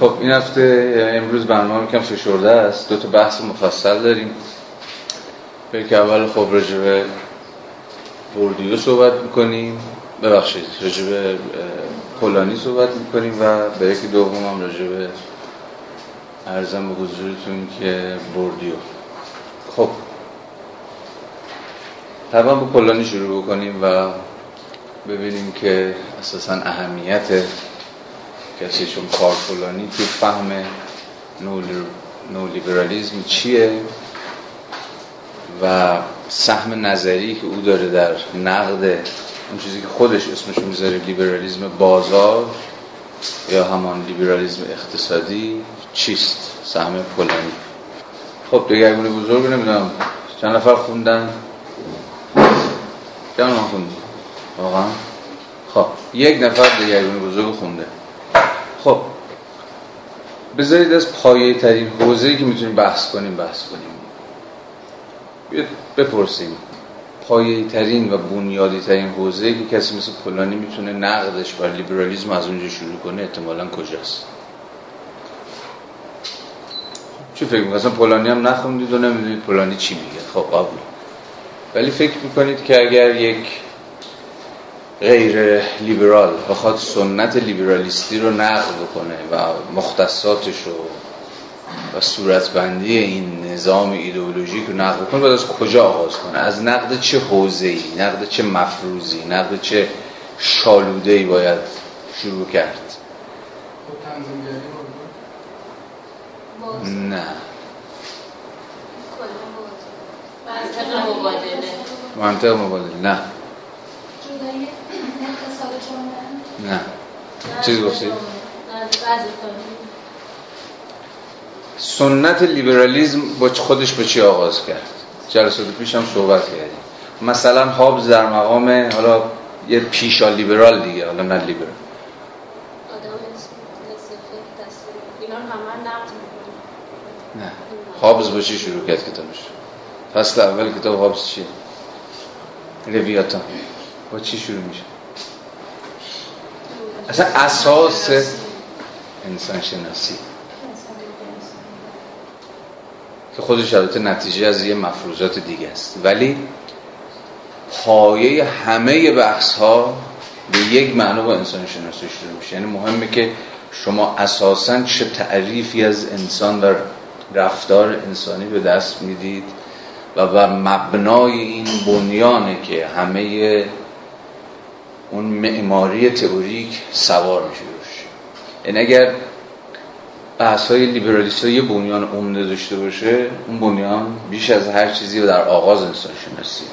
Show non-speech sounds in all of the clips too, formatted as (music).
خب این هفته امروز برنامه کم فشرده است. دو تا بحث مفصل داریم. که اول خب راجع به بردیو صحبت می‌کنیم. ببخشید راجع به پولانی صحبت می‌کنیم و به یکی دوم هم راجع به ارزم به حضورتون که بردیو خب طبعا با پولانی شروع بکنیم و ببینیم که اساسا اهمیت کسی چون فلانی که فهم نولیبرالیزم چیه؟ و سهم نظری که او داره در نقد اون چیزی که خودش اسمش می‌ذاره لیبرالیزم بازار یا همان لیبرالیزم اقتصادی چیست؟ سهم فلانی. خب دگرگونه بزرگ نمی‌دونم. چند نفر خوندن؟ چند نفر خوندن؟ واقعا؟ خب یک نفر دگرگونه بزرگ خونده. خب بذارید از پایه ترین حوزه‌ای که می‌تونیم بحث کنیم بحث کنیم. بپرسیم. پایه ترین و بنیادی ترین حوزه‌ای که کسی مثل پولانی می‌تونه نقدش بر لیبرالیسم از اونجا شروع کنه احتمالا کجاست؟ چی فکر می‌کنید پولانی هم نخوندید و نمی‌دونید پولانی چی میگه. خب قبول. ولی فکر می‌کنید که اگر یک غیر لیبرال بخواد سنت لیبرالیستی رو نقل بکنه و مختصاتش رو و صورتبندی این نظام ایدئولوژیک رو نقل کنه باید از کجا آغاز کنه؟ از نقد چه ای نقد چه مفروضی؟ نقد چه ای باید شروع کرد؟ نه. منطق مبادله نه. نه چیز گفتی؟ سنت لیبرالیزم با خودش به چی آغاز کرد؟ جلسات پیش هم صحبت کردیم. مثلا هابز در مقام حالا یه پیشا لیبرال دیگه حالا نه لیبرال. نه. هابز با چی شروع کرد کتابش؟ فصل اول کتاب هابز چیه؟ لویاتان با چی شروع میشه؟ اصلا اساس انسان شناسی که خودش البته نتیجه از یه مفروضات دیگه است. ولی پایه همه بحث ها به یک معنا با انسان شناسی شروع میشه. یعنی مهمه که شما اساسا چه تعریفی از انسان و رفتار انسانی به دست می‌دید و بر مبنای این بنیانه که همه اون معماری تئوریک سوار میشه روش. یعنی اگر بحث های لیبرالیست یه بنیان عمده داشته باشه اون بنیان بیش از هر چیزی در آغاز انسان شناسی.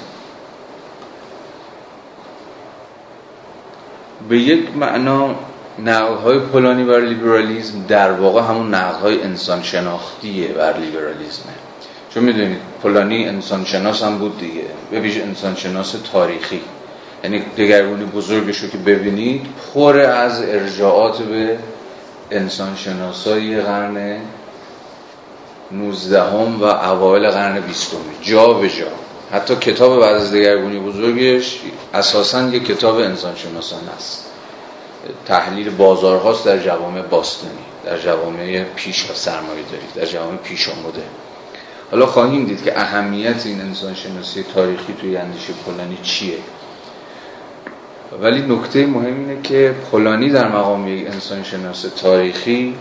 به یک معنا نقل های پولانی بر لیبرالیزم در واقع همون نقل های انسان شناختیه بر لیبرالیزمه چون می‌دونید پولانی انسان شناس هم بود دیگه. به ویژه انسان شناس تاریخی. یعنی دگرگونی بزرگش رو که ببینید پر از ارجاعات به انسان شناسایی قرن 19 هم و اوایل قرن 20 جا به جا. حتی کتاب بعد از دگرگونی بزرگش اساسا یک کتاب انسان شناسان است. تحلیل بازارهاست در جوامع باستانی در جوامع پیش و سرمایه داری در جوامع پیش آمده حالا خواهیم دید که اهمیت این انسان شناسی تاریخی توی اندیشه کلانی چیه؟ ولی نکته مهم اینه که پولانی در مقام یک انسان شناس تاریخی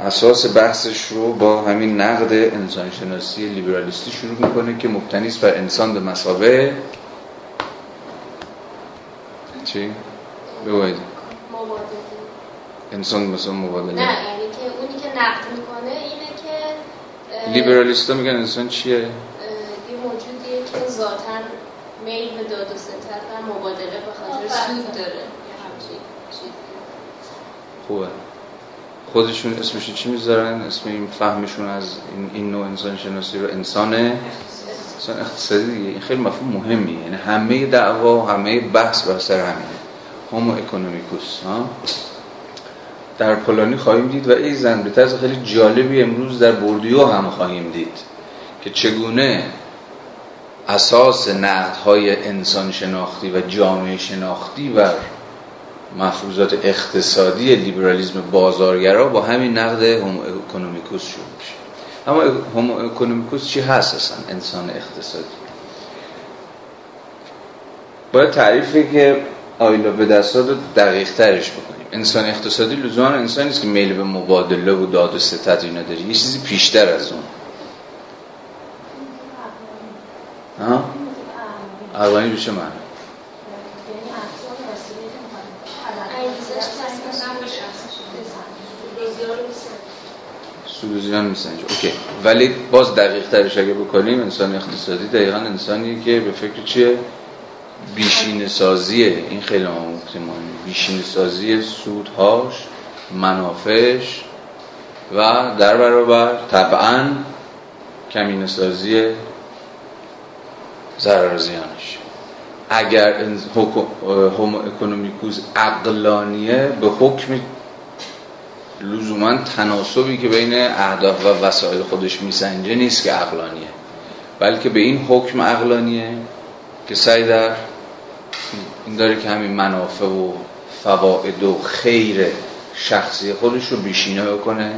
اساس بحثش رو با همین نقد انسان شناسی لیبرالیستی شروع می‌کنه که مبتنی است بر انسان به مسابه چی؟ بگوید انسان مثلا مبادله نه یعنی که اونی که نقد می‌کنه اینه که لیبرالیستا میگن انسان چیه؟ یه موجودیه که ذاتن میل به داد و ستر و مبادله به خاطر سود داره. خوبه. خودشون اسمش چی می‌ذارن؟ اسم این فهمشون از این, این نوع انسان شناسی رو انسان انسان اقتصادی دیگه. این خیلی مفهوم مهمیه. یعنی همه دعوا همه بحث بر سر همینه. homo economicus ها؟ در پولانی خواهیم دید و ایضاً به طرز خیلی جالبی امروز در بوردیو هم خواهیم دید که چگونه اساس های انسان شناختی و جامعه شناختی و مفروضات اقتصادی لیبرالیزم بازارگرا با همین نقد homo economicus شروع میشه. اما homo economicus چی هست اصلا انسان اقتصادی؟ باید تعریفی که آیلا به دست رو دقیق ترش بکنیم. انسان اقتصادی لزوما انسانی است که میل به مبادله و داد و ستت اینا داره. یه چیزی پیشتر از اون. ها؟ عقلانی بشه من. سلوزیان میسنجه اوکی. ولی باز دقیق ترش اگه بکنیم انسان اقتصادی دقیقا انسانی که به فکر چیه؟ بیشین سازیه این خیلی مهمه بیشین سازی سودهاش منافعش و در برابر طبعا کمین سازی ضرر زیانش. اگر هومو اکونومیکوس عقلانیه به حکم لزوما تناسبی که بین اهداف و وسایل خودش میسنجه نیست که عقلانیه. بلکه به این حکم عقلانیه که سعی در این داره که همین منافع و فواید و خیر شخصی خودش رو بیشینه بکنه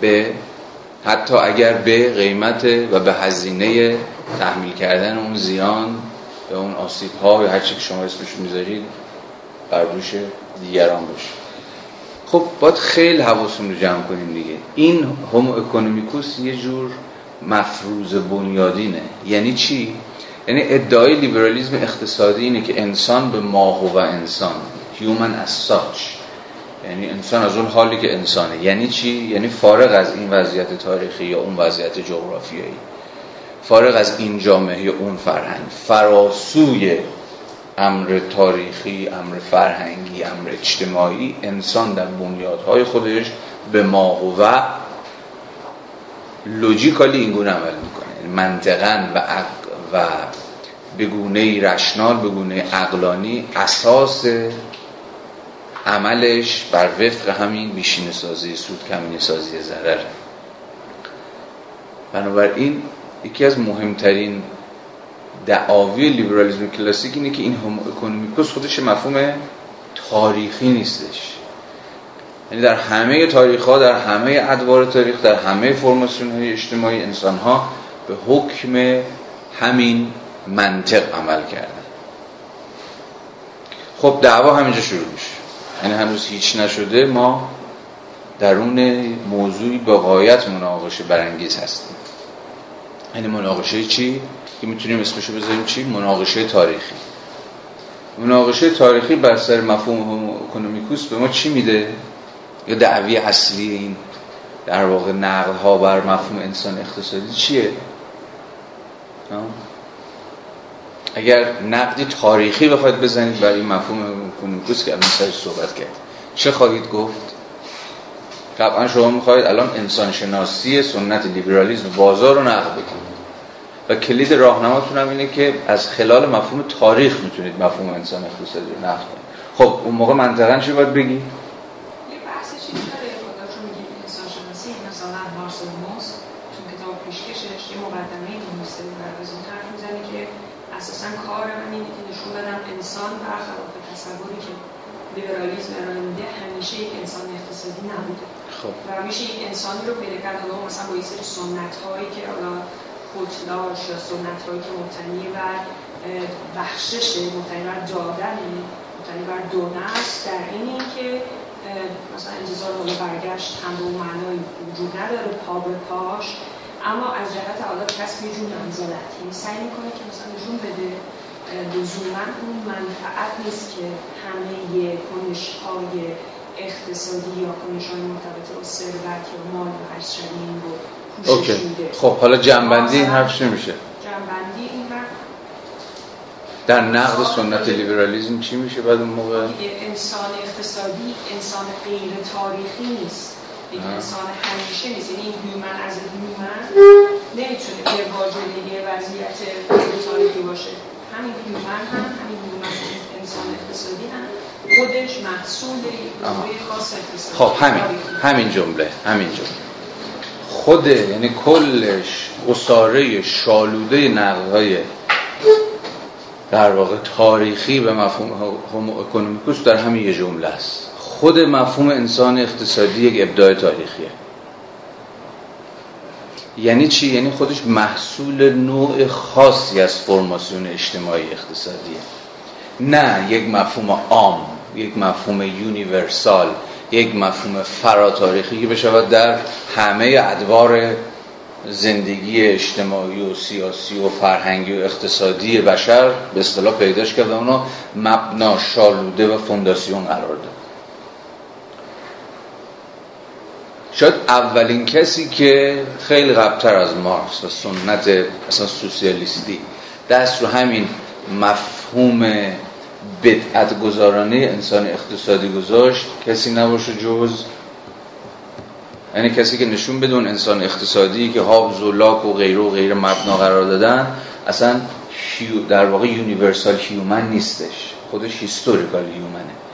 به حتی اگر به قیمت و به هزینه تحمیل کردن اون زیان به اون آسیب ها یا هر چی که شما اسمش می‌ذارید بر دوش دیگران باشه. خب باید خیلی حواسون رو جمع کنیم دیگه. این هومو اکونومیکوس یه جور مفروض بنیادینه. یعنی چی؟ یعنی ادعای لیبرالیزم اقتصادی اینه که انسان به ماهو و انسان human as such. یعنی انسان از اون حالی که انسانه. یعنی چی؟ یعنی فارغ از این وضعیت تاریخی یا اون وضعیت جغرافیایی. فارغ از این جامعه یا اون فرهنگ. فراسوی امر تاریخی امر فرهنگی امر اجتماعی انسان در بنیادهای خودش به ماهو و لوجیکالی اینگونه عمل می‌کنه. یعنی منطقا و و به گونه رشنال به گونه عقلانی اساس عملش بر وفق همین بیشین سازی سود کمین سازی ضرر. بنابراین یکی از مهمترین دعاوی لیبرالیسم کلاسیک اینه که این هم اکونومیکوس خودش مفهوم تاریخی نیستش. یعنی در همه تاریخ ها در همه ادوار تاریخ در همه فرماسیون های اجتماعی انسان ها به حکم همین منطق عمل کردن خب دعوا همینجا شروع میشه. یعنی هنوز هیچ نشده ما درون موضوعی به غایت مناقشه برانگیز هستیم یعنی مناقشه چی؟ که می‌تونیم اسمشو بذاریم چی؟ مناقشه تاریخی مناقشه تاریخی بر سر مفهوم اکونومیکوس به ما چی میده؟ یا دعوی اصلی این در واقع نقل ها بر مفهوم انسان اقتصادی چیه؟ اگر نقدی تاریخی بخواید بزنید برای مفهوم اکونومیکوس که الان صحبت کرد. چه خواهید گفت؟ طبعا شما می‌خواهید الان انسان شناسی سنت لیبرالیسم بازار رو نقد بکنید. و کلید راهنماتون هم اینه که از خلال مفهوم تاریخ می‌تونید مفهوم انسان اقتصادی رو نقد کنید. خب اون موقع منطقا چی باید بگی؟ اساسا کار من اینه که نشون بدم انسان برخلاف تصوری که لیبرالیسم ارائه میده همیشه یک انسان اقتصادی نبوده. خب. و همیشه یک انسانی رو پیدا کرد. حالا مثلا با یه سری سنت هایی که حالا خودلاش یا سنت هایی که مبتنی بر بخشش مبتنی بر دادن مبتنی بر دونه است در این که مثلا انتظار حالا برگشت هم به اون معنای وجود نداره پا به پاش. اما از جهت حالا کسب یه جور منزلت یعنی سعی می‌کنه که مثلا نشون بده لزوما اون منفعت نیست که همه کنش های اقتصادی یا کنش های مرتبط با ثروت یا مال و هر این رو پوشش میده. خب حالا جمع‌بندی این حرف میشه؟ جمع‌بندی این در نقد سنت لیبرالیزم چی میشه بعد اون موقع؟ انسان اقتصادی انسان غیر تاریخی نیست. یک انسان همیشه نیست. یعنی این human as human نمی‌تونه به واجد یه وضعیت تاریخی باشه. همین human هم همین هیومن انسان اقتصادی هم. خودش محصول یک خاص اقتصادی خب همین. همین جمله همین جمله. خود یعنی کلش اصاره شالوده نقل های در واقع تاریخی به مفهوم هومو اکونومیکوس در همین یه جمله است. خود مفهوم انسان اقتصادی یک ابداع تاریخیه. یعنی چی؟ یعنی خودش محصول نوع خاصی از فرماسیون اجتماعی اقتصادیه. نه یک مفهوم عام یک مفهوم یونیورسال یک مفهوم فراتاریخی که بشود در همه ادوار زندگی اجتماعی و سیاسی و فرهنگی و اقتصادی بشر به اصطلاح پیداش کرد و اونو مبنا شالوده و فونداسیون قرار داد. شاید اولین کسی که خیلی قبلتر از مارکس و سنت اصلا سوسیالیستی دست رو همین مفهوم بدعت گذارانه انسان اقتصادی گذاشت کسی نباشه جز یعنی کسی که نشون بده اون انسان اقتصادی که هابز و لاک و غیره و غیره مبنا قرار دادن اصلا در واقع universal human نیستش. خودش historical human ه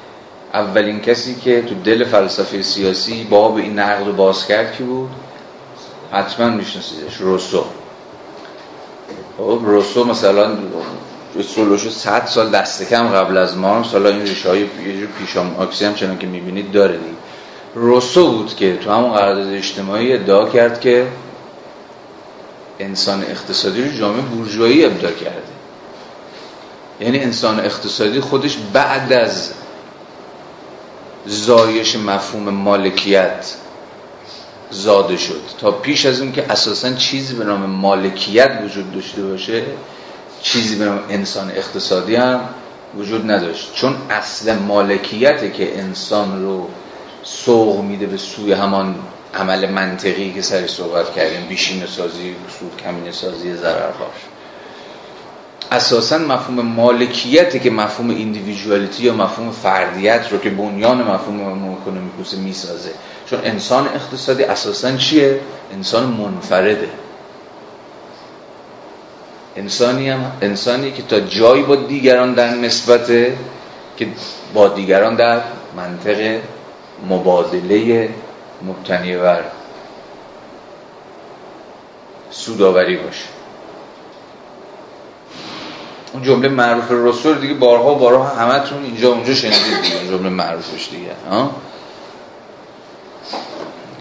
اولین کسی که تو دل فلسفه سیاسی باب این نقد رو باز کرد کی بود؟ حتما میشناسیدش روسو. خب روسو مثلا سولوشو 100 سال دست کم قبل از ما حالا این ریشه های پیشام آکسی هم چنان که می‌بینید داره دیگه. روسو بود که تو همون قرارداد اجتماعی ادعا کرد که انسان اقتصادی رو جامعه بورژوایی ابداع کرده. یعنی انسان اقتصادی خودش بعد از زایش مفهوم مالکیت زاده شد. تا پیش از اون که اساسا چیزی به نام مالکیت وجود داشته باشه چیزی به نام انسان اقتصادی هم وجود نداشت. چون اصل مالکیته که انسان رو سوق میده به سوی همان عمل منطقی که سر صحبت کردیم. بیشینه سازی سود کمینه سازی ضررهاش. اساسا مفهوم مالکیتی که مفهوم individuality یا مفهوم فردیت رو که بنیان مفهوم economicus می‌سازه. چون انسان اقتصادی اساسا چیه؟ انسان منفرده. انسانی هم انسانی که تا جایی با دیگران در نسبت که با دیگران در منطق مبادله مبتنی بر سوداوری باشه. اون جمله معروف رسول دیگه بارها و بارها همتون اینجا اونجا شنیدید دیگه جمله معروفش دیگه. ها؟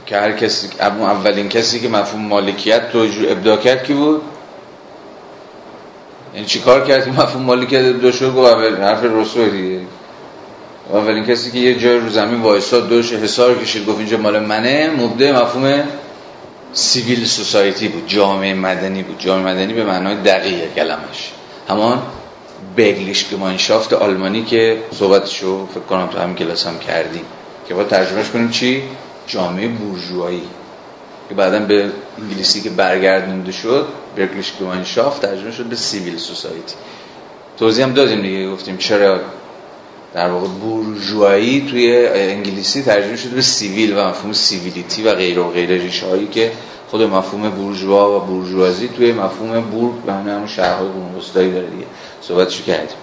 که هر کسی اولین کسی که مفهوم مالکیت رو ابداع کرد کی بود؟ یعنی چی کار کرد که مفهوم مالکیت ابداع شد؟ گفت اول حرف رسول دیگه. اولین کسی که یه جای رو زمین وایساد دوش حسار کشید گفت اینجا مال منه. مبدع مفهوم سیویل سوسایتی بود جامعه مدنی بود. جامعه مدنی به معنای دقیق کلمش. همان بگلیش گمانشافت آلمانی که صحبتشو فکر کنم تو همین کلاس هم کردیم که با ترجمهش کنیم چی؟ جامعه بورژوایی که بعدا به انگلیسی که برگردونده شد bürgerliche Gemeinschaft ترجمه شد به civil society توضیح هم دادیم دیگه گفتیم چرا در واقع بورژوایی توی انگلیسی ترجمه شده به civil و مفهوم civility و غیره و غیره ریشه که خود مفهوم بورژوا و بورژوازی توی مفهوم Burg به همون شهرهای قرون داره دیگه. صحبتشو کردیم.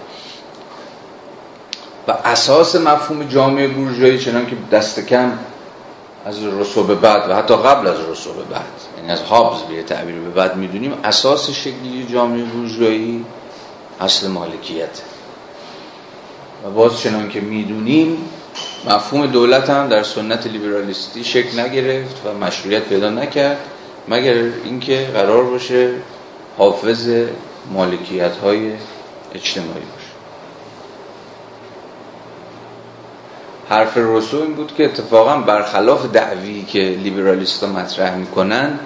و اساس مفهوم جامعه بورژوایی چنان که دست کم از رسو به بعد و حتی قبل از رسو به بعد یعنی از هابز به تعبیر به بعد می‌دونیم اساس شکلی جامعه بورژوایی اصل مالکیت. و باز چنان که می‌دونیم مفهوم دولت هم در سنت لیبرالیستی شکل نگرفت و مشروعیت پیدا نکرد مگر اینکه قرار باشه حافظ مالکیت های اجتماعی باشه. حرف رسو این بود که اتفاقا برخلاف دعوی که لیبرالیست مطرح می‌کنن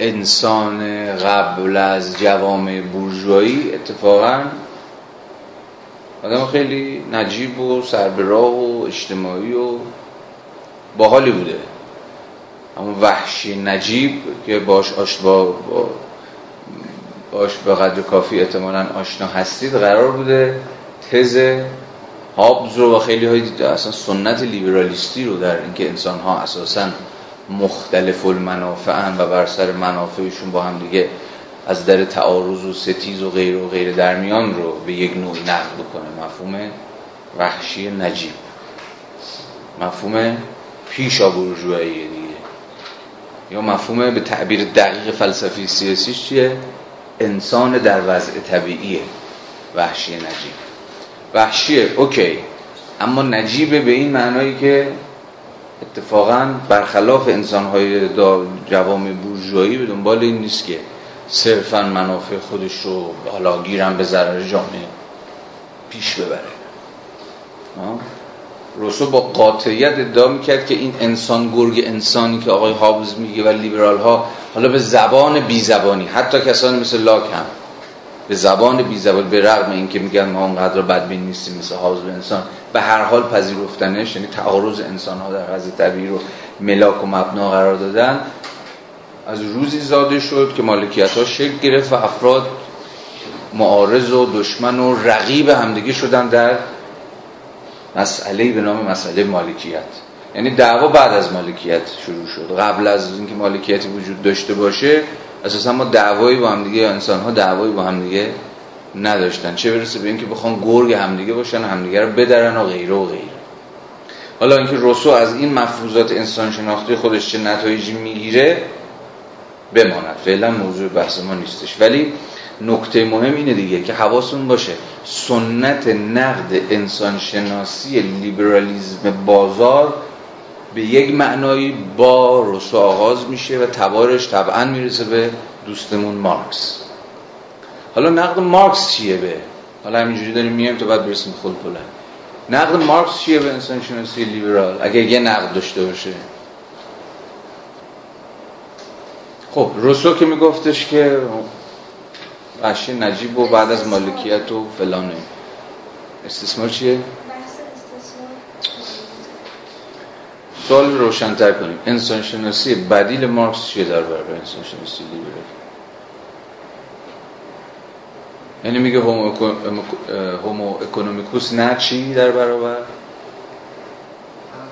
انسان قبل از جوامع بورژوایی اتفاقا آدم خیلی نجیب و سربراه و اجتماعی و باحالی بوده. همون وحشی نجیب که باش آش با, باش به قدر کافی اعتمالا آشنا هستید قرار بوده تز هابز رو و خیلی های اصلا سنت لیبرالیستی رو در اینکه انسان ها اساسا مختلف المنافع و بر سر منافعشون با هم دیگه از در تعارض و ستیز و غیر و غیر درمیان رو به یک نوع نقد بکنه. مفهوم وحشی نجیب. مفهوم پیشا بورژوایی دیگه. یا مفهوم به تعبیر دقیق فلسفی سیاسیش چیه؟ انسان در وضع طبیعیه وحشی نجیب. وحشیه اوکی. اما نجیبه به این معنایی که اتفاقا برخلاف انسانهای جوام بورژوایی به دنبال این نیست که صرفا منافع خودش رو حالا گیرم به ضرر جامعه پیش ببره. روسو با قاطعیت ادعا می‌کرد که این انسان گرگ انسانی که آقای هابز میگه و لیبرال ها حالا به زبان بی زبانی حتی کسانی مثل لاک هم به زبان بی زبان به رغم اینکه میگن ما اونقدر بدبین نیستیم مثل به انسان به هر حال پذیرفتنش یعنی تعارض انسان ها در حضرت طبیعی رو ملاک و مبنا قرار دادن. از روزی زاده شد که مالکیت ها شکل گرفت و افراد معارض و دشمن و رقیب همدیگه شدن در مسئله به نام مسئله مالکیت. یعنی دعوا بعد از مالکیت شروع شد. قبل از اینکه مالکیتی وجود داشته باشه اساسا ما دعوایی با همدیگه انسان ها دعوایی با همدیگه نداشتن. چه برسه به اینکه بخوان گرگ همدیگه باشن همدیگه رو بدرن و غیره و غیره. حالا اینکه روسو از این مفروضات انسان شناختی خودش چه نتایجی می‌گیره بماند. فعلا موضوع بحث ما نیستش. ولی نکته مهم اینه دیگه که حواستون باشه سنت نقد انسانشناسی لیبرالیزم بازار به یک معنایی با روسو آغاز میشه و تبارش طبعا می‌رسه به دوستمون مارکس. حالا نقد مارکس چیه به؟ حالا همینجوری داریم میایم تا بعد برسیم خود پلن نقد مارکس چیه به انسانشناسی لیبرال؟ اگه یه نقد داشته باشه. خب روسو که میگفتش که وحشی نجیب و بعد از مالکیت و فلانه. استثمار چیه؟ سوال روشنتر کنیم. انسان شناسی بدیل مارکس چیه در برابر انسان شناسی لیبرال یعنی میگه هومو اکونومیکوس نه چی در برابر؟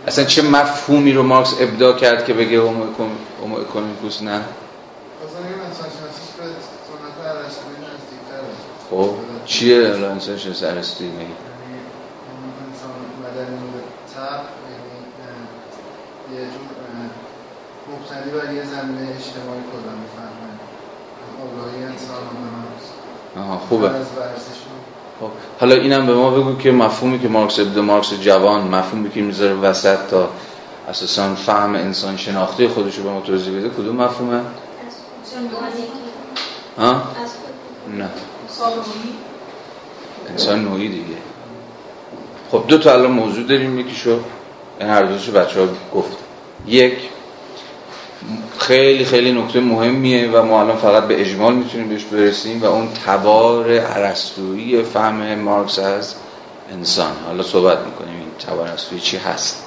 اصلا چه مفهومی رو مارکس ابدا کرد که بگه هومو اکونومیکوس نه؟ خب چیه الان انسان شناسی ارسطویی میگه یعنی انسان مدنی تب یعنی یه جور مبتنی بر یه زمینه اجتماعی کلا می‌فهمن آگاهی انسان آها خوبه. خب حالا اینم به ما بگو که مفهومی که مارکس ابدا مارکس جوان مفهومی که می‌ذاره وسط تا اساسا فهم انسان شناختی خودشو به ما توضیح بده کدوم مفهومه؟ ها؟ نه. انسان نوعی دیگه. خب دو تا الان موضوع داریم یکیشو این هر دوشو بچه ها گفت. یک خیلی خیلی نکته مهمیه و ما الان فقط به اجمال می‌تونیم بهش برسیم و اون تبار عرستویی فهم مارکس از انسان. حالا صحبت می‌کنیم این تبار عرستویی چی هست.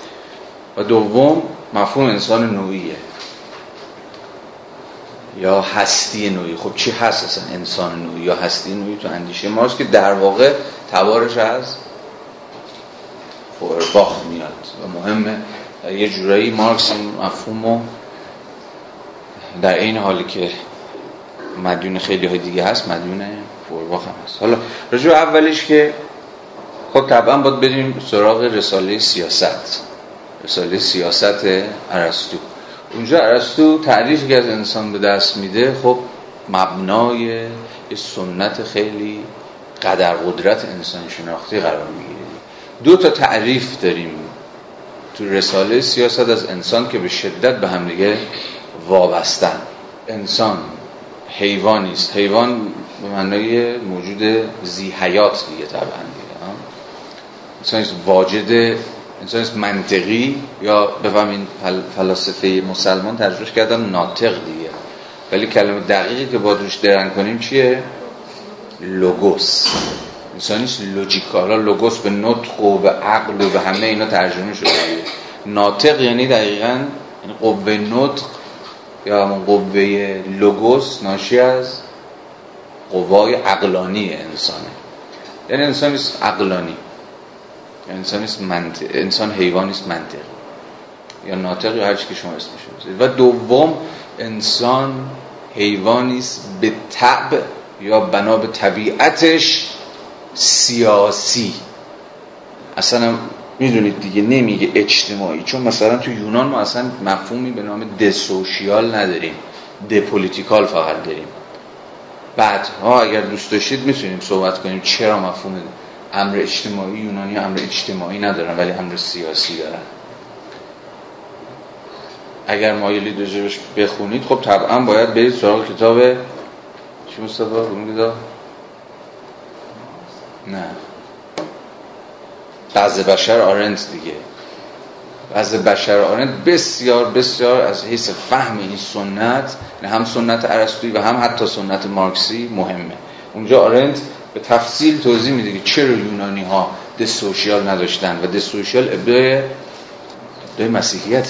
و دوم مفهوم انسان نوعیه. یا هستی نوعی. خب چی هست اصلا انسان نوعی؟ یا هستی نوعی تو اندیشه ماست که در واقع تبارش از فورباخ میاد. و مهمه. یه جورایی مارکس این مفهوم در این حالی که مدیون خیلی های دیگه هست مدیون فورباخ هم هست. حالا رجوع اولیش که خب طبعا باید بریم سراغ رساله سیاست. رساله سیاست عرستو اونجا ارسطو تعریفی که از انسان به دست میده خب مبنای سنت خیلی قدر قدرت انسان شناختی قرار می‌گیره. دو تا تعریف داریم تو رساله سیاست از انسان که به شدت به هم دیگه وابستن. انسان حیوانی است حیوان به معنای موجود زی حیات دیگه طبعا دیگه انسان واجد انسان منطقی یا بفهمین فلاسفه مسلمان ترجمهش کردن ناطق دیگه. ولی کلمه دقیقی که با روش درن کنیم چیه؟ لوگوس. انسانیست لوجیکال. لوگوس به نطق و به عقل و به همه اینا ترجمه شده ناطق یعنی دقیقا یعنی قوه نطق یا قوه لوگوس ناشی از قوای عقلانی انسانه. یعنی انسانیست عقلانی. انسان منطق انسان حیوانی است منطق. یا ناطق یا هر که شما اسمش و دوم انسان حیوانی است به طبع یا بنا به طبیعتش سیاسی. اصلا می‌دونید دیگه نمیگه اجتماعی چون مثلا تو یونان ما اصلا مفهومی به نام دسوشیال نداریم دپولیتیکال فقط داریم. بعدها اگر دوست داشتید می‌تونیم صحبت کنیم چرا مفهوم امر اجتماعی یونانی امر اجتماعی ندارن ولی امر سیاسی دارن اگر مایلی راجبش بخونید خب طبعا باید برید سراغ کتاب چی مصطفی؟ نه. بعض بشر آرنت دیگه. بعض بشر آرنت بسیار بسیار از حیث فهم این سنت هم سنت عرستویی و هم حتی سنت مارکسی مهمه. اونجا آرنت به تفصیل توضیح میده که چرا یونانی ها سوشیال نداشتن و سوشیال ابدای ابدای مسیحیت.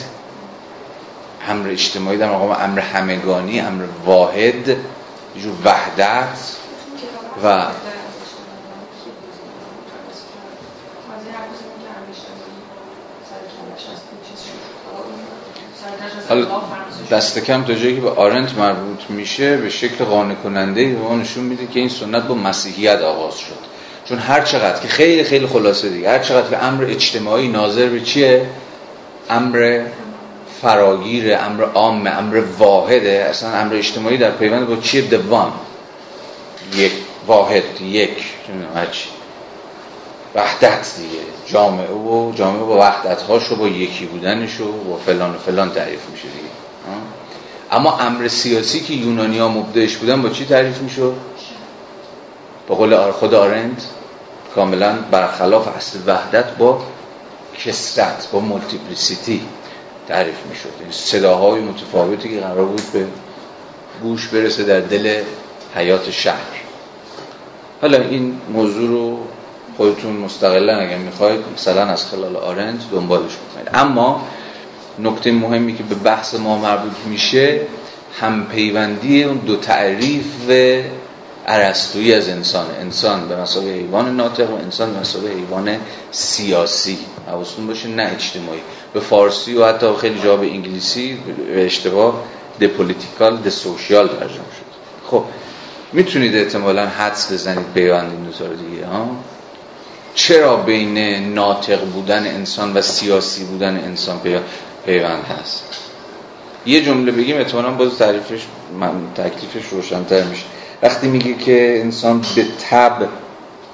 امر اجتماعی در مقام امر همگانی امر واحد جور وحدت و حالا دست کم تا جایی که به آرنت مربوط میشه به شکل قانع کننده و نشون میده که این سنت با مسیحیت آغاز شد. چون هر چقدر که خیلی خیلی خلاصه دیگه هر چقدر که امر اجتماعی ناظر به چیه؟ امر فراگیر امر عام امر واحده اصلا امر اجتماعی در پیوند با چیه؟ دوام یک واحد یک. هرچی وحدت دیگه. جامعه و جامعه با وحدت هاشو با یکی بودنش و با فلان و فلان تعریف میشه دیگه. اما امر سیاسی که یونانی ها مبدعش بودن با چی تعریف میشه؟ با قول خود آرند کاملا برخلاف اصل وحدت با کثرت با multiplicity تعریف می‌شد. این صداهای متفاوتی که قرار بود به گوش برسه در دل حیات شهر. حالا این موضوع رو خودتون مستقلا اگر می‌خواید مثلا از خلال آرنت دنبالش بکنید اما نکته مهمی که به بحث ما مربوط میشه هم پیوندی اون دو تعریف ارسطویی از انسان. انسان به مثابه حیوان ناطق و انسان به مثابه حیوان سیاسی. حواستون باشه نه اجتماعی. به فارسی و حتی خیلی جا به انگلیسی به اشتباه د پولیتیکال د سوشیال ترجمه شد خب می‌تونید احتمالا حدس بزنید پیوند این دو دیگه ها؟ چرا بین ناطق بودن انسان و سیاسی بودن انسان پیوند هست؟ یه جمله بگیم احتمالا باز تعریفش تکلیفش روشنتر میشه. وقتی میگه که انسان به تب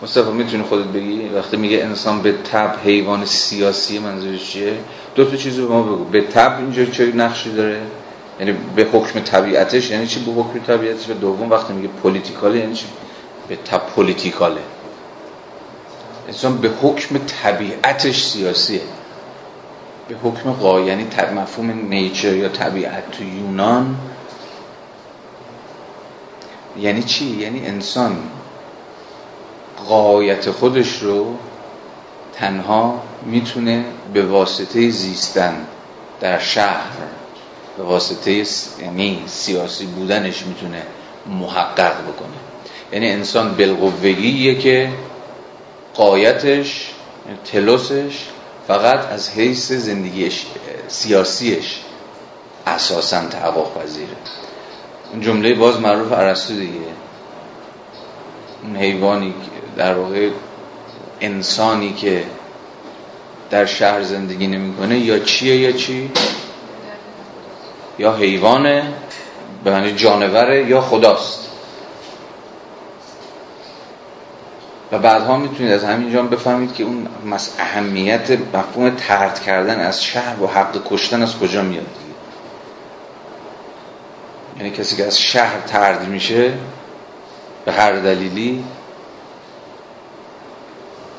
مصطفی می‌تونی خودت بگی؟ وقتی میگه انسان به تب حیوان سیاسی منظورش چیه؟ دو تا چیزو به ما بگو. به تب اینجا چه نقشی داره؟ یعنی به حکم طبیعتش یعنی چی؟ به حکم طبیعتش. و دوم وقتی میگه پلیتیکاله یعنی چی؟ به تب پلیتیکاله انسان به حکم طبیعتش سیاسیه. به حکم قا یعنی مفهوم نیچر یا طبیعت تو یونان. یعنی چی؟ یعنی انسان قایت خودش رو تنها می‌تونه به واسطه زیستن در شهر به واسطه یعنی سیاسی بودنش می‌تونه محقق بکنه. یعنی انسان بالقوگیه که قایتش تلوسش فقط از حیث زندگی سیاسیش اساسا تحقق پذیره. اون جمله باز معروف عرستو دیگه. اون حیوانی در واقع انسانی که در شهر زندگی نمی‌کنه یا چیه یا چی؟ یا حیوانه به معنی جانوره یا خداست. و بعدها می‌تونید از همینجا بفهمید که اون اهمیت مفهوم ترد کردن از شهر و حق کشتن از کجا میاد. یعنی کسی که از شهر ترد میشه به هر دلیلی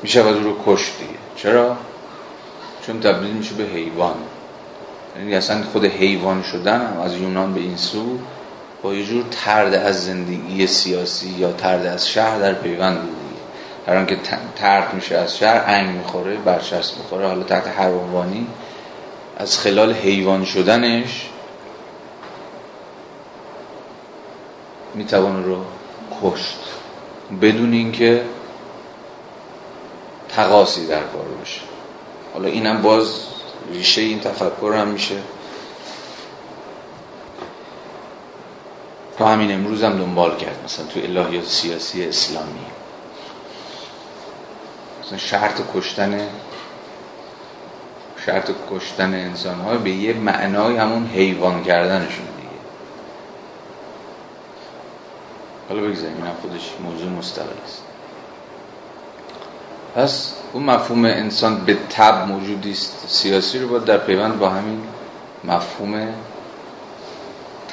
میشه او رو کشت دیگه. چرا؟ چون تبدیل میشه به حیوان. یعنی اصلا خود حیوان شدن هم از یونان به این سو با یه جور ترد از زندگی سیاسی یا ترد از شهر در پیوند بود. هر که ترک میشه از شهر انگ می‌خوره برشست می‌خوره حالا تحت هر عنوانی. از خلال حیوان شدنش می‌توان رو کشت. بدون اینکه تقاسی در کار باشه. حالا اینم باز ریشه این تفکر هم میشه. تا همین امروز هم دنبال کرد مثلا تو الهیات سیاسی اسلامی. مثلا شرط کشتن شرط کشتن انسان ها به یه معنای همون حیوان کردنشون دیگه. حالا بگذاریم اینم خودش موضوع مستقل است. پس اون مفهوم انسان به تب موجودی است. سیاسی رو باید در پیوند با همین مفهوم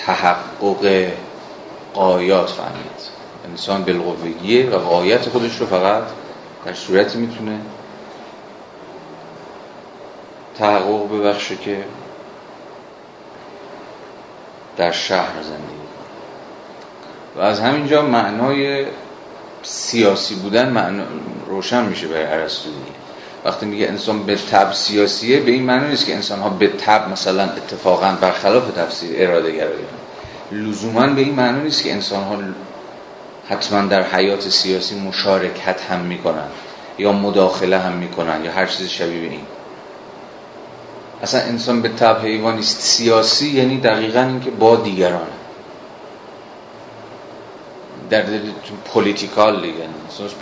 تحقق قایات فهمید. انسان بالقوگیه و قایت خودش رو فقط در صورتی می‌تونه تحقق ببخشه که در شهر زندگی و از همینجا معنای سیاسی بودن معنا روشن میشه برای ارسطو وقتی میگه انسان به تب سیاسیه به این معنی نیست که انسان ها به تب مثلا اتفاقا برخلاف تفسیر اراده گرایی لزوما به این معنی نیست که انسان ها حتما در حیات سیاسی مشارکت هم می‌کنن یا مداخله هم می‌کنن یا هر چیز شبیه به این. اصلا انسان بالطبع حیوانی سیاسی یعنی دقیقا اینکه با دیگرانه در political دیگه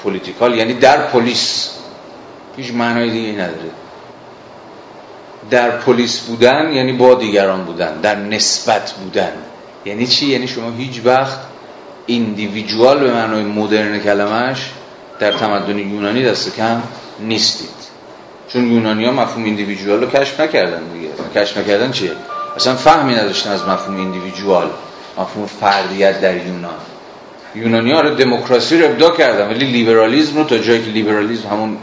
political یعنی در polis. هیچ معنای دیگه نداره. در polis بودن یعنی با دیگران بودن در نسبت بودن. یعنی چی؟ یعنی شما هیچ وقت individual به معنای مدرن کلمش در تمدن یونانی دست کم نیستید. چون یونانی ها مفهوم individual رو کشف نکردن دیگه. کشف نکردن چیه؟ اصلا فهمی نداشتن از مفهوم individual مفهوم فردیت در یونان. یونانی ها رو دموکراسی رو ابداع کردن ولی لیبرالیزم رو تا جایی که لیبرالیزم همون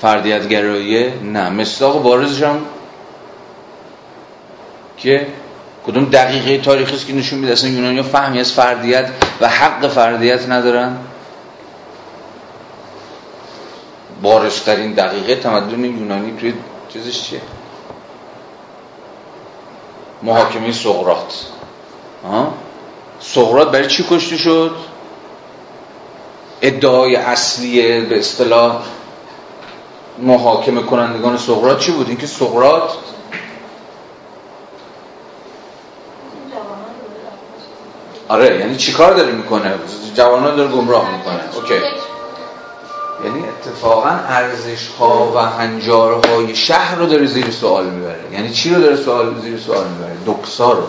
فردیت گراییه نه. مصداق بارزش هم که کدوم دقیقه تاریخی است که نشون میده اصلا یونانی ها فهمی از فردیت و حق فردیت ندارن؟ بارزترین دقیقه تمدن یونانی توی چیزش چیه؟ محاکمه سقراط. سقراط برای چی کشته شد؟ ادعای اصلی به اصطلاح محاکمه کنندگان سقراط چی بود؟ اینکه سقراط آره یعنی چیکار داره می‌کنه؟ جوانان داره گمراه می‌کنه. اوکی. یعنی اتفاقا ارزش ها و هنجارهای شهر رو داره زیر سوال می‌بره. یعنی چی رو داره سوال زیر سوال می‌بره؟ دکسا رو.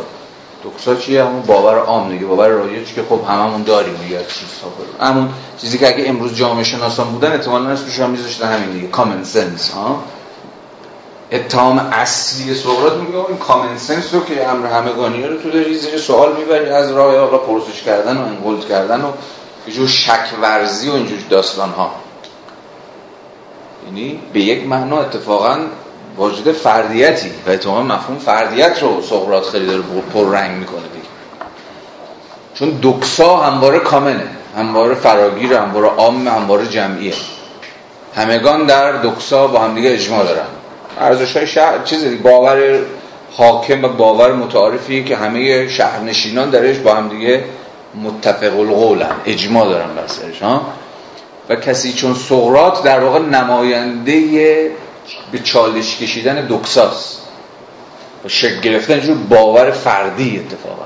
دکسا چیه؟ همون باور عام دیگه. باور رایج که خب هممون داریم دیگه. چیزها همون چیزی که اگه امروز جامعه شناسان بودن احتمالاً اسمش هم میذاشتن همین دیگه. common sense ها؟ اتهام اصلی سقراط میگه این common sense رو که امر همگانی رو تو داری زیر سوال می‌بری از راه آقا پرسش کردن و ان قلت کردن و یه جور شک ورزی و اینجور داستان ها یعنی به یک معنا اتفاقا واجد فردیتی و اتفاقا مفهوم فردیت رو سقراط خیلی داره پر رنگ می‌کنه دیگه. چون دکسا همواره کامنه همواره فراگیر همواره عام همواره جمعیه. همگان در دکسا با همدیگه اجماع دارن. ارزش های شهر چیزی باور حاکم و باور متعارفی که همه شهرنشینان درش با هم دیگه متفق القولن اجماع دارن بر سرش و کسی چون سقرات در واقع نماینده به چالش کشیدن دکساس و شکل گرفتن جور باور فردی اتفاقا.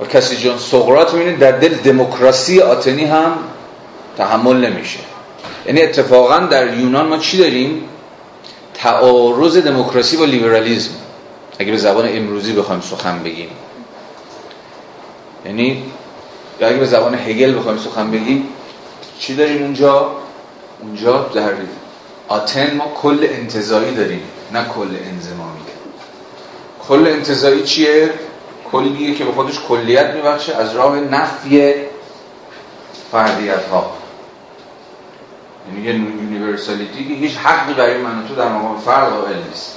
و کسی چون سقرات می‌بینید در دل دموکراسی آتنی هم تحمل نمیشه. یعنی اتفاقا در یونان ما چی داریم؟ تعارض دموکراسی با لیبرالیزم. اگه به زبان امروزی بخوایم سخن بگیم. یعنی یا اگه به زبان هگل بخوایم سخن بگیم چی داریم اونجا؟ اونجا در آتن ما کل انتزاعی داریم نه کل انضمامی کل انتزاعی چیه؟ کلیه که به خودش کلیت میبخشه از راه نفی فردیت ها یعنی یه universality که هیچ حقی برای من تو در مقام فرد قائل نیست.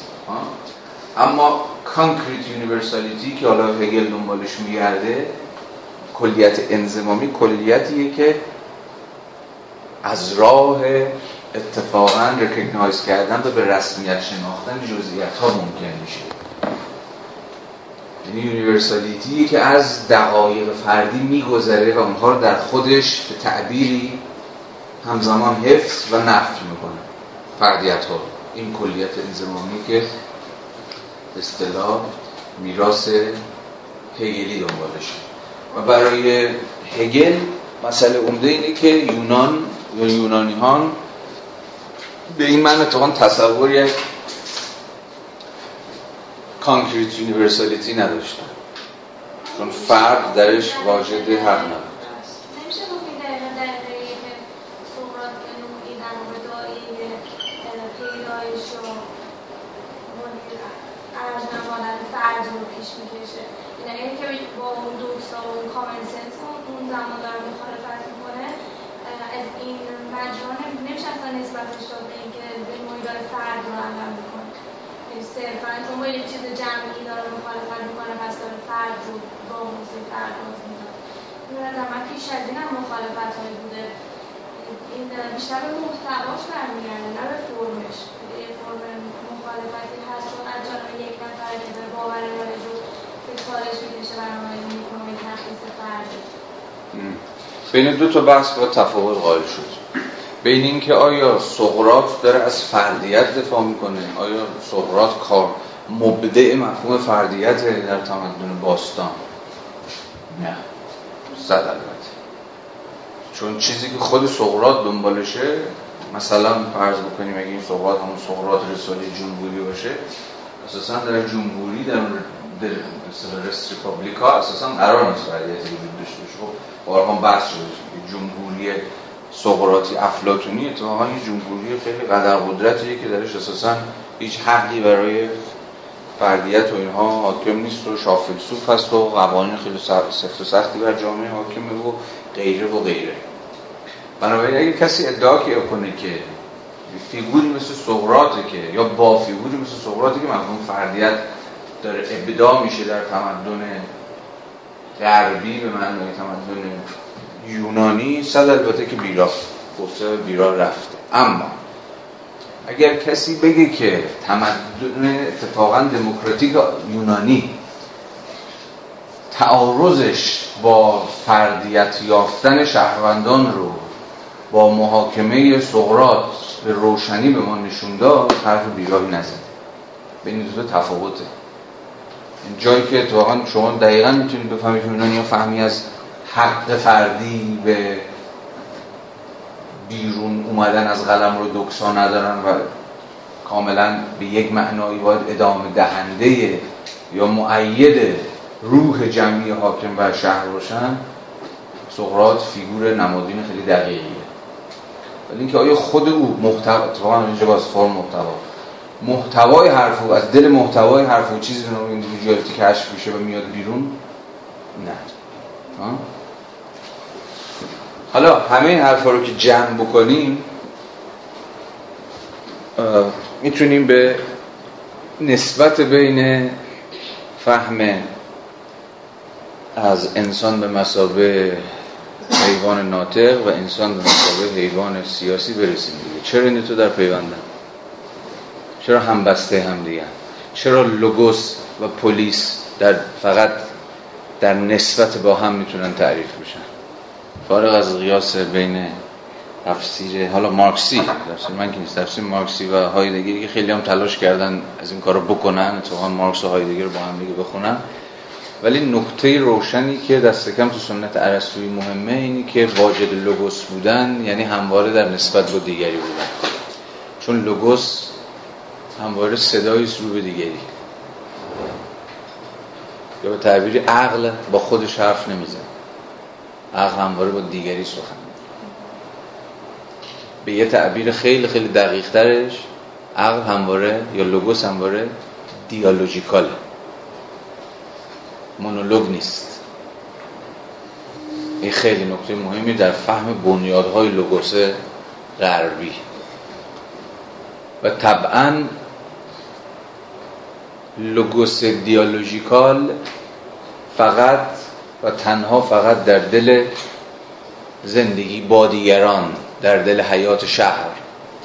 اما concrete universality که حالا هگل دنبالش میگرده کلیت انضمامی کلیتیه که از راه اتفاقا recognize کردن و به رسمیت شناختن جزئیت ها ممکن میشه. یعنی universality که از دقایق فردی میگذره و اونها رو در خودش به تعبیری همزمان حفظ و نفی می‌کنه. فردیت ها این کلیت انضمامی که اصطلاح میراث هگلی دنبالش و برای هگل مسئله عمده اینه که یونان یا یونانیان به این معنی اتفاقا تصور یک concrete universality نداشتن. چون فرد درش واجد حق نبود. گرایش و ارز نمادن فرد رو پیش می‌کشه یعنی اینکه با اون دوستا و اون کامن سنس و اون زمان داره مخالفت می‌کنه از این مجموعه نمیشه اصلا نسبتش داد به اینکه زیموی داره فرد رو عمل می‌کنه صرفا چون با یک چیز جمعی داره مخالفت می‌کنه پس داره فرد رو با موسیقی فرد رو می‌کنه این پیش از این هم مخالفت هایی بوده این بیشتر به محتواش برمیگرده نه به فرمش. یه فرم مخالفتی هست چون از جانب یک نفر که به باور رایج به کارش می‌کشه برنامه می‌کنه تخصیص فرده بین دو تا بحث با تفاوت قائل شد. بین اینکه آیا سقراط داره از فردیت دفاع می‌کنه؟ آیا سقراط کار مبدع مفهوم فردیت در تمدن باستان؟ نه. صد البته چون چیزی که خود سقراط دنبالشه مثلا فرض بکنیم اگه این سقراط همون سقراط رساله جمهوری باشه اساسا در جمهوری در مثلا res republica اساسا قرار نیست فردیتی وجود داشته باشه. خب بارها بحث شده جمهوری سقراطی افلاطونی اتفاقا یه جمهوری خیلی قدر قدرتیه که درش اساسا هیچ حقی برای فردیت و اینها حاکم نیست و شاه‌فیلسوف هست و قوانین خیلی سفت و سختی بر جامعه حاکمه و غیره و غیره. بنابراین اگه کسی ادعا کنه که فیگوری مثل سقراطه که یا با فیگوری مثل سقراطه که مفهوم فردیت داره ابدا میشه در تمدن غربی به معنای تمدن یونانی صد البته که بیرا گفته بیرا رفته. اما اگر کسی بگه که تمدن اتفاقا دموکراتیک یونانی تعارضش با فردیت یافتن شهروندان رو با محاکمه سقرات به روشنی به ما نشون داد حرف بیراهی نزد. بین دو تفاوته. جایی که اتفاقا شما دقیقا می‌تونید بفهمید که یونانی فهمی از حق فردی به بیرون اومدن از قلم رو دکسا ندارن و کاملا به یک معنایی باید ادامه دهنده یا معید روح جمعی حاکم و شهر باشن سقراط فیگور نمادین خیلی دقیقیه ولی اینکه آیا خود او محتوا اتفاقا اینجا باز فرم محتوا. محتوای حرف او از دل محتوای حرف او چیزی به نام ایندیویدوالیتی کشف میشه و میاد بیرون؟ نه. حالا همه این حرفا رو که جمع بکنیم می‌تونیم به نسبت بین فهم از انسان به مسابه حیوان ناطق و انسان به مسابه حیوان سیاسی برسیم دیگه. چرا این تو در پیوندن چرا همبسته هم دیگه؟ چرا لوگوس و پلیس در فقط در نسبت با هم می‌تونن تعریف بشن؟ فارغ از قیاس بین تفسیر حالا مارکسی تفسیر من که نیست تفسیر مارکسی و هایدگری که خیلی هم تلاش کردن از این کارو بکنن اتفاقا مارکس و هایدگر با هم دیگه بخونن. ولی نکته روشنی که دست کم تو سنت ارسطویی مهمه اینی که واجد لوگوس بودن یعنی همواره در نسبت با دیگری بودن. چون لوگوس همواره صدایی رو به دیگری. یا به تعبیری عقل با خودش حرف نمیزن. عقل همواره با دیگری سخن به یه تعبیر خیلی خیلی دقیق ترش عقل همواره یا لوگوس همواره دیالوژیکاله. مونولوگ نیست. این خیلی نکته مهمی در فهم بنیادهای لوگوس غربی. و طبعا لوگوس دیالوژیکال فقط و تنها فقط در دل زندگی با دیگران در دل حیات شهر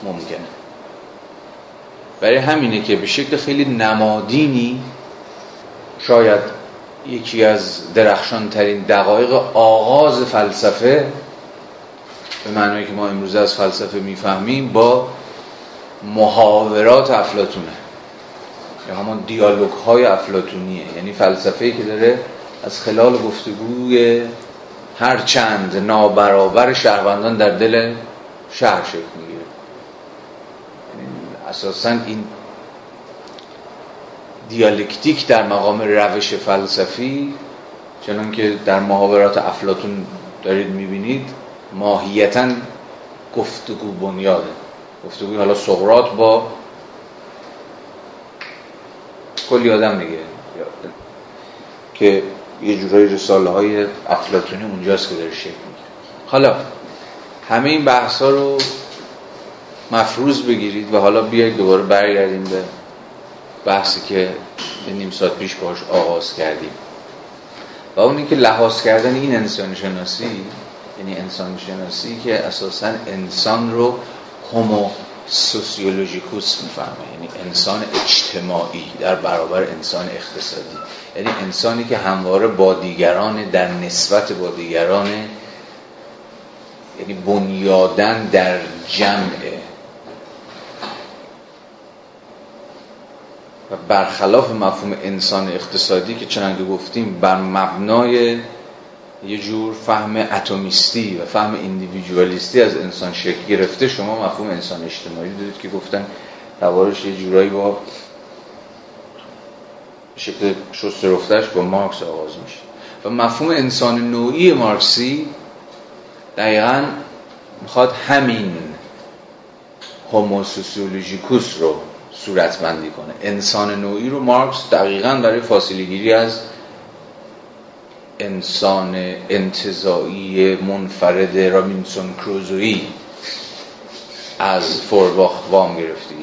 ممکنه. برای همینه که به شکل خیلی نمادینی شاید یکی از درخشان ترین دقایق آغاز فلسفه به معنی که ما امروز از فلسفه می‌فهمیم با محاورات افلاتونه یا همون دیالوگ های افلاتونیه یعنی فلسفه که داره از خلال گفتگوی هر چند نابرابر شهروندان در دل شهر شکل می‌گیره. یعنی اساسا این دیالکتیک در مقام روش فلسفی چنان که در محاورات افلاتون دارید می‌بینید ماهیتا گفتگو بنیاده. گفتگوی حالا سقرات با کلی آدم دیگه. که یه جورایی رساله های افلاتونی اونجاست که داره شکل می‌گیره. حالا همه این بحث ها رو مفروض بگیرید و حالا بیایید دوباره برگردیم به بحثی که نیم ساعت پیش باش آغاز کردیم. و اون که لحاظ کردن این انسان شناسی یعنی انسان شناسی که اساسا انسان رو هومو سوسیولوژیکوس می‌فهمه یعنی انسان اجتماعی در برابر انسان اقتصادی. یعنی انسانی که همواره با دیگران در نسبت با دیگران یعنی بنیادن در جمعه و برخلاف مفهوم انسان اقتصادی که چنانکه گفتیم بر مبنای یه جور فهم اتمیستی و فهم ایندیویدوالیستی از انسان شکل گرفته شما مفهوم انسان اجتماعی دارید که گفتن دوارش یه جورایی با شکل شست رفتش با مارکس آغاز میشه. و مفهوم انسان نوعی مارکسی دقیقا می‌خواد همین هوموسوسیولوژیکوس رو صورتبندی کنه. انسان نوعی رو مارکس دقیقا برای فاصله گیری از انسان انتزاعی منفرد رابینسون کروزوی از فورباخ وام گرفته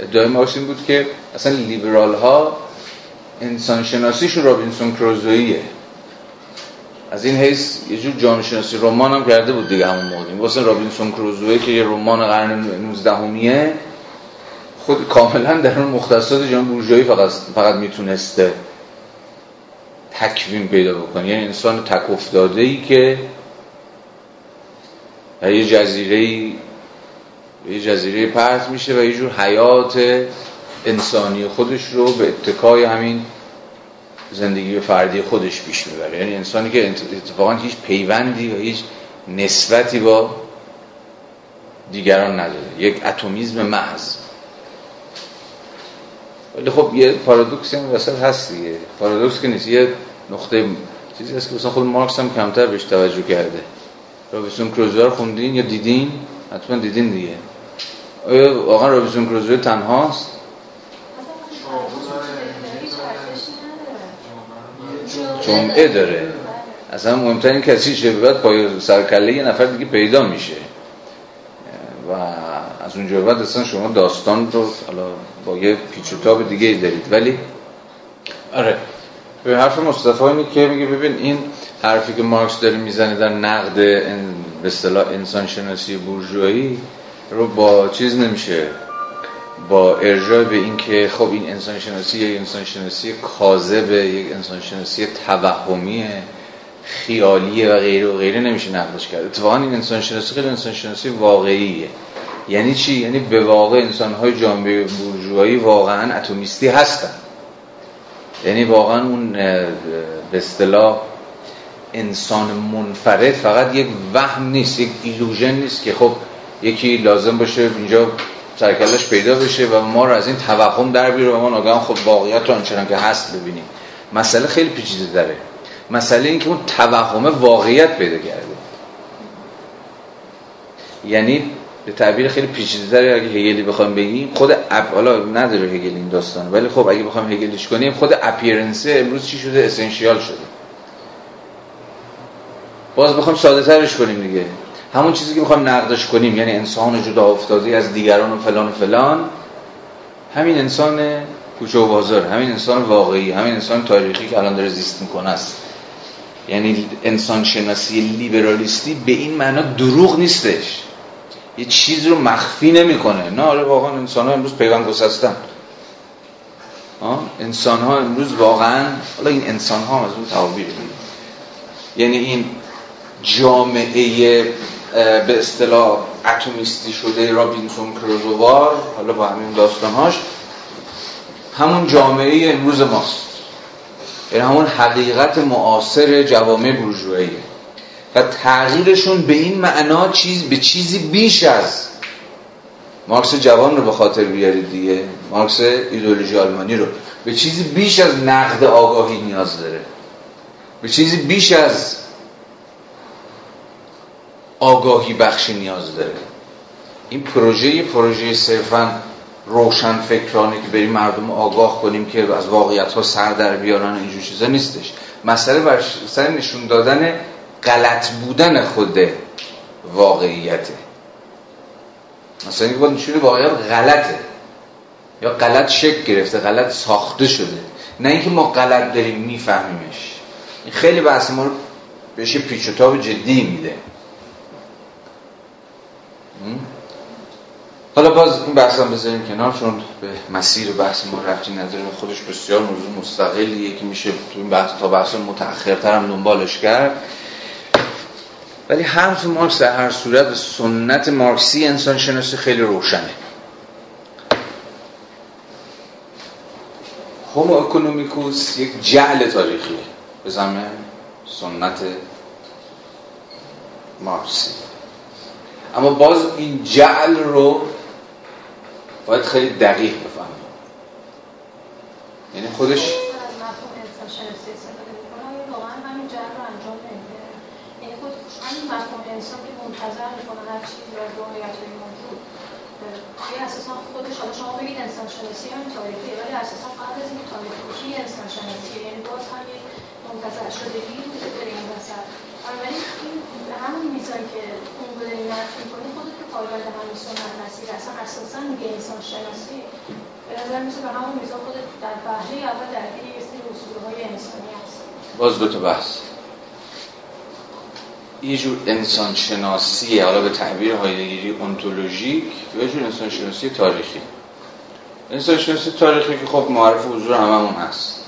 ادعای مارکس این بود که اصلا لیبرال ها انسان شناسیشون رابینسون کروزویه از این حیث یه جور جامعه شناسی رمان هم کرده بود دیگه همون موقع. واسه رابینسون کروزوی که یه رمان قرن 19همیه خود کاملا در اون مختصات جهان بورژوایی فقط فقط می‌تونسته تکوین پیدا بکنه. یعنی انسان تک افتاده ای که یه جزیره یه جزیره پرت میشه و یه جور حیات انسانی خودش رو به اتکای همین زندگی فردی خودش پیش می‌بره. یعنی انسانی که اتفاقا هیچ پیوندی و هیچ نسبتی با دیگران نداره. یک اتمیزم محض. ولی خب یه پارادوکسی هم وسط هست دیگه. پارادوکس که نیست. یه نقطه چیزی هست که مثلا خود مارکس هم کمتر بهش توجه کرده. رابیسون کروزو خوندین یا دیدین؟ حتما دیدین دیگه. آیا واقعا رابیسون کروزو تنهاست؟ جمعه داره اصلا مهمترین کسی چه؟ بعد پای سرکله یه نفر دیگه پیدا میشه. و از اونجا بعد اصلا شما داستان رو حالا با یه پیچ و تاب دیگه دارید. ولی آره. به حرف مصطفی اینه که میگه ببین این حرفی که مارکس داره می‌زنه در نقد به اصطلاح انسان شناسی بورژوایی رو با چیز نمیشه. با ارجاع به اینکه خب این انسان شناسی یک انسان شناسی کاذبه یک انسان شناسی توهمیه. خیالیه و غیره و غیره نمیشه نقدش کرد. اتفاقا این انسان شناسی خیلی انسان شناسی واقعیه. یعنی چی؟ یعنی به واقع انسان های جامعه بورژوایی واقعا اتمیستی هستن. یعنی واقعا اون به اصطلاح انسان منفرد فقط یک وهم نیست یک ایلوژن نیست که خب یکی لازم باشه اینجا سرکلش پیدا بشه و ما رو از این توهم در بیاره و ما ناگهان خود واقعیت رو آنچنان که هست ببینیم. مسئله خیلی پیچیده داره مسئله این که اون توهم واقعیت پیدا کرده. یعنی به تعبیر خیلی پیچیده تری اگه هگلی بخوام بگیم خود اپ حالا نداره هگل این داستان ولی خب اگه بخوام هگلیش کنیم خود اپیرنسه امروز چی شده؟ اسنشیال شده. باز بخوام ساده ترش کنیم دیگه. همون چیزی که می‌خوام نقدش کنیم یعنی انسان جدا افتاده از دیگران و فلان و فلان. همین انسان کوچه و بازار همین انسان واقعی همین انسان تاریخی که الان داره زیست می‌کنه است. یعنی انسان شناسی لیبرالیستی به این معنا دروغ نیستش. یه چیز رو مخفی نمی‌کنه. نه آره واقعا انسان ها امروز پیوند گسستن. انسان ها امروز واقعا حالا این انسان ها از اون تعابیر یعنی این جامعه به اصطلاح اتمیستی شده رابینسون کروزووار حالا با همین داستانهاش همون جامعه امروز ماست. یعنی همون حقیقت معاصر جوامع بورژواییه. و تغییرشون به این معنا چیز به چیزی بیش از مارکس جوان رو به خاطر بیارید دیگه. مارکس ایدئولوژی آلمانی رو. به چیزی بیش از نقد آگاهی نیاز داره. به چیزی بیش از آگاهی بخشی نیاز داره. این پروژه پروژه صرفا روشن فکرانه که بریم مردم آگاه کنیم که از واقعیت ها سر در بیارن اینجور چیزا نیستش. مسئله بر سر نشون دادن غلط بودن خود واقعیته. مثلا اینکه نشون واقعیت غلطه. یا غلط شکل گرفته غلط ساخته شده. نه اینکه ما غلط داریم میفهمیمش. این خیلی بحث ما رو بهش پیچ و تاب جدی میده. حالا باز این بحث هم بذاریم کنار چون به مسیر بحث ما رفتی نداره. خودش بسیار موضوع مستقلیه. که میشه تو این بحث تا بحث متأخرتر هم دنبالش کرد. ولی حرف مارکس در هر صورت سنت مارکسی انسان شناسی خیلی روشنه. هومو اکونومیکوس یک جعل تاریخیه. به سنت مارکسی. اما باز این جعل رو باید خیلی دقیق بفهمیم. یعنی خودش مفهوم انسان که منتظر می‌کنه هر چیز را واقعیت های موجود. آیا اساسا خودش حالا شما بگید انسان شناسی هم تاریخی ولی اساسا قبل از این تاریخی انسان شناسی. یعنی باز هم یک منتظر وجود داره این وسط ولی این همون میزان که اون داری نفت می‌کنی خودت که پایگاه همین سنت مسیر اصلا اساسا میگه انسان شناسی به میشه به همون میزان خودت در بهره اول درگیر یه سری اصولهای انسانی هست. باز دو تا بحث. یه جور انسان شناسی حالا به تعبیر هایدگیری انتولوژیک و یه جور انسان شناسی تاریخی. انسان شناسی تاریخی که خب معرف حضور هممون هست.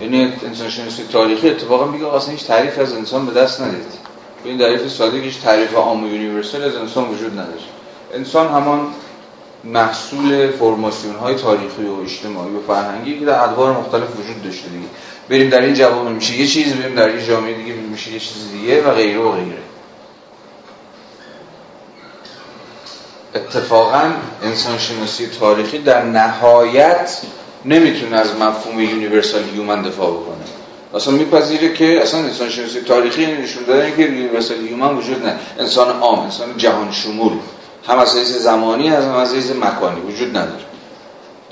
یعنی انسان شناسی تاریخی اتفاقا میگه اصلا هیچ تعریف از انسان به دست ندید. به این تعریف ساده هیچ تعریف عام یونیورسال از انسان وجود نداره انسان همان محصول فرماسیون های تاریخی و اجتماعی و فرهنگی که در ادوار مختلف وجود داشته دیگه. بریم در این جواب میشه یه چیز بریم در این جامعه دیگه میشه یه چیز دیگه و غیره و غیره. اتفاقا انسان شناسی تاریخی در نهایت نمی‌تونه از مفهوم universal human دفاع بکنه. اصلا میپذیره که اصلا انسان شناسی تاریخی نشون دادن که universal human وجود نه انسان عام انسان جهان شمول. هم از حیث زمانی هم از حیث مکانی وجود نداره.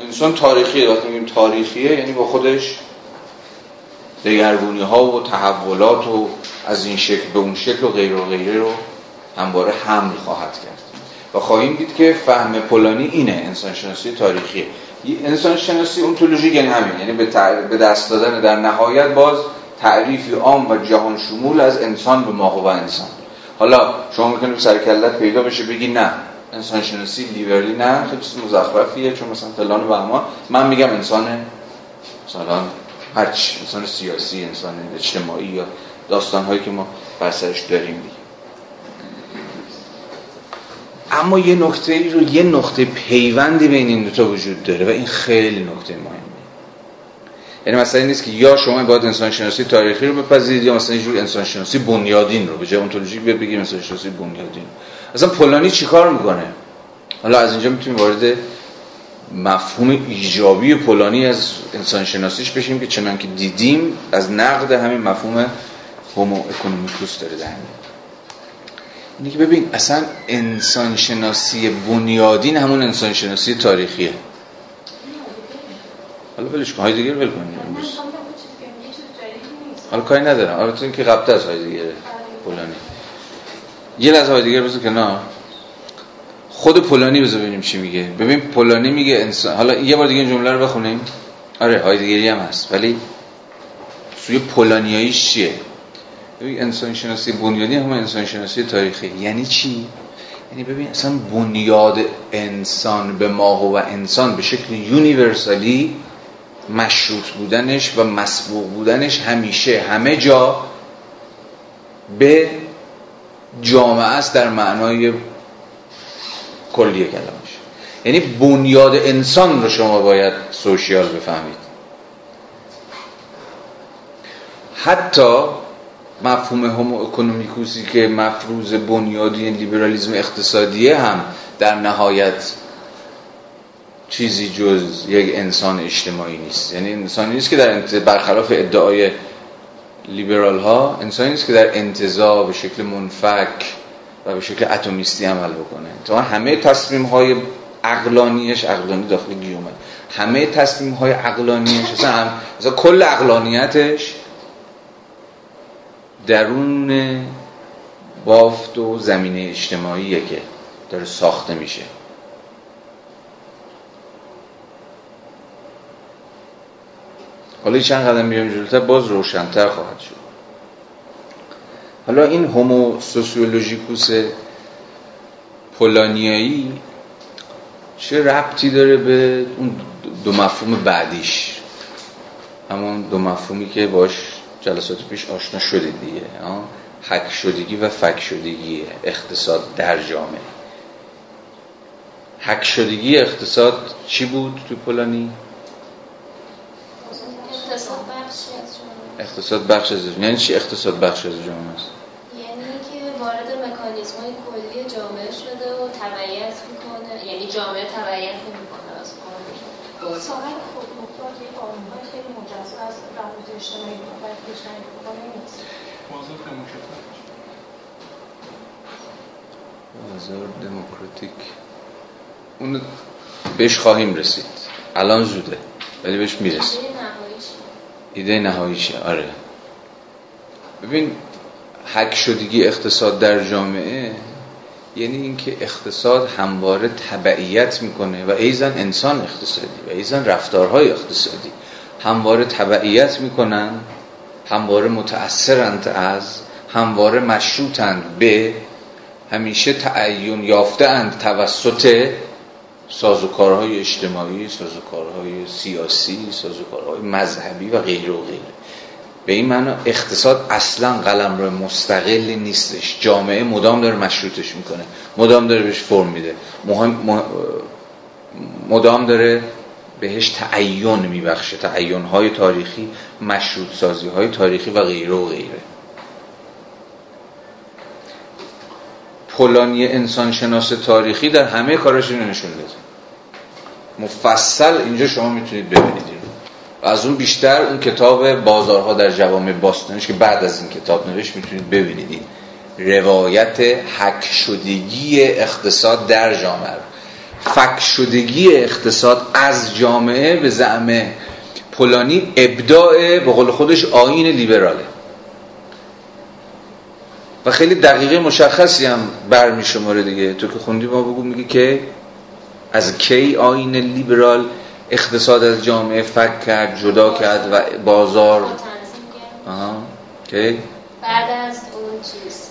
انسان تاریخیه. وقتی میگیم تاریخیه یعنی با خودش دگرگونی ها و تحولات و از این شکل به اون شکل و غیر و غیره رو همواره حمل خواهد کرد. و خواهیم دید که فهم پولانی اینه انسان شناسی تاریخی انسان شناسی اونتولوژی یعنی همین یعنی به دست دادن در نهایت باز تعریفی عام و جهان شمول از انسان به ما و انسان. حالا شما می‌کنید سر کلت پیدا بشه بگی نه انسان شناسی لیبرلی نه خیلی چیز مزخرفیه چون مثلا فلان و ما من میگم انسان مثلا هرچی انسان سیاسی انسان اجتماعی یا داستان هایی که ما بر سرش داریم دیگه. اما یه نکته ای رو یه نقطه پیوندی بین این دوتا وجود داره و این خیلی نکته مهمه. یعنی مثلا نیست که یا شما باید انسان شناسی تاریخی رو بپذیرید یا مثلا یه انسان شناسی بنیادین رو به جای اونتولوژیک بگیم انسان شناسی بنیادین. اصلا پولانی چیکار می‌کنه؟ حالا از اینجا می‌تونیم وارد مفهوم ایجابی پولانی از انسان شناسیش بشیم که چنان که دیدیم از نقد همین مفهوم هومو اکونومیکوس داره در اینه که ببین اصلا انسان شناسی بنیادین همون انسان شناسی تاریخیه. حالا ولش کن هایدگر ول کن. حالا کاری ندارم. البته اینکه قبل از هایدگر پولانی. یه لحظه هایدگر بزن که نه خود پولانی بذار ببینیم چی میگه. ببین پولانی میگه انسان حالا یه بار دیگه این جمله رو بخونیم. آره هایدگری هم هست ولی سوی پولانیاییش چیه؟ ببین انسان شناسی بنیادی هم انسان شناسی تاریخی. یعنی چی؟ یعنی ببین اصلا بنیاد انسان به ماه و انسان به شکل یونیورسالی مشروط بودنش و مسبوق بودنش همیشه همه جا به جامعه است در معنای کلیه کلمش. یعنی بنیاد انسان رو شما باید سوشیال بفهمید. حتی مفهوم هومو اکونومیکوسی که مفروض بنیادی لیبرالیزم اقتصادیه هم در نهایت چیزی جز یک انسان اجتماعی نیست. یعنی انسانی نیست که در برخلاف ادعای لیبرال ها انسانی نیست که در انتظار به شکل منفک و به شکل اتمیستی عمل بکنه. تو همه تصمیم های اقلانیش اقلانی داخل گیومه. همه تصمیم های اقلانیش مثلا, هم مثلا کل اقلانیتش درون بافت و زمینه اجتماعیه که داره ساخته میشه. حالا چند قدم بیام جلوتر باز روشنتر خواهد شد. حالا این هومو سوسیولوژیکوس پولانیایی چه ربطی داره به اون دو مفهوم بعدیش؟ همون دو مفهومی که باش جلسات پیش آشنا شدید دیگه حک شدگی و فک شدگی اقتصاد در جامعه. حک شدگی اقتصاد چی بود تو پولانی؟ اقتصاد بخش از جامعه. یعنی چی اقتصاد بخش از جامعه است؟ یعنی که وارد مکانیزم های کلی جامعه شده و تبعیت می‌کنه. یعنی جامعه تبعیت نمی‌کنه از قانون ساحل خود مختار یک مجزا از روابط اجتماعی و اجتماعی نیست. بازار دموکراتیک. اون بهش خواهیم رسید. الان زوده ولی بهش می‌رسید ایده نهاییشه آره. ببین حک شدگی اقتصاد در جامعه یعنی اینکه اقتصاد همواره تبعیت می‌کنه و ایزن انسان اقتصادی و ایزن رفتارهای اقتصادی. همواره تبعیت می‌کنن همواره متأثرند از همواره مشروطند به همیشه تعین یافته اند توسط سازوکارهای اجتماعی سازوکارهای سیاسی سازوکارهای مذهبی و غیره و غیره. به این معنا اقتصاد اصلا قلم رو مستقلی نیستش. جامعه مدام داره مشروطش می‌کنه. مدام داره بهش فرم میده. مدام داره بهش تعین میبخشه. تعین های تاریخی مشروط سازی های تاریخی و غیره و غیره. پولانی انسان شناس تاریخی در همه کارش اینو نشون داده. مفصل اینجا شما می‌تونید ببینید. و از اون بیشتر اون کتاب بازارها در جوامع باستانش که بعد از این کتاب نوشت می‌تونید ببینید. روایت حک شدگی اقتصاد در جامعه. فک شدگی اقتصاد از جامعه به زعم پولانی ابداع به قول خودش آین لیبراله. و خیلی دقیقه مشخصی هم برمی شماره دیگه. تو که خوندی ما بگو میگه که از کی آین لیبرال اقتصاد از جامعه فک کرد جدا کرد و بازار؟ آها کی؟ بعد از اون چیز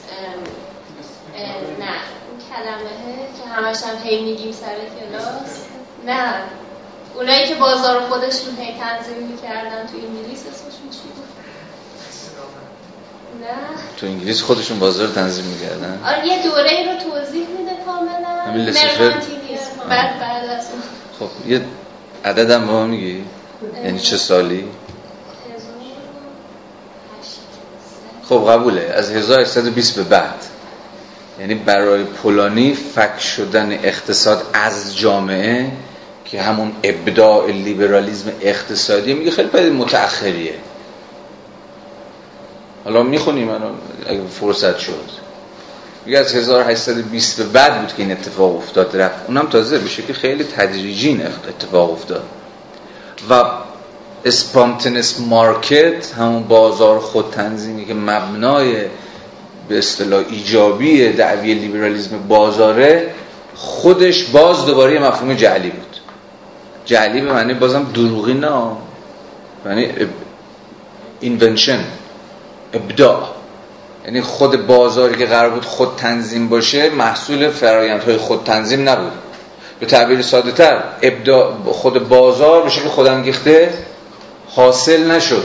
نه. کلمه که همش هم هی میگیم سر کلاس. نه. اونایی که بازار خودشون هی تنظیم می‌کردن تو انگلیس اسمشون چی بود؟ تو انگلیس خودشون بازار تنظیم می‌کردن؟ آره یه دوره ای رو توضیح میده کاملا. همین لسفر بعد بعد از خب یه عدد هم با میگی؟ یعنی چه سالی؟ خب قبوله. از 1820 به بعد. یعنی برای پولانی فک شدن اقتصاد از جامعه که همون ابداع لیبرالیزم اقتصادی میگه خیلی پدید متأخریه. حالا می‌خونیم منو اگه فرصت شد. میگه از 1820 به بعد بود که این اتفاق افتاد رفت. اونم تازه به شکل خیلی تدریجی این اتفاق افتاد. و spontaneous market همون بازار خود تنظیمی که مبنای به اصطلاح ایجابی دعوی لیبرالیزم بازاره خودش باز دوباره مفهوم جعلی بود. جعلی به معنی بازم دروغی نه. یعنی اینونشن ابداع. یعنی خود بازاری که قرار بود خود تنظیم باشه محصول فرایندهای خود تنظیم نبود. به تعبیر ساده تر ابداع خود بازار به شکل خودانگیخته حاصل نشد.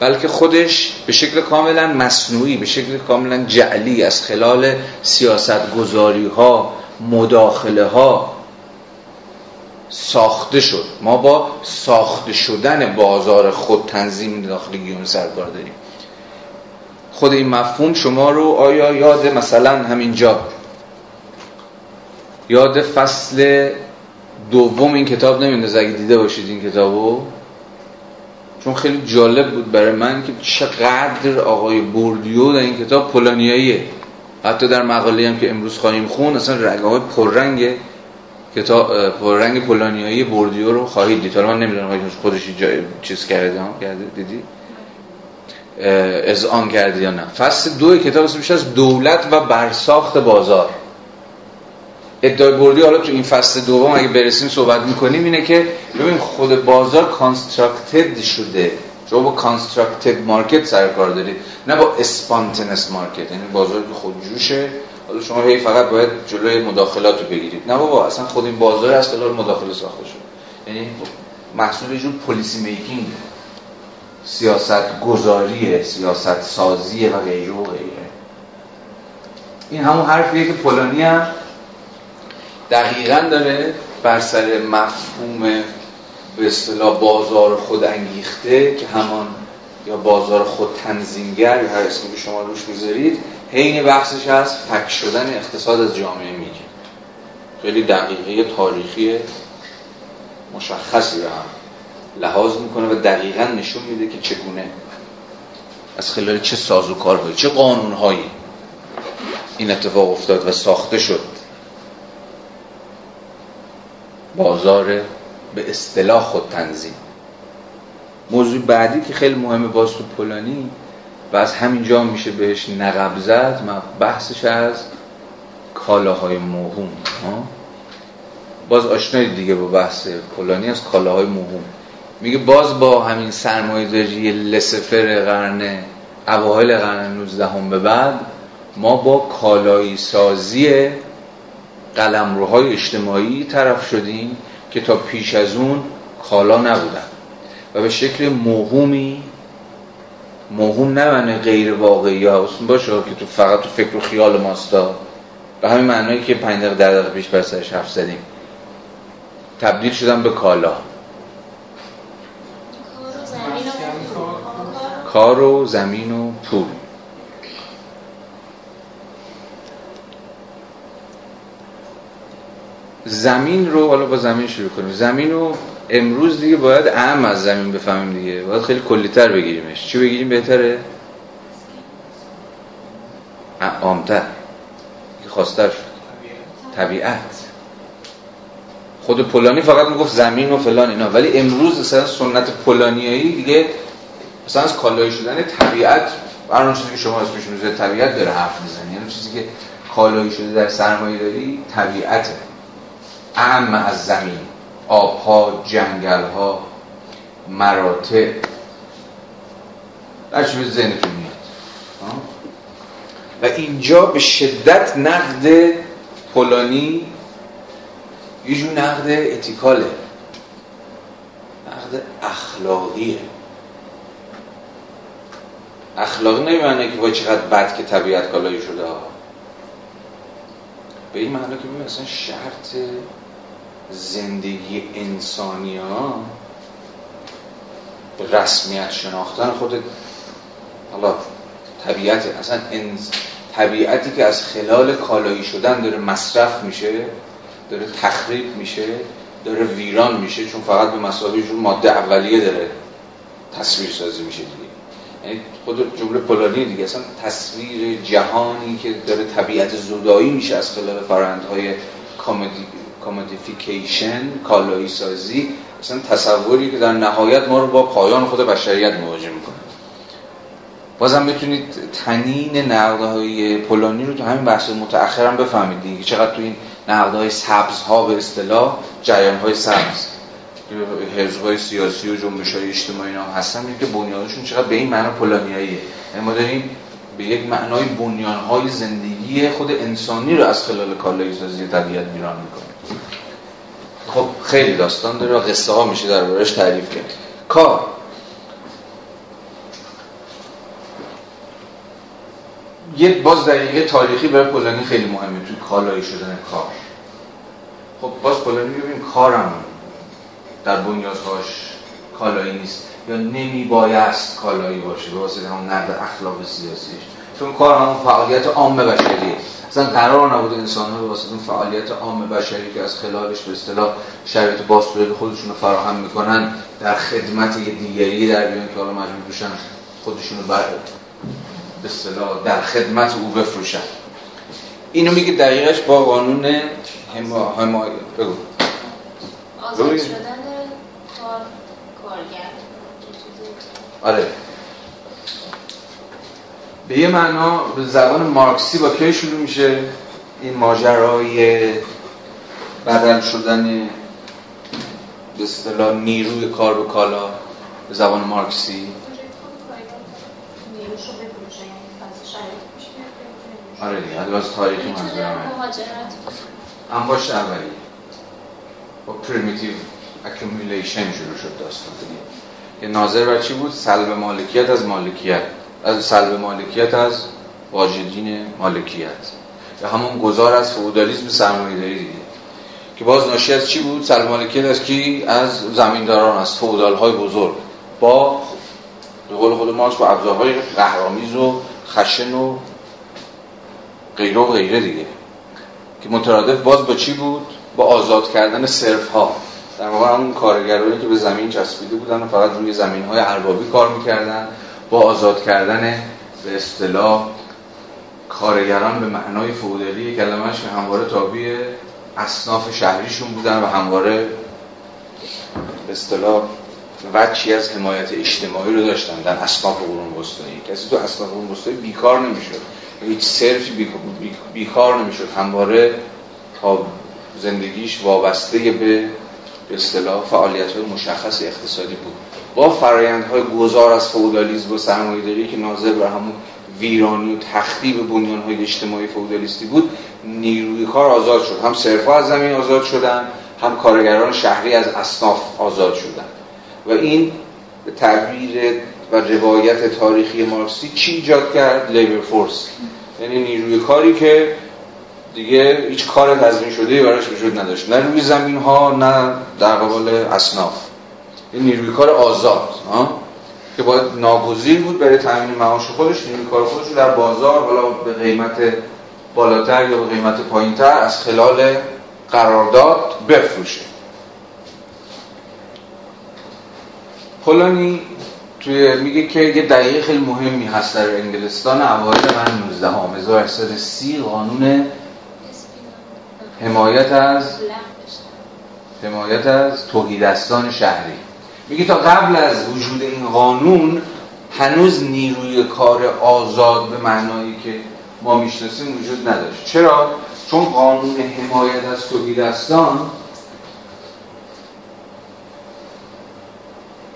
بلکه خودش به شکل کاملا مصنوعی به شکل کاملا جعلی از خلال سیاست گذاری ها مداخله ها ساخته شد. ما با ساخته شدن بازار خود تنظیم داخل گیوم سرکار داریم. خود این مفهوم شما رو آیا یاد مثلا همینجا یاد فصل دوم این کتاب نمیندازه؟ اگه دیده باشید این کتابو. چون خیلی جالب بود برای من که چقدر آقای بوردیو در این کتاب پولانیاییه. حتی در مقاله هم که امروز خواهیم خون اصلا رگه های پررنگه کتاب رنگ پولانیایی بوردیو رو خواهید دید. حالا من نمی‌دونم خودش جای چیز کرده کرده دیدی؟ از آن کرده یا نه. فصل دو کتاب اسمش از دولت و برساخت بازار. ادعای بردی حالا تو این فصل دوم اگه برسیم صحبت می‌کنیم اینه که ببین خود بازار constructed شده. شما با constructed market سر کار دارید نه با spontaneous market یعنی بازار که خودجوشه حالا شما هی فقط باید جلوی مداخلات رو بگیرید. نه بابا اصلا خود این بازار از خلال مداخله ساخته شده. یعنی محصول یه جور پلیسی میکینگ سیاست گذاریه سیاست سازیه و غیره و غیره. این همون حرفیه که پولانی هم دقیقا داره بر سر مفهوم به اصطلاح بازار خود انگیخته که همان یا بازار خود تنظیمگر یا هر اسمی که شما روش می‌ذارید حین بحثش از پک شدن اقتصاد از جامعه میگه. خیلی دقیقه تاریخی مشخصی رو هم لحاظ می‌کنه و دقیقا نشون میده که چگونه از خلال چه ساز و کارهایی چه قانونهایی این اتفاق افتاد و ساخته شد. بازار به اصطلاح خود تنظیم. موضوع بعدی که خیلی مهمه باز تو پولانی و از همینجا میشه بهش نقب زد بحثش از کالاهای موهوم. باز آشنایی دیگه با بحث پولانی از کالاهای موهوم. میگه باز با همین سرمایه داری لسفر قرن اوایل قرن 19 هم به بعد ما با کالایی سازی قلمروهای اجتماعی طرف شدیم که تا پیش از اون کالا نبودن. و به شکل موهومی موهوم نه غیر واقعی ها باشه که تو فقط تو فکر و خیال ماستا به همین معنایی که پنج دقیقه در دقیقه پیش برسرش حرف زدیم. تبدیل شدن به کالا. کار و زمین و پول. زمین رو حالا با زمین شروع کنیم. زمین رو امروز دیگه باید اهم از زمین بفهمیم دیگه. باید خیلی کلیتر بگیریمش. چی بگیریم بهتره؟ عامتر. خواستر شد. طبیعت. خود پولانی فقط می‌گفت زمین و فلان اینا. ولی امروز مثلا سنت پولانیایی دیگه مثلا از کالایی شدن طبیعت برنامه چیزی که شما اسمش می‌ذارید طبیعت داره حرف می‌زنی یعنی چیزی که کالایی شده در سرمایه داری طبیعته. اهم از زمین. آبها جنگلها مراتع در چی به ذهنتون میاد. و اینجا به شدت نقد پولانی یه جور نقد اتیکاله. نقد اخلاقیه. اخلاقی نمیمعنی که وای چقدر بد که طبیعت کالایی شده ها. به این معنی که مثلا شرط زندگی انسانی ها به رسمیت شناختن خود حالا طبیعت اصلا طبیعتی که از خلال کالایی شدن داره مصرف میشه داره تخریب میشه داره ویران میشه چون فقط به مسابقه جور ماده اولیه داره تصویر سازی میشه دیگه. یعنی خود جمله پولانی دیگه اصلا تصویر جهانی که داره طبیعت زودایی میشه از خلال فرندهای کامدی کامودیفیکیشن کالایی سازی اصلا تصوری که در نهایت ما رو با پایان خود بشریت مواجه می‌کنه. بازم می‌تونید تنین نقده های پولانی رو تو همین بحث متأخر هم بفهمید دیگه چقدر تو این نقده های سبز ها به اصطلاح جریان های سبز حزب سیاسی و جنبش های اجتماعی هم هستن که بنیانشون چقدر به این معنی پولانیاییه. یعنی ما داریم به یک معنای بنیان های زندگی خود انسانی رو از خلال کالایی سازی طبیعت میران می‌کنه خب خیلی داستان داره و قصه ها میشه در برش تعریف کرد. کار. یه باز دقیقه تاریخی برای پولانی خیلی مهمه توی کالایی شدن کار. خب باز پولانی ببینیم کارم در بنیادهاش کالایی نیست. یا نمی بایست کالایی باشه به واسه همون نقد اخلاق سیاسیش چون کار همون فعالیت عام بشریه اصلا قرار نبود انسان ها به واسه اون فعالیت عام بشری که از خلالش به اصطلاح شرایط باستوری خودشون رو فراهم می‌کنن در خدمت یه دیگری در بیان که حالا مجبور بشن خودشون رو بر به اصطلاح در خدمت او بفروشن. اینو میگه دقیقش با قانون هما هما بگو. آزاد شدن کار کارگر. آره. به یه معنا به زبان مارکسی با کی شروع میشه؟ این ماجرای بدل شدن به اصطلاح نیروی کار به کالا به زبان مارکسی. آره دیگه از تاریخی منظورم هم باشه اولی با primitive accumulation شروع شد داستان دیگه. که ناظر بر چی بود؟ سلب مالکیت از مالکیت. از سلب مالکیت از واجدین مالکیت. یا همون گذار از فئودالیسم سرمایه‌داری دیگه. که باز ناشی از چی بود؟ سلب مالکیت از کی؟ از زمینداران از های بزرگ. با به قول خود مارکس با ابزارهای قهرآمیز و خشن و غیره و غیره دیگه. که مترادف باز با چی بود؟ با آزاد کردن صرف ها در واقع همون کارگرانی که به زمین چسبیده بودن و فقط روی زمین های اربابی کار می‌کردن. با آزاد کردن به اصطلاح کارگران به معنای فودالی کلمهش که همواره تابع اصناف شهریشون بودن و همواره به اصطلاح وچی از حمایت اجتماعی رو داشتن در اصناف قرون وسطایی. کسی تو اصناف قرون وسطایی بیکار نمی‌شد. هیچ صرفی بیکار نمی‌شد. همواره تا زندگیش وابسته به به اصطلاح فعالیت های مشخص اقتصادی بود. با فرایندهای گذار از فودالیزم و سرمایه‌داری که ناظر بر همون ویرانی و تخریب بنیانهای اجتماعی فودالیستی بود نیروی کار آزاد شد. هم صرفا از زمین آزاد شدن هم کارگران شهری از اصناف آزاد شدن. و این تعبیر و روایت تاریخی مارکسی چی ایجاد کرد؟ لیبر فورس. یعنی نیروی کاری که دیگه هیچ کار تضمین شده براش وجود نداشت. نه روی زمین ها نه در قبال اصناف. نیروی کار آزاد؟ که باید ناگزیر بود برای تامین معاش خودش نیروی کار خودش در بازار حالا به قیمت بالاتر یا به قیمت پایینتر از خلال قرارداد بفروشه. پولانی توی میگه که یه دقیقه خیلی مهمی هست در انگلستان اوایل قرن 19 هم 1830 قانون حمایت از حمایت از توحیدستان شهری. میگه تا قبل از وجود این قانون هنوز نیروی کار آزاد به معنایی که ما می‌شناسیم وجود نداشت چرا؟ چون قانون حمایت از توحیدستان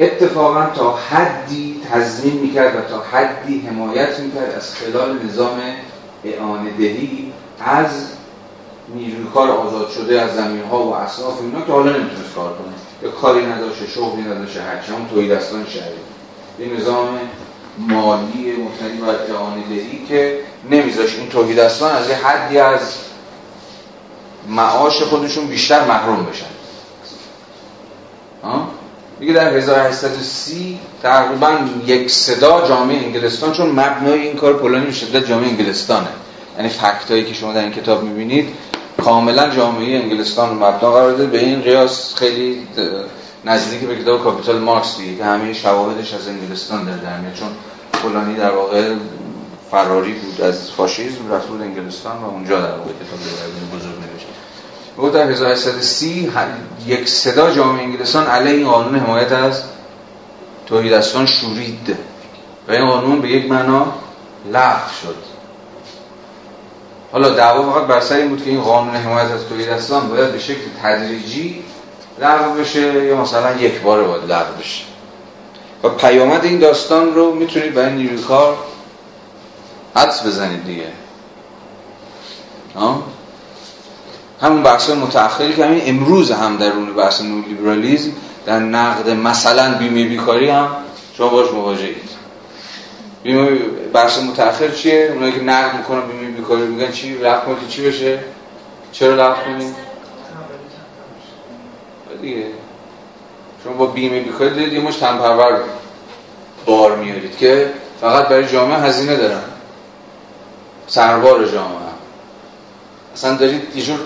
اتفاقا تا حدی تضمین می‌کرد و تا حدی حمایت می‌کرد از خلال نظام اعانه دهی از نیروی کار آزاد شده از زمین ها و اصناف اینا که حالا نمی‌تونست کار کنه کاری نداشته شغلی نداشته هرچی هم توی دستان شهری. یه نظام مالی مبتنی بر اعانه دهی که نمیذاش این توحیدستان از یه حدی از معاش خودشون بیشتر محروم بشن. میگه در 1830 تقریبا یک صدا جامعه انگلستان چون مبنای این کار پولانی به شدت جامعه انگلستانه. یعنی فکتایی که شما در این کتاب می‌بینید کاملا جامعه انگلستان مبنا قرار داده. به این قیاس خیلی نزدیک به کتاب کاپیتال مارکس دیگه که همه شواهدش از انگلستان در در چون پولانی در واقع فراری بود از فاشیسم رفت بود انگلستان و اونجا در واقع کتاب بزرگ نوشت. او در 1830 یک صدا جامعه انگلستان علیه این قانون حمایت از توحیدستان شورید. و این قانون به یک معنا لغو شد. حالا دعوا فقط بر سر این بود که این قانون حمایت از توحیدستان باید به شکل تدریجی لغو بشه یا مثلا یک بار باید لغو بشه. و پیامد این داستان رو می‌تونید برای نیروی کار حدس بزنید دیگه. همون بحث متأخری که همین امروز هم در اون بحث نولیبرالیزم در نقد مثلا بیمه بیکاری هم شما باش مواجهید. بیمه بحث متأخر چیه؟ اونایی که نقد می‌کنن بیمه بیکاری میگن چی؟ لغو کنید چی بشه؟ چرا لغو کنید؟ دیگه شما با بیمه بیکاری دارید یه مش تنپرور بار میارید که فقط برای جامعه هزینه دارن سربار جامعه اصلا دارید یه جور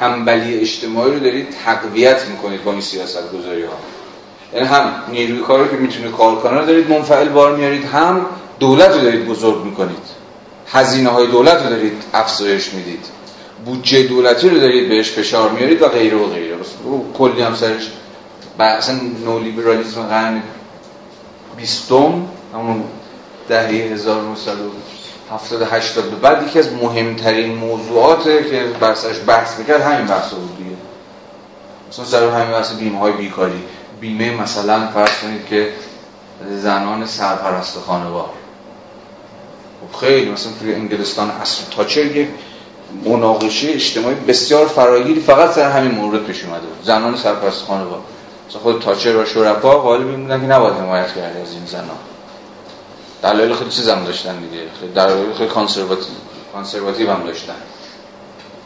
تنبلی اجتماعی رو دارید تقویت می‌کنید با این سیاست گذاری ها یعنی هم نیروی کار رو که می‌تونه کار رو دارید منفعل بار میارید هم دولت رو دارید بزرگ می‌کنید. هزینه های دولت رو دارید افزایش می‌دید. بودجه دولتی رو دارید بهش فشار میارید و غیره و غیره. کلی هم سرش اصلا نولیبرالیسم قرن بیستم همون دهه 1970 80 به بعد یکی از مهمترین موضوعات که برسش بحث می‌کرد همین بحث بود دیگه. مثلا سر همین بحث بیمه های بیکاری. بیمه مثلا فرض کنید که زنان سرپرست خانوار خب خیلی مثلا توی انگلستان اصل تاچر یک مناقشه اجتماعی بسیار فراگیری فقط سر همین مورد پیش اومده زنان سرپرست خانوار مثلا خود تاچر و شرکا غالب میموندن که نباید حمایت کرده از این زنان. دلایل خیلی چیز هم داشتن دیگه. خیلی دلایل خیلی conservative conservative هم داشتن.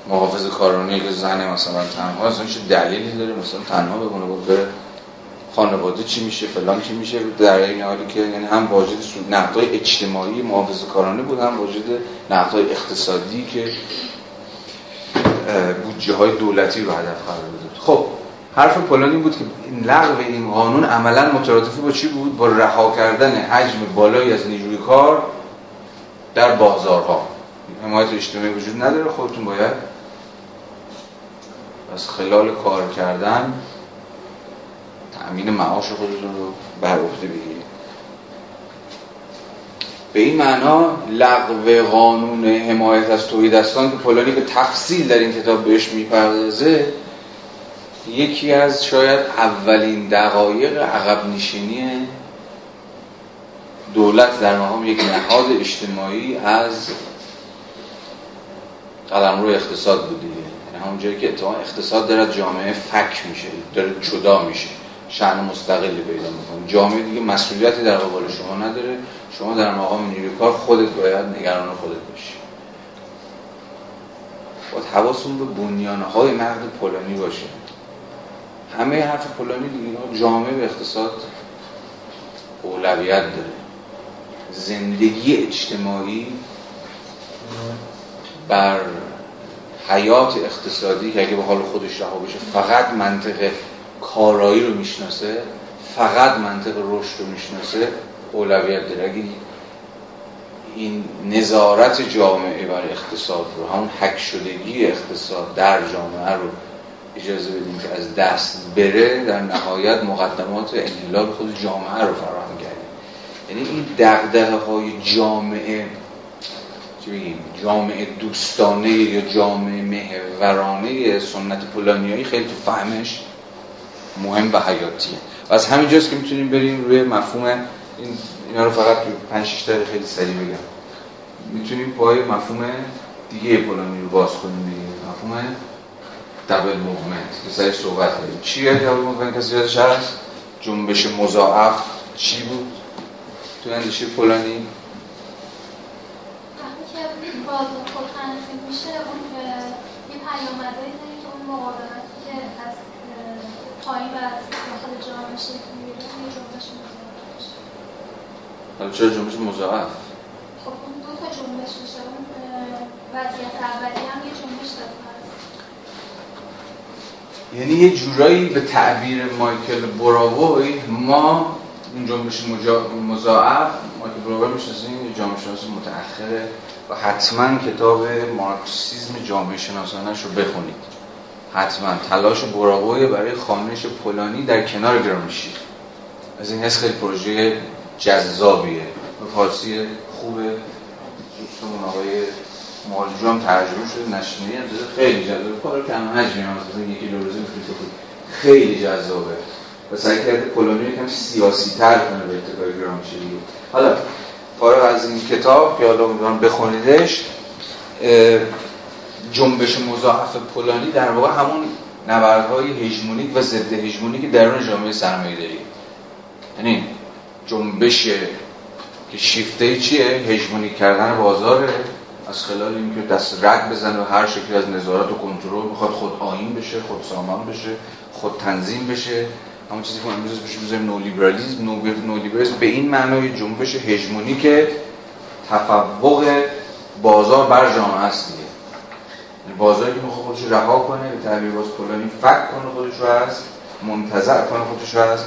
محافظه‌کارانه‌ای که زنه مثلا تنها اصلا چه دلیلی داره مثلا تنها بمونه بود بره خانواده چی میشه فلان چی میشه در این حالی که یعنی هم واجد نقدای اجتماعی محافظ کارانه بود هم واجد نقدای اقتصادی که بودجه های دولتی رو هدف قرار بده خب حرف پولانی بود که لغو این قانون عملا مترادف با چی بود؟ با رها کردن حجم بالایی از نیروی کار در بازارها. حمایت اجتماعی وجود نداره. خودتون باید از خلال کار کردن تأمین معاش خودتون رو بر عهده بگیرید به این معنا لغو قانون حمایت از توحیدستان که پولانی به تفصیل در این کتاب بهش می‌پردازه یکی از شاید اولین دقایق عقب نشینی دولت در مقام یک نهاد اجتماعی از قلم روی اقتصاد بودی یعنی همون جایی که اقتصاد داره جامعه فک میشه داره جدا میشه. شأن مستقلی پیدا می‌کنه. جامعه دیگه مسئولیتی در قبال شما نداره. شما در مقام نیروی کار خودت باید نگران خودت باشی. باید حواستون به بنیانه های نقد پولانی باشه. همه حرف پولانی دیگه جامعه به اقتصاد اولویت داره. زندگی اجتماعی بر حیات اقتصادی که اگه به حال خودش رها بشه فقط منطق کارایی رو می‌شناسه فقط منطق رشد رو می‌شناسه اولویت داره. اگه این نظارت جامعه بر اقتصاد رو همون حک شدگی اقتصاد در جامعه رو اجازه بدیم که از دست بره در نهایت مقدمات انحلال خود جامعه رو فراهم کرده یعنی این دغدغه های جامعه جامعه دوستانه یا جامعه محورانه سنت پولانیایی خیلی تو فهمش مهم و حیاتیه. و از همینجاست که می‌تونیم بریم روی مفهوم این اینا رو فقط تو 5 6 دقیقه خیلی سریع بگم. می‌تونیم پای مفهوم دیگه پولانی رو باز کنیم دیگه. مفهوم double movement که سرش صحبت کنیم. چیه double movement کسی یادش هست؟ جنبش مضاعف. چی بود؟ تو اندیشه پولانی؟ میشه اون یه پیامدهایی داره که اون مقاومتی که از پایین و داخل جامعه شکل می‌گیره یه جنبش مضاعف حالا چرا جنبش مضاعف؟ خب اون دو تا جنبش میشه اون وضعیت اولی هم یه جنبش داره. یعنی یه جورایی به تعبیر مایکل براووی ما این جنبش مضاعف مایکل براووی می‌شناسیم یه جامعه شناس متأخره و حتما کتاب مارکسیزم جامعه شناسانش رو بخونید. حتما. تلاش براووی برای خانش پولانی در کنار گرامشی از این هست خیلی پروژه جذابیه. به فارسی خوبه. دوستمون آقای مالجو هم ترجمه شده. نشینی خیلی جذابه. کار کم حجمی هم مثلا یکی دو روزه می‌تونید خیلی جذابه. و سعی کرده پولانی یکم سیاسی تر کنه به اتکای گرامشی حالا فارغ از این کتاب که حالا بخونیدش جنبش مضاعف پولانی در واقع همون نبردهای هژمونیک و ضد هژمونیک درون جامعه سرمایه‌داری یعنی جنبش که شیفته چیه؟ هژمونیک کردن بازاره. از خلال اینکه دست رد بزنه و هر شکلی از نظارت و کنترل می‌خواد خود آین بشه خود سامان بشه خود تنظیم بشه. همون چیزی که امروز بشه بزنیم نولیبرالیزم نولیبرالیزم به این معنای جنبش هژمونی که تفوق بازار بر جامعه است دیگه. بازاری که می‌خواد خودش رها کنه به تعبیر باز پولانی فک کنه خودش رو از منتظر کنه خودش رو از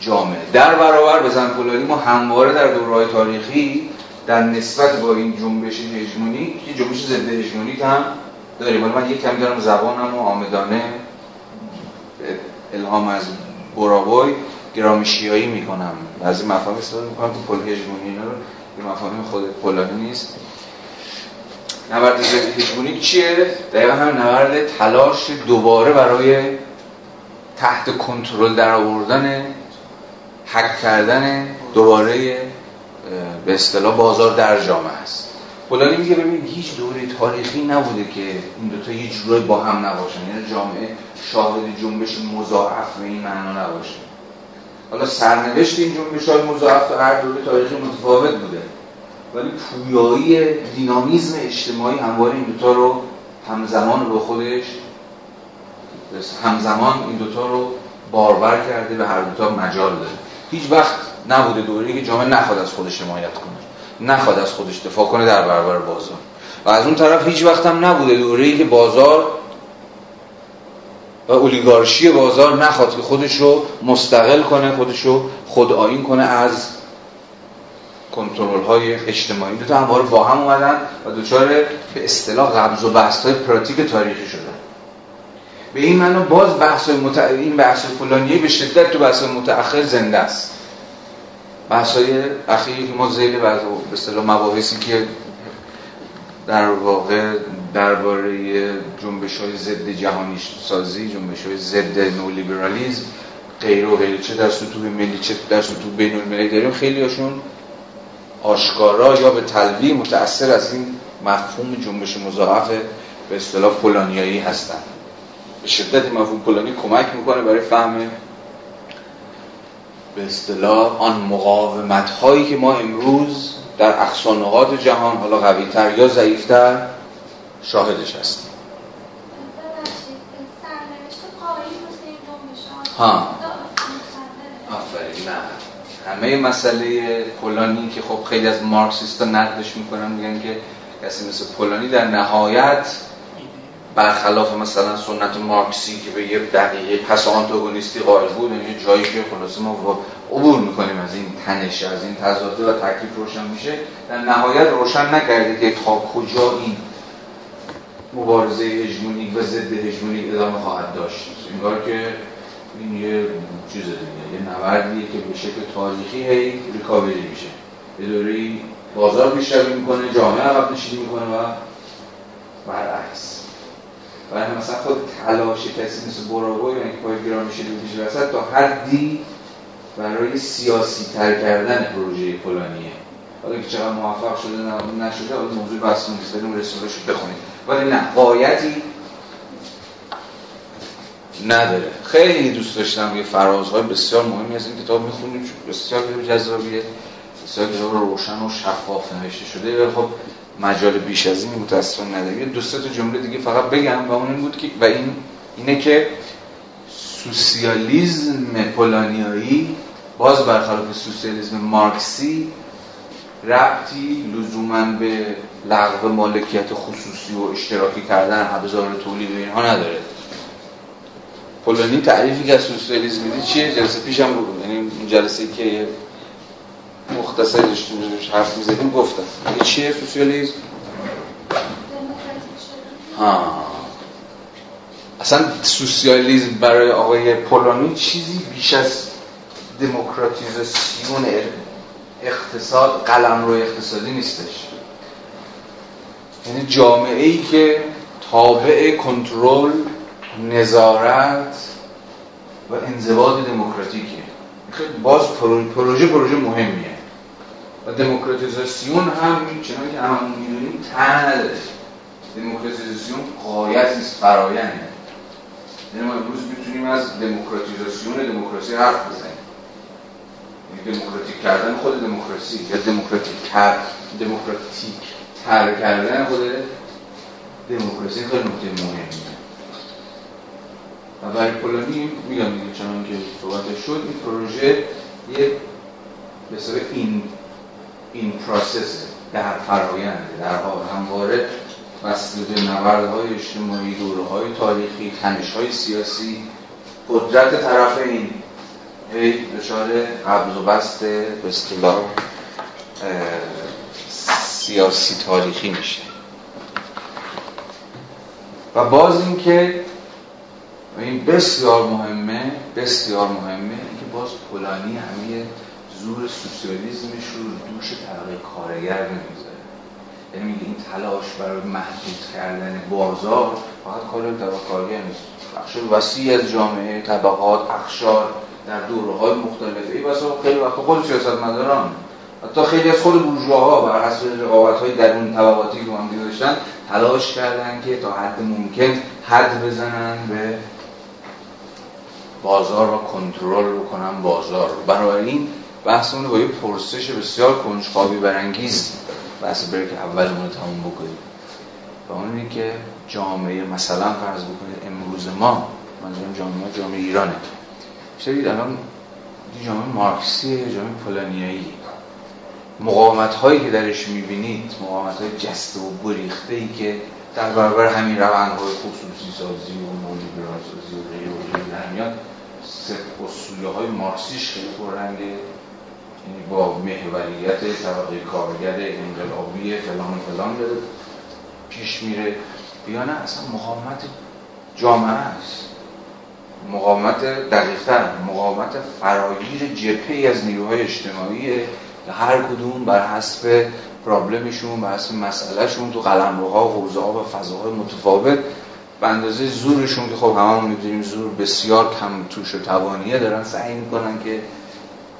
جامعه. در برابر بزن پولانی ما همواره در دورهای تاریخی در نسبت با این جنبش هژمونیک که جنبش ضد هژمونیک هم داریم. من یک کمی دارم زبانم و آمدانه الهام از براوای گرامشیایی می‌کنم. از این مفاهیم استفاده می‌کنم تو پل هژمونی رو یه مفاهیم خود پولانی نیست. نبرد هژمونیک چیه؟ دقیقا هم نبرد تلاش دوباره برای تحت کنترل در آوردن حک کردن دوباره به اصطلاح بازار در جامعه است. پولانی میگه ببین هیچ دوره تاریخی نبوده که این دوتا یه جورایی با هم نباشن. یعنی جامعه شاهد جنبش مضاعف به این معنا نباشه. حالا سرنوشت این جنبش های مضاعف تو هر دوره تاریخی متفاوت بوده. ولی پویایی دینامیزم اجتماعی همواره این دوتا رو همزمان به خودش همزمان این دوتا رو باربر کرده به هر دوتا مجال داده هیچ وقت نبوده دوره که جامعه نخواد از خودش حمایت کنه. نخواد از خودش دفاع کنه در برابر بازار. و از اون طرف هیچ وقت هم نبوده دوره که بازار و اولیگارشی بازار نخواد که خودش رو مستقل کنه خودش رو خود کنه از کنترل های اجتماعی. دو تا همواره با هم اومدن و دوچار به اصطلاح قبض و بست های پراتیک تاریخی شدن. به این معنا باز بحث مت... این بحث فلانیه به شدت تو بحث متأخر زنده است. بحث های اخیری ما زیل به اصطلاح مباحثی که در واقع درباره جنبش های ضد جهانی سازی جنبش های ضد نولیبرالیزم غیر و غیر چه در سطوح ملی چه در سطوح بین المللی داریم خیلی هاشون آشکارا یا به تلوی متأثر از این مفهوم جنبش مضاعف به اصطلاح فلانیایی هستند به شدت مفهوم پولانی کمک می‌کنه برای فهم به اصطلاح آن مقاومت هایی که ما امروز در اقصانقات جهان حالا قوی تر یا ضعیفتر شاهدش هستیم. ها. آفرین نه. همه مسئله پولانی که خب خیلی از مارکسیستا نقدش می‌کنن میگن که کسی مثل پولانی در نهایت برخلاف مثلا سنت مارکسی که به یه دقیقه پس آنتاگونیستی قائل بود یعنی جایی که خلاصه ما عبور می‌کنیم از این تنش از این تضاده و تکلیف روشن میشه در نهایت روشن نکرده که تا کجا این مبارزه هژمونیک و ضد هژمونیک ادامه خواهد داشت. انگار که این یه چیز دیگه یه نوردیه که به شکل تاریخی هی ریکاوری میشه. به دوری بازار پیشروی می‌کنه جامعه عقب نشینی می‌کنه و برعکس. و مثلا خود تلاش کسی مثل براوی یعنی پای گرام میشه وسط تا حدی برای سیاسی تر کردن پروژه فلانیه. حالا که چقدر موفق شده نشده حالا موضوع بحث نیست بریم رسولش بخونید ولی نه قایتی نداره. خیلی دوست داشتم یه فرازهای بسیار مهمی از این کتاب می‌خونیم بسیار جذابیه. بسیار کتاب روشن و شفاف نوشته شده. ولی خب مجال بیش از این متاسفانه نداریم یه دو تا جمله دیگه فقط بگم و اون این بود که و این اینه که سوسیالیزم پولانیایی باز برخلاف سوسیالیسم مارکسی ربطی لزوما به لغو مالکیت خصوصی و اشتراکی کردن ابزار تولید اینها نداره. پولانی تعریفی که از سوسیالیسم میدی چیه؟ جلسه پیشم بود. یعنی جلسه که مختصر داشتیم حرف می‌زدیم گفتم. این چیه سوسیالیسم ها. اصلا سوسیالیسم برای آقای پولانی چیزی بیش از دموکراتیزاسیون اقتصاد قلم رو اقتصادی نیستش. یعنی جامعه ای که تابع کنترل نظارت و انضباط دموکراتیکه. باز پروژه پروژه مهمیه. و دموکراتیزاسیون هم چنانکه که همون می‌دونیم نداره دموکراتیزاسیون قایت نیست فراینده یعنی ما امروز می‌تونیم از دموکراتیزاسیون دموکراسی حرف بزنیم. یعنی دموکراتیک کردن خود دموکراسی. یا دموکراتیک تر دموکراتیک. تر کردن خود دموکراسی خیلی نکته مهمیه. و برای پولانی میگم دیگه چنان که صحبت شد این پروژه یه به این این پروسس در فراینده در همواره وصل به نبردهای اجتماعی دوره های تاریخی تنش های سیاسی قدرت طرف این هی دچار قبض و بست به سیاسی تاریخی میشه. و باز این که این بسیار مهمه بسیار مهمه که باز پولانی همه زور سوسیالیزمش رو دوش طبقه کارگر نمی‌ذاره. یعنی میگه این تلاش برای محدود کردن بازار فقط کار طبقه کارگر نیست. بخش وسیع از جامعه طبقات اخشار در دوره های مختلف. ای واسه خیلی وقت خود سیاست مداران حتی خیلی از خود بورژواها بر حسب رقابت های درون طبقاتی که هم داشتن تلاش کردن که تا حد ممکن حد بزنن به بازار و کنترل بکنن بازار برای این بحث اون با یه پرسش بسیار کنجکاوی برانگیز بحث که اولمون تموم بکنیم. و اون که جامعه مثلا فرض بکنید امروز ما منظورم جامعه جامعه ایرانه. شدید الان جامعه مارکسی جامعه پولانیایی. مقاومت هایی که درش می‌بینید مقاومت های جسته و گریخته ای که در برابر همین روند های خصوصی سازی و نولیبرال سازی و غیره و میاد اصوله های مارکسیش خیلی پررنگه. یعنی با محوریت طبقه کارگر انقلابی فلان فلان داره پیش میره. یا نه اصلا مقاومت جامعه است. مقاومت دقیقتر مقاومت فراگیر جپه از نیروهای اجتماعی هر کدوم بر حسب پرابلمشون حسب مسئلهشون تو قلمروها و حوزه ها و فضاهای متفاوت. به اندازه زورشون که خب هممون می‌دونیم زور بسیار کم توش و توانیه دارن سعی می‌کنن که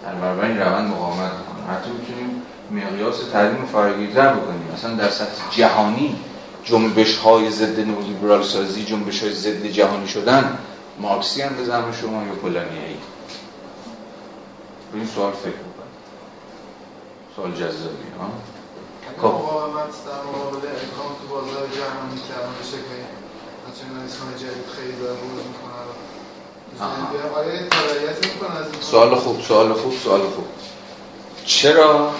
در برابر این روند مقاومت کنن. حتی می‌تونیم مقیاس تعلیم فراگیرتر بکنیم. مثلا در سطح جهانی جنبش های ضد نولیبرال سازی جنبش های ضد جهانی شدن مارکسی هم به زمان شما یا پولانیایی؟ این سوال فکر بکنید سوال جذابی ها؟ مقاومت در مقابل امکان تو بازار جهانی کردن به شکل ناسیونالیسم جدید خیلی داره بروز می‌کنه سوال خوب سوال خوب سوال خوب. چرا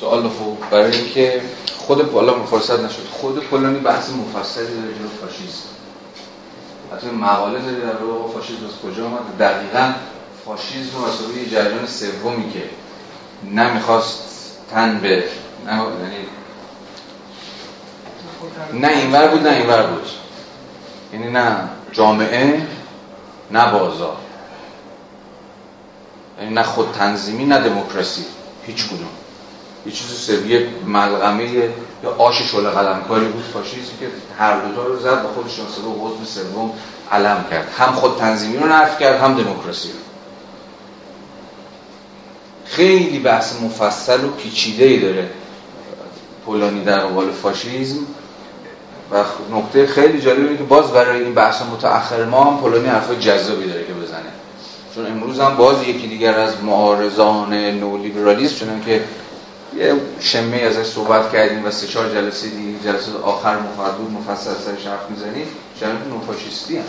سوال خوب؟ برای اینکه خود بالا مفصل نشد. خود پولانی بحث مفصلی داره جلو فاشیسم حتی مقاله داره در رو فاشیسم از کجا آمد دقیقا فاشیسم رو یه جریان سومی که نمی‌خواست تن به نه یعنی نه اینور بود نه اینور بود. یعنی نه جامعه نه بازار. یعنی نه خود تنظیمی نه دموکراسی. هیچ کدوم. یه چیز سویه ملغمه یا آش شل قلمکاری بود فاشیسم که هر دوتا رو زد با خودش ناسبه و قطب سوم علم کرد. هم خود تنظیمی رو نفی کرد هم دموکراسی رو. خیلی بحث مفصل و پیچیده ای داره. پولانی در قبال فاشیسم و نکته خیلی جالبه که باز برای این بحث متأخر ما هم پولانی حرفای جذابی داره که بزنه. چون امروز هم باز یکی دیگر از معارضان نولیبرالیسم چون که یه شمه ازش صحبت کردیم و سه چهار جلسه دیگه جلسه آخر مفصل مفصل سرش حرف می‌زنیم جنبه نوفاشیستی هم.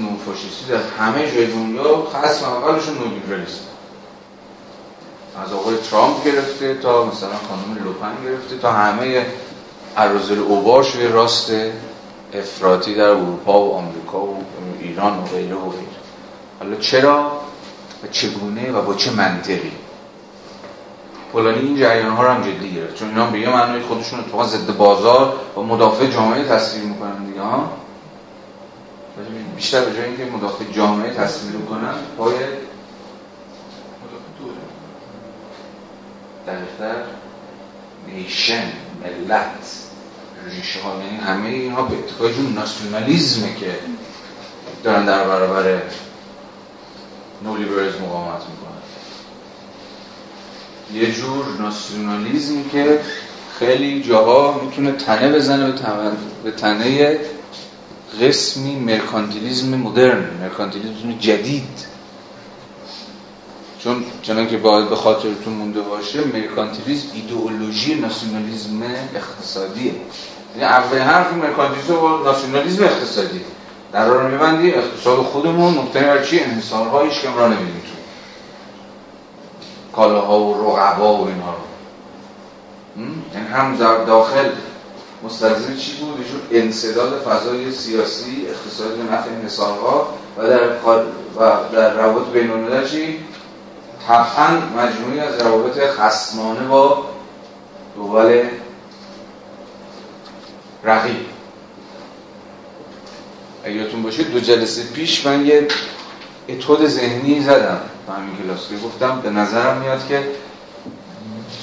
نوفاشیستی در همه جای دنیا خاص اولشون نولیبرالیسم. از آقای ترامپ گرفته تا مثلا خانم لوپن گرفته تا همه عرضل اوباش و راست افراطی در اروپا و آمریکا و ایران و غیره و غیره. حالا چرا؟ و چگونه و با چه منطقی؟ پولانی این جریان ها رو هم جدی گرفت. چون اینا به یه معنی خودشون اتفاقا ضد بازار و مدافع جامعه تصویر می‌کنن دیگه ها؟ بیشتر به جای اینکه مدافع جامعه تصویر کنن باید دقیقتر نیشن ملت. ریشه ها یعنی همه اینها به اتکای جون ناسیونالیزمه که دارن در برابر نولیبرز مقاومت می‌کنن. یه جور ناسیونالیزم که خیلی جاها می‌تونه تنه بزنه به تنه قسمی مرکانتیلیزم مدرن مرکانتیلیزم جدید. چون چنان که باید به خاطرتون مونده باشه مرکانتیلیزم ایدئولوژی ناسیونالیزم اقتصادیه یعنی اول حرف مرکانتیلیزم و ناسیونالیزم اقتصادی. در راه میبندی اقتصاد خودمون مبتنی بر چی؟ انحصارهایش که را نمیدیم تو کالاها و رقبا و اینها رو. یعنی هم داخل. مستلزم چی بود؟ ایشون انصداد فضای سیاسی اقتصادی نفع انحصارها. و در و در روابط بین چی؟ طبعا مجموعی از روابط خصمانه با دول رقیب. اگه باشه دو جلسه پیش من یه اتود ذهنی زدم تو همین کلاس. گفتم به نظرم میاد که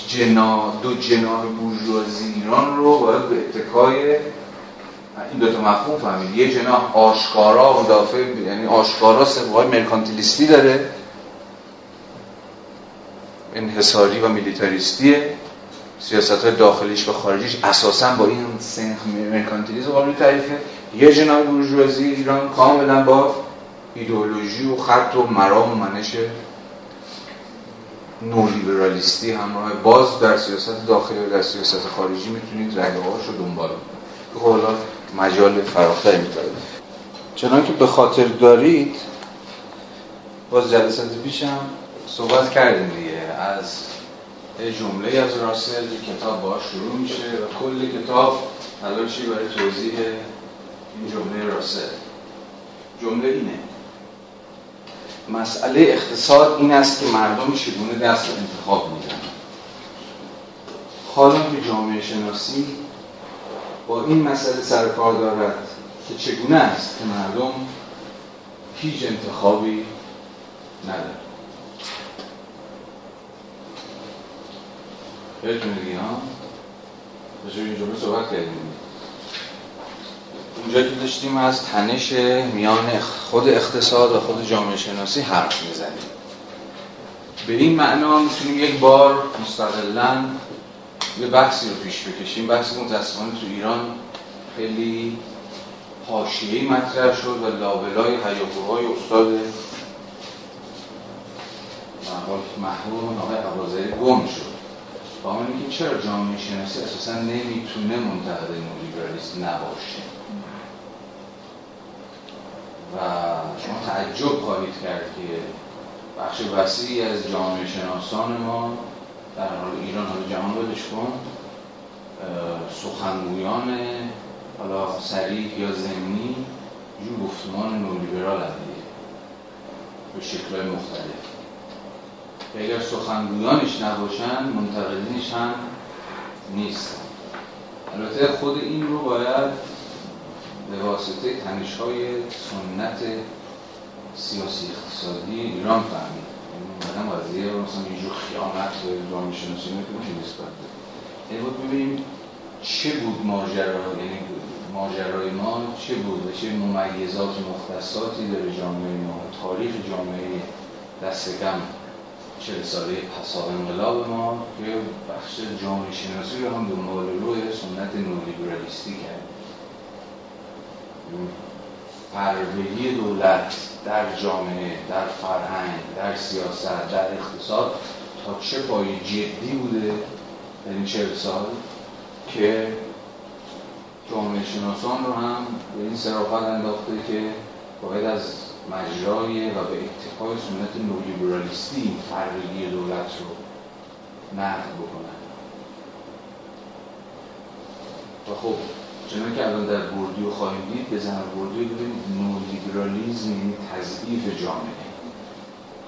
جنا دو جناح بورژوازی ایران رو باید به اتکای این دو تا مفهوم فهمید. یه جناح آشکارا مدافع یعنی آشکارا سبقای مرکانتیلیستی داره. انحصاری و میلیتاریستیه سیاست های داخلیش و خارجیش اساسا با این سنخ مرکانتیلیسم قابل تعریفه. یه جناح بورژوازی ایران کاملا با ایدئولوژی و خط و مرام و منش نولیبرالیستی همراه باز در سیاست داخلی و در سیاست خارجی می‌تونید رگه رو دنبال کنید. خب حالا مجال فراختری می‌تونه چنان که به خاطر دارید باز جلسات پیشم صحبت کردیم دیگه. از جمله از راسل کتاب باش شروع میشه و کل کتاب تلاشی برای توضیح این جمله راسل؟ جمله اینه. مسئله اقتصاد این است که مردم چگونه دست انتخاب میدن. حالا که جامعه شناسی با این مسئله سر کار دارد که چگونه است که مردم هیچ انتخابی ندارد یادتونه دیگه ها؟ این جمله صحبت کردیم. اونجا که داشتیم از تنش میان خود اقتصاد و خود جامعه شناسی حرف می‌زنیم. به این معنا می‌تونیم یک بار مستقلا یه بحثی رو پیش بکشیم. بحثی متاسفانه تو ایران خیلی حاشیه‌ای مطرح شد و لابلای هیاهوهای استاد محبوب آقای عبازری گم شد. با که چرا جامعه شناسی اساسا نمی‌تونه منتقد نولیبرالیسم نباشه. و شما تعجب خواهید کرد که بخش وسیعی از جامعه شناسان ما در حال ایران حالا جهان بدش کن سخنگویان حالا سریع یا زمینی جو گفتمان نولیبرال دیگه به شکلهای مختلف. که اگر سخنگویانش نباشن منتقدینش هم نیستن. البته خود این رو باید به واسطه تنش های سنت سیاسی اقتصادی ایران فهمید. مثلا یعنی قضیه رو مثلا اینجور خیانت به جامعه شناسی نمیشه نسبت یعنی بود ببینیم چه بود ماجرا یعنی ماجرای ما چه بود و چه ممیزات مختصاتی داره جامعه ما تاریخ جامعه دست کم چه ساله پسا انقلاب ما که بخش جامعه شناسی رو هم دنبال روی سنت نولیبرالیستی کرد پروری دولت در جامعه در فرهنگ در سیاست در اقتصاد تا چه پای جدی بوده؟ در این چهل سال که جامعه شناسان رو هم به این صرافت انداخته که باید از مجرای و به اتفاق سنت نولیبرالیستی فرقگی دولت رو نقد بکنن. و خب چنان که الان در بردیو خواهیم دید به زن بردیو ببینید نولیبرالیزم یعنی تضعیف جامعه.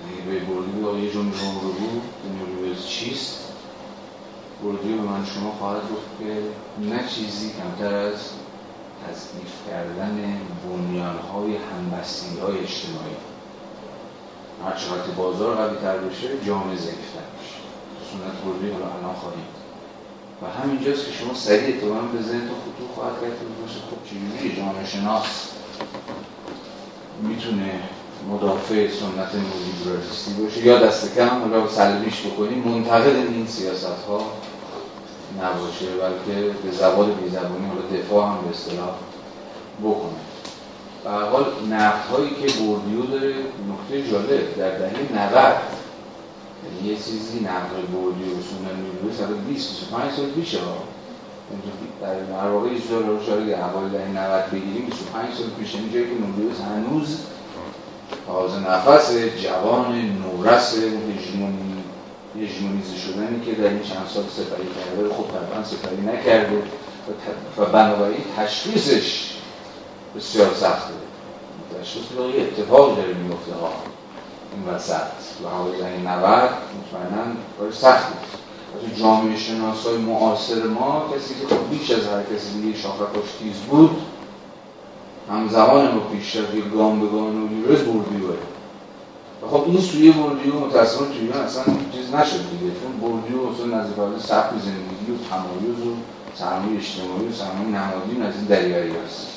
یعنی به بردیو یه جمله رو بود نولیبرالیزم چیست؟ بردیو به من شما خواهد گفت که نه چیزی کمتر از تضعیف کردن بنیانهای همبستگی های اجتماعی. هر چقدر بازار قوی تر بشه جامعه ضعیفتر بشه سنت بردیو الان خواهیم و همینجاست که شما سریع اتفاقا به ذهن تو خطور خواهد کرد باشه. خب چجوری؟ جامعه شناس می‌تونه مدافع سنت نولیبرالیستی باشه یا دست کم حالا سلبیش بکنیم منتقد این سیاست ها نباشه بلکه به زبان بیزبانی حالا دفاع هم به اصطلاح بکنه. به حال نقد هایی که بوردیو داره نکته جالب در دهه 90 یعنی یه چیزی نقل بردی و سنن میبوده سال 20 25 سال پیشه ها. در واقع اجرا رو شاید اول دهه 90 بگیریم 25 سال پیش این جایی که نوریوس هنوز تازه نفس جوان نورس هژمونی هژمونیزه شدنی که در این چند سال سپری کرده. خب طبعا سپری نکرده. و بنابراین تشخیصش بسیار سخته تشخیص یه اتفاق داره میفته ها. این وسط. و حوزه 90 مطمئنا کار سختی تو جامعه شناسای معاصر ما کسی که خب بیش از هر کسی دیگه شاخکاش تیز بود همزمان با پیشرفت گام به گام نولیبرالیسم بوردیوه خب این سوی بوردیو متاسفانه توی اصلا چیز نشد دیگه. چون بوردیو اصلا حال سبک زندگی و تمایز و سرمایه اجتماعی و سرمایه نهادی از این دریوری هست.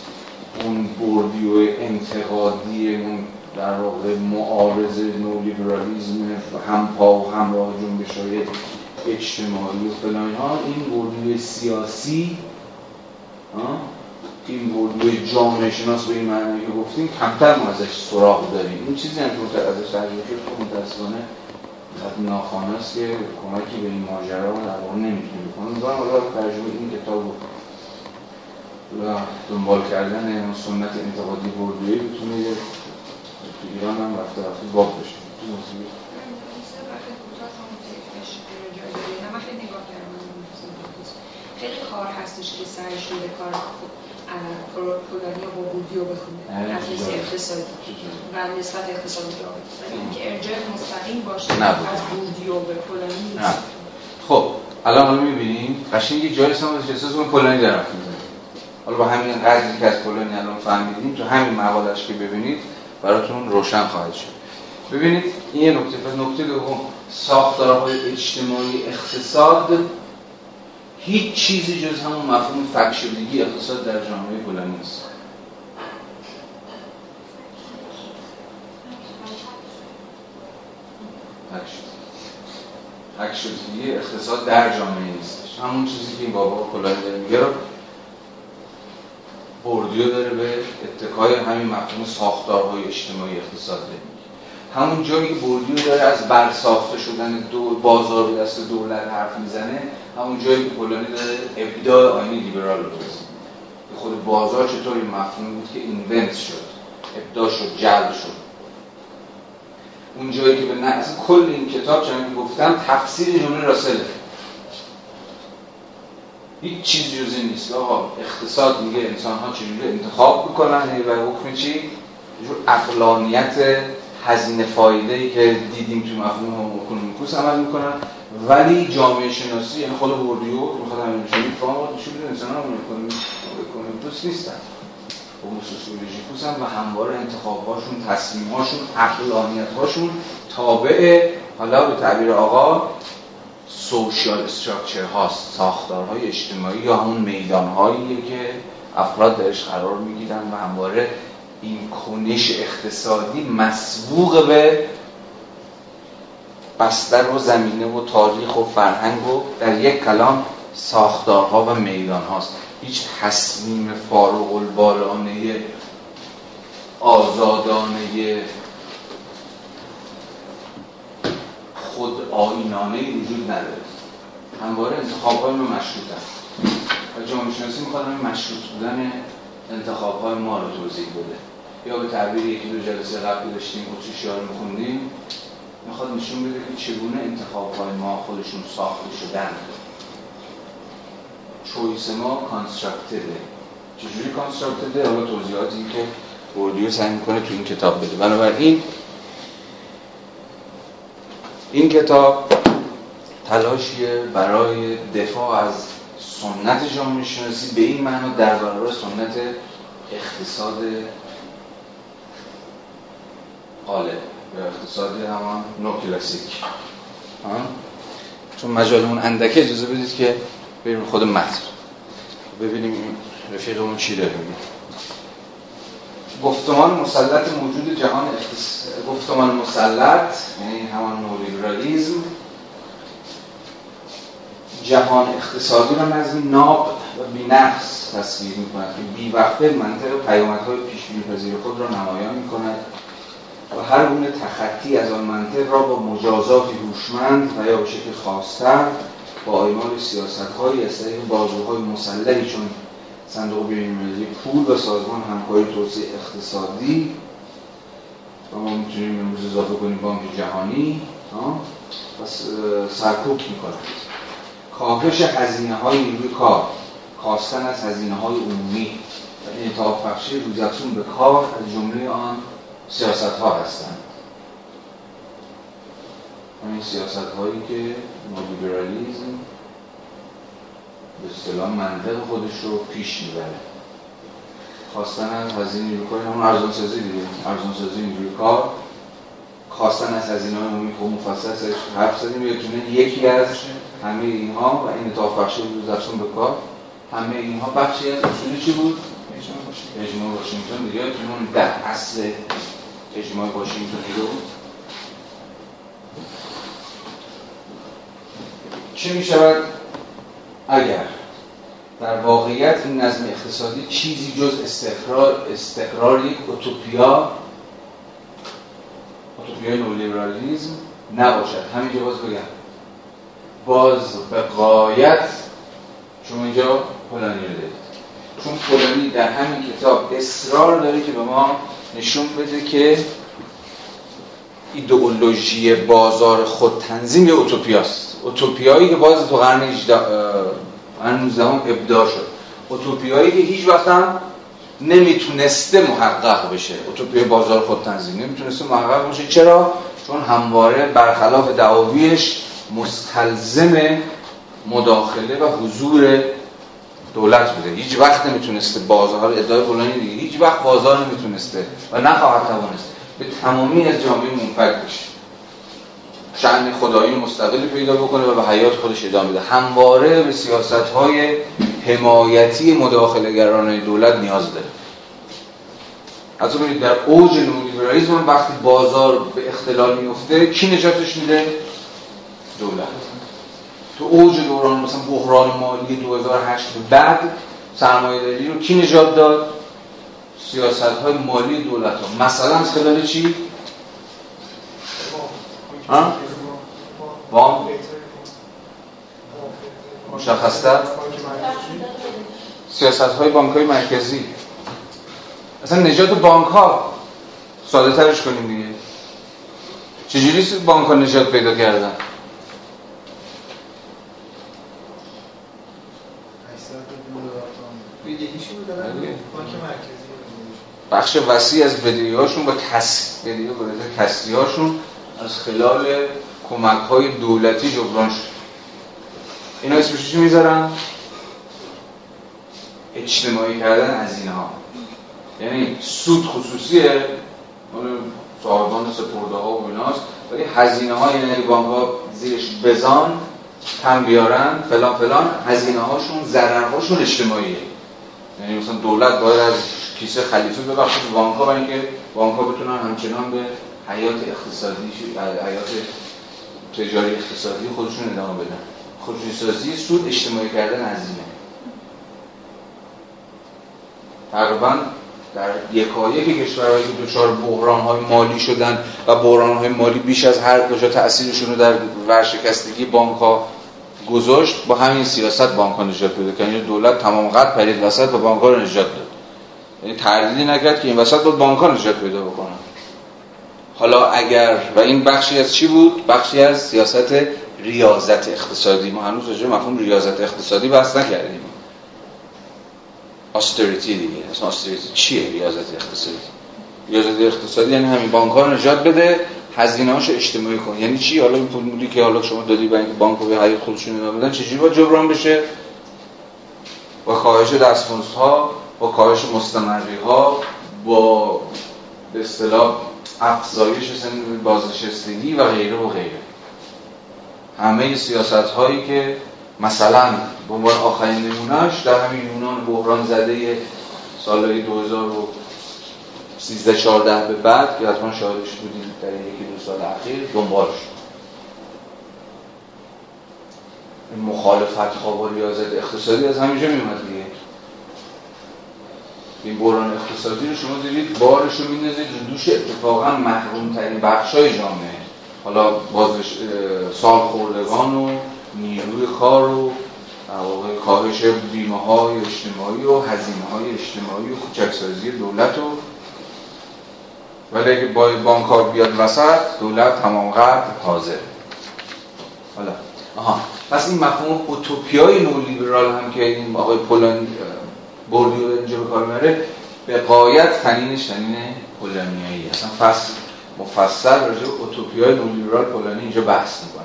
اون بوردیو انتقادی اون در واقع معارض نولیبرالیزم هم پا و همراه جنبش های اجتماعی و فلان ها این بوردیو سیاسی این بردوی جامعه شناس به این معنی که گفتیم کمتر ما ازش سراغ داریم. این چیزی هم که ازش ترجمه شد خب متاسفانه ناخانه است که کمکی به این ماجرا در واقع نمی‌تونیم بکنیم دارم حالا ترجمه این کتاب رو دنبال کردن سنت انتقادی بردوی بتونه یه تو ایران هم رفته رفته باب بشه. تو موسیقی خیلی کار هستش که سعی شده کار فلانی با بودیو بخونه از حیث اقتصادی. و نسبت اقتصادی ولی اینکه ارجاع مستقیم باشه از بودیو به فلانی خب الان حالا می‌بینیم قشنگ یه جایی سمت احساس کنم فلانی در رفت حالا با همین قدری که از فلانی الان فهمیدیم تو همین مقالش که ببینید براتون روشن خواهد شد. ببینید این یه نکته. پس نکته دوم ساختارهای اجتماعی اقتصاد هیچ چیزی جز همون مفهوم فکشدگی اقتصاد در جامعه بلند نیست. فکشدگی اقتصاد در جامعه نیستش همون چیزی که این بابا کلانی میگه رو بردیو داره به اتکای همین مفهوم ساختارهای اجتماعی اقتصاد داره. همون جایی که بردیو داره از برساخته شدن دو بازار به دست دولت حرف می‌زنه همون جایی که پولانی داره ابداع آینی لیبرال رو که خود بازار چطور این مفهوم بود که اینونت شد ابداع شد جلب شد. اون جایی که به نه کل این کتاب که گفتم تفسیر جمله راسله هیچ چیزی جز نیست. آقا اقتصاد میگه انسان ها چجوری انتخاب بکنن و حکم چی؟ جور عقلانیت هزینه فایده ای که دیدیم تو مفهوم economicus عمل می‌کنن. ولی جامعه شناسی یعنی خود بوردیو می‌خواد همین مفهومو نشون بده انسان هم economicus نیستن. و سوسیولوژیکوس هم و همواره انتخابهاشون تصمیمهاشون هاشون تابع حالا به تعبیر آقا سوشیال استراکچر هاست ساختارهای اجتماعی یا همون میدانهایی که افراد درش قرار می‌گیرن و همواره این کنش اقتصادی مسبوق به بستر و زمینه و تاریخ و فرهنگ و در یک کلام ساختارها و میدان هاست هیچ تصمیم فارغ البالانه آزادانه خود آینانه وجود نداره. همواره انتخاب های ما مشروط هست. و جامعه شناسی می‌خواد مشروط بودن انتخاب های ما رو توضیح بده. یا به تعبیر یکی دو جلسه قبل داشتیم اتریشیا رو میخوندیم می‌خواد نشون بده که چگونه انتخاب های ما خودشون ساخته شدن. چویس ما کانسترکتده چجوری کانسترکتده حالا توضیحاتی که بوردیو سعی می‌کنه تو این کتاب بده. بنابراین این کتاب تلاشیه برای دفاع از سنت جامعه شناسی به این معنا در برابر سنت اقتصاد قالب یا اقتصادی همان نو کلاسیک. چون مجال اون اندکه اجازه بدید که بریم خود متن. ببینیم این رفیقمون چی داره گفتمان مسلط موجود جهان اختص... گفتمان مسلط یعنی همان نولیبرالیزم جهان اقتصادی را نظمی ناب و بینقص تصویر می کند که بی وقته منطق پیامدهای پیش پذیر خود را نمایان می کند و هر گونه تخطی از آن منطق را با مجازات هوشمند و یا به شکل خاصتر با اعمال سیاست هایی از طریق بازوهای مسلحی چون صندوق بینالمللی پول و سازمان همکاری توسعه اقتصادی و ما می‌تونیم امروز اضافه کنیم بانک جهانی پس سرکوب می‌کنند کاهش هزینه های نیروی کار کاستن از هزینه های عمومی. و انعطاف بخشی روزافزون به کار از جمله آن سیاست ها هستند. همین سیاست هایی که نولیبرالیزم به اصطلاح منطق خودش رو پیش می‌بره. خواستن از هزینه نیروکار همون ارزان سازی دیگه. ارزان سازی نیروکار خواستن از هزینه های عمومی خوب مفصل سرش حرف زدیم یکی از همه اینها و این اتفاق بخش بود به کار. همه اینها بخشی از اصول چی بود؟ اجماع واشنگتن دیگه؟ اون در اصل اجماع واشنگتن دیگه بود؟ چه می شود؟ اگر در واقعیت این نظم اقتصادی چیزی جز استقرار استقرار یک اوتوپیا اوتوپیای نولیبرالیزم نباشد. همینجا باز بگم. باز به قایت شما اینجا رو دارید چون پولانی در همین کتاب اصرار داره که به ما نشون بده که ایدئولوژی بازار خود تنظیم یه اوتوپیاست. اوتوپیایی که باز تو قرن 19 ابداع شد. اوتوپیایی که هیچ وقت هم نمی‌تونسته محقق بشه. اوتوپی بازار خود تنظیم. نمی‌تونسته محقق بشه چرا؟ چون همواره برخلاف دعاویش مستلزم مداخله و حضور دولت بوده. هیچ وقت نمی‌تونسته بازار ادعای بلانی دیگه هیچ وقت بازار نمی‌تونسته و نخواهد توانست به تمامی از جامعه منفک بشه. شأن خدایی مستقلی پیدا بکنه و به حیات خودش ادامه بده. همواره به سیاست های حمایتی مداخله گرانه دولت نیاز داره. از ببینید در اوج نولیبرالیسم وقتی بازار به اختلال میفته کی نجاتش میده؟ دولت. تو اوج دوران مثلا بحران مالی 2008 بعد سرمایه‌داری رو کی نجات داد؟ سیاست های مالی دولت ها مثلا از خلال چی؟ ها؟ وام مشخصتر؟ سیاست های بانک های مرکزی. اصلا نجات بانک ها ساده ترش کنیم دیگه. چجوری بانک ها نجات پیدا کردن؟ بخش وسیع از بدهی هاشون و کس بدهی کسی هاشون از خلال کمک های دولتی جبران شد. اینا اسمش چی می‌ذارن؟ اجتماعی کردن از اینها. یعنی سود خصوصیه صاحبان سپرده ها و ایناست ولی هزینه های یعنی بانک ها زیرش بزان کم بیارن فلان فلان هزینه هاشون ضرر هاشون اجتماعیه. یعنی مثلا دولت باید از کیسه خلیفه ببخشه به بانک ها اینکه بانک ها بتونن همچنان به حیات اقتصادی حیات تجاری اقتصادی خودشون ادامه بدن. خودشون سود اجتماعی کردن هزینه تقریبا در یکایی که کشورهایی که دچار بحران های مالی شدن و بحران های مالی بیش از هر کجا تاثیرشون رو در ورشکستگی بانک ها گذاشت با همین سیاست بانک ها نجات پیدا کرد یعنی دولت تمام قد پرید وسط و بانک ها رو نجات داد. یعنی تردیدی نکرد که این وسط بود بانک ها نجات پیدا بکنن حالا اگر و این بخشی از چی بود؟ بخشی از سیاست ریاضت اقتصادی. ما هنوز راجع مفهوم ریاضت اقتصادی بحث نکردیم. آستریتی دیگه. اصلا آستریتی چیه ریاضت اقتصادی؟ ریاضت اقتصادی یعنی همین بانک ها نجات بده هزینه هاشو اجتماعی کن. یعنی چی؟ حالا این پول مولی که حالا شما دادی برای اینکه بانک رو به حیات خودشون ادامه بدن چجوری با جبران بشه؟ با کاهش ها با کاهش مستمری ها با به اصطلاح افزایش سن بازنشستگی و غیره و غیره. همه سیاست هایی که مثلا به عنوان آخرین نمونهش در همین یونان بحران زده سالهای 2013 14 به بعد که حتما شاهدش بودیم در یکی دو سال اخیر دنبال شد مخالفت ها با ریاضت اقتصادی از همینجا میومد دیگه. این بحران اقتصادی رو شما دیدید بارش رو میندازید رو دوش اتفاقا محروم ترین بخش های جامعه. حالا بازش سال خوردگان و نیروی کار و کاهش بیمه های اجتماعی و هزینه های اجتماعی و کوچکسازی دولت و ولی اگه با بانکار بیاد وسط دولت تمام قدر حاضر. حالا. آها. پس این مفهوم اوتوپیای نولیبرال هم که این آقای پولان بردی و اینجا به کار میاره به قایت تنین پولانیایی اصلا فصل مفصل راجع به اوتوپیای نولیبرال پولانی اینجا بحث می‌کنه.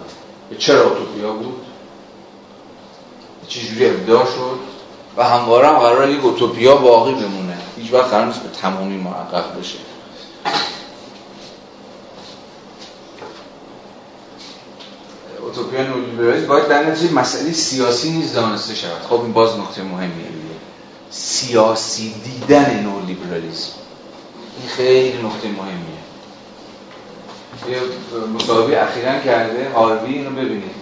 به چرا اوتوپیا بود؟ چجوری ابداع شد؟ و همواره هم قرار یک اوتوپیا باقی بمونه. هیچ وقت قرار نیست به تمامی محقق بشه. اوتوپیا نولیبرالیسم باید در نتیجه مسئله سیاسی نیز دانسته شود. خب این باز نقطه مهمیه. سیاسی دیدن نولیبرالیسم. این خیلی نقطه مهمیه. یه مصاحبه اخیرا کرده هاروی اینو ببینید.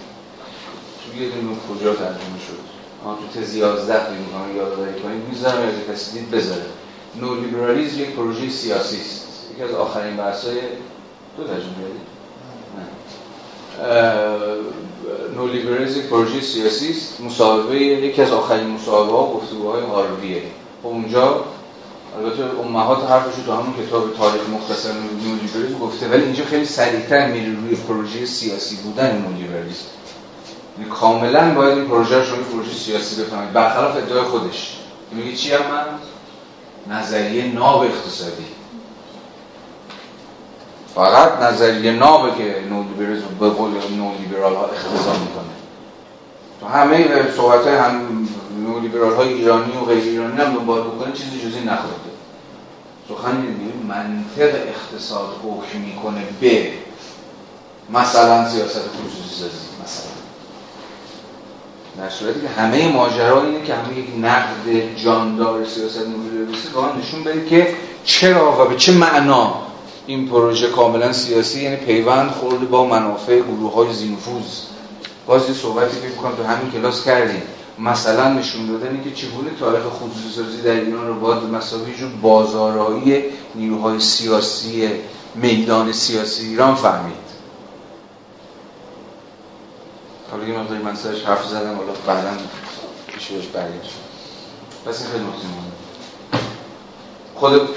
تو یه دونه کجا ترجمه شد؟ آن تو تز 11 فکر می‌کنم یادآوری کنید می‌ذارم اگه کسی دید بذاره. نولیبرالیسم یک پروژه سیاسی است. یکی از آخرین بحث‌های دو ترجمه کردید نولیبرالیسم یک پروژه سیاسی است. مصاحبه یکی از آخرین مصاحبه ها گفتگوهای هارویه خب اونجا البته امهات حرفش تو همون کتاب تاریخ مختصر نولیبرالیسم گفته ولی اینجا خیلی سریعتر میره روی پروژه سیاسی بودن نولیبرالیسم یعنی کاملا باید این پروژه رو پروژه سیاسی بفهمید. برخلاف ادعای خودش. میگه چی هم؟ من نظریه ناب اقتصادی. فقط نظریه نابه که نولیبرالیسم به قول نولیبرال ها اختزام می‌کنه. تو همه صحبت هم نولیبرال های ایرانی و غیر ایرانی هم دنبال بکنه چیزی جزی نخورده. سخن منطق اقتصاد حکم می‌کنه به مثلا سیاست خصوصی سازی مثلا. در صورتی که همه ماجرا اینه که همه یک نقد جاندار سیاست نولیبرالیسم با نشون بده که چرا و به چه معنا این پروژه کاملا سیاسی یعنی پیوند خورده با منافع گروه های زینفوز. باز یه صحبتی که می‌کنم تو همین کلاس کردیم. مثلا نشون دادن که چگونه تاریخ خصوصی سازی در ایران رو باید به بازارهایی نیروهای سیاسی میدان سیاسی ایران فهمید. حالا یه مقداری من سرش حرف زدم حالا بعدا پیش بهش برگشت پس این خیلی نکته خود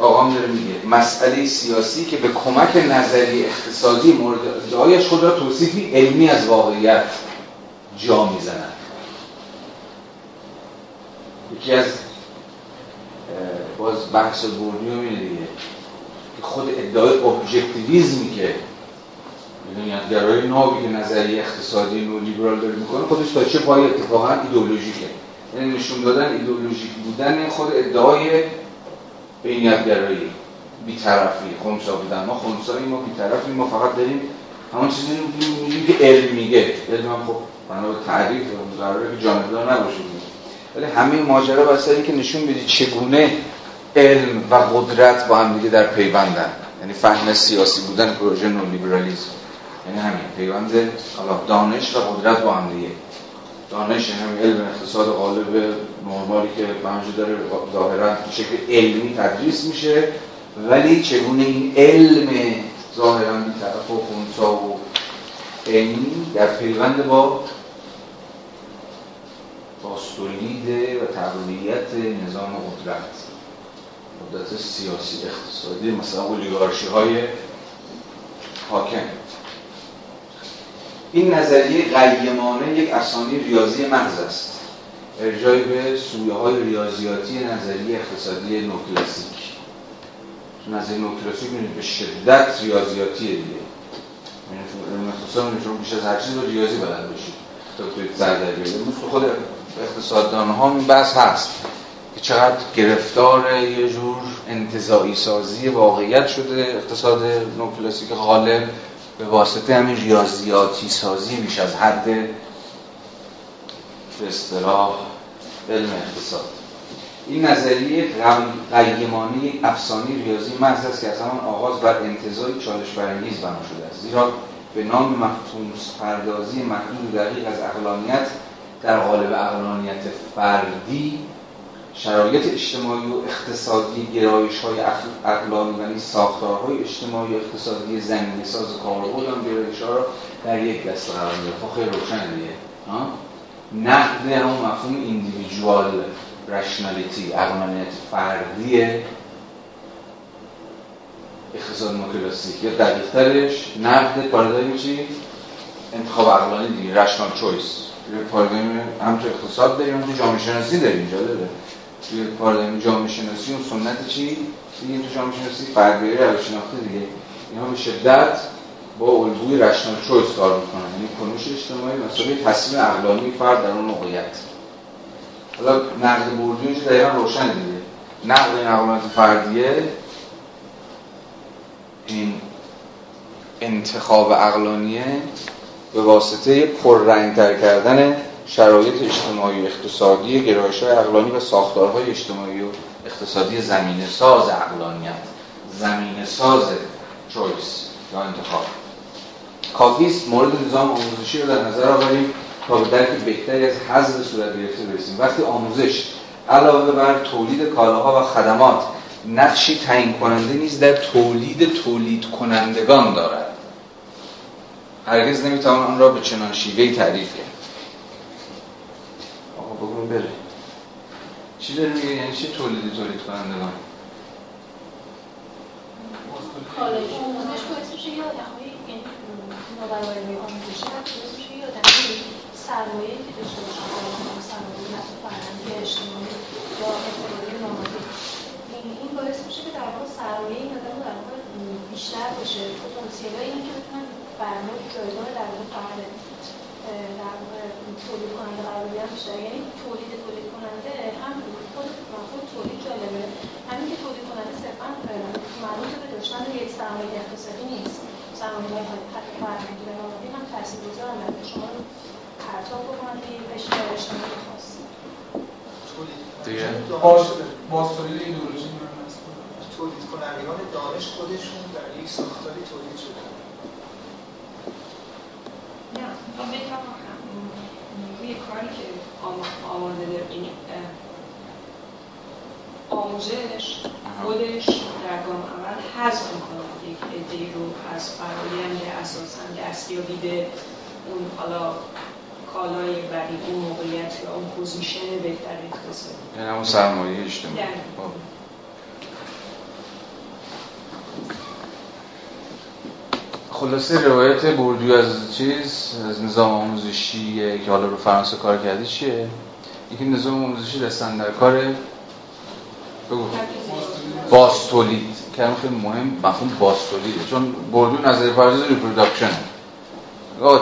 آقام داره میگه. مسئله سیاسی که به کمک نظری اقتصادی مورد ادعایش خود را توصیفی علمی از واقعیت جا می‌زنند یکی از باز بحث بورنیو اینه دیگه. خود ادعای ابژکتیویزمی که گرای نابی که نظری اقتصادی نو لیبرال داره می‌کنه خودش تا چه پای اتفاقا ایدئولوژیکه. یعنی نشون دادن ایدئولوژیک بودن خود ادعای بینیتگرایی بیطرفی خونسا بودن. ما خونسایی ما بیطرفی ما فقط داریم همون چیزی میگیم که علم میگه. علم هم خب بنا به تعریف قراره که جانبدار نباشه ولی همه ماجرا بسیاری که نشون بدی چگونه علم و قدرت با هم دیگه در پیوندن. یعنی فهم سیاسی بودن پروژه نولیبرالیسم. یعنی همین پیوند دانش و قدرت با هم دیگه. دانش همین علم اقتصاد غالب نرمالی که بنجه داره ظاهرا شکل علمی تدریس میشه ولی چگونه این علم ظاهرا بی طرف و خونسا و علمی در پیوند با باستولید و تقلیت نظام قدرت قدرت سیاسی اقتصادی مثلا اولیگارشی های حاکم. این نظریه قیمانه یک افسانه ریاضی محض است. ارجای به سویه های ریاضیاتی نظریه اقتصادی نوکلاسیک. نظریه نوکلاسیک می‌دونید به شدت ریاضیاتی دیگه. یعنی اقتصاد می‌تونه بیش از هر چیز رو ریاضی بلد بشید تا توی زردریه خود اقتصاددان ها این بحث هست که چقدر گرفتار یه جور انتظایی سازی واقعیت شده اقتصاد نوکلاسیک غالب. به واسطه همین ریاضیاتی سازی میش از حد به اصطلاح علم اقتصاد. این نظریه قیمانی افسانی ریاضی محض است که از همان آغاز بر انتظای چالش برانگیز بنا شده است. زیرا به نام مفهوم پردازی محدود دقیق از اقلانیت در قالب اقلانیت فردی شرایط اجتماعی و اقتصادی گرایش های اقلانی یعنی ساختارهای اجتماعی و اقتصادی زمینی ساز کاربرد هم گرایش ها را در یک دسته قرار میده خب خیلی روشن دیگه نقد همون مفهوم ایندیویدوال رشنالیتی اقلانیت فردی اقتصاد کلاسیک یا دقیقترش نقد پارادایم چی؟ انتخاب اقلانی دیگه رشنال چویس پارادایم هم تو اقتصاد داریم هم تو جامعه شناسی داریم داره توی پارادایم جامعه شناسی و سنت چی؟ دیگه تو جامعه شناسی فردگیری روش شناخته دیگه. اینا به شدت با الگوی رشنال چویس کار می‌کنن. یعنی کنش اجتماعی مسئله تصمیم عقلانی فرد در اون موقعیت. حالا نقد بردی اینجا دقیقا روشن دیگه. نقد نقلات فردیه این انتخاب اقلانیه به واسطه پررنگتر کردن شرایط اجتماعی و اقتصادی گرایش های اقلانی و ساختارهای اجتماعی و اقتصادی زمینه ساز اقلانیت زمینه ساز چویس یا انتخاب. کافیست مورد نظام آموزشی رو در نظر آوریم تا به درک بهتری از حذف صورت گرفته برسیم. وقتی آموزش علاوه بر تولید کالاها و خدمات نقشی تعیین کننده نیست در تولید تولید کنندگان دارد. هرگز نمی‌توان آن را به چنان شیوهی تعریف کرد. بگون بره. چی داره میگه؟ یعنی چی تولیدی تولید کنندگان؟ یعنی سرمایه که داشته باشه سرمایه فرهنگی اجتماعی یا اقتصادی نامادی این باعث میشه که در واقع سرمایه این آدم در واقع بیشتر بشه. پتانسیل این که بتونن برنامه جایگاه در واقع فرد در تولید کننده قرار بدن بیشتر یعنی تولید تولید کننده هم خود خود تولید جالبه. همین که تولید کننده صرفا مربوط به داشتن یک سرمایه اقتصادی نیست. سرمایه های حتی فرهنگی و نامادی هم تاثیرگذارن در شما رو پرتاب بکنن به یک رشته اجتماعی خاص دیگه تولید کنندگان دانش خودشون در یک ساختاری تولید شده. نه من بفهمم روی کاری که آماده داره این آموزش خودش در گام اول حذف می‌کنه یک عده رو از فرایند اساسا دستیابی به اون حالا کالای برای اون موقعیت یا اون position بهتر اقتصادی یعنی همون سرمایه اجتماعی خب. خلاصه روایت بردیو از چیز از نظام آموزشی که حالا رو فرانسه کار کرده چیه؟ یکی نظام آموزشی دست اندر کار بگو. باز تولید کلمه خیلی مهم مفهوم باز تولیده چون بوردیو نظر پرداز reproduction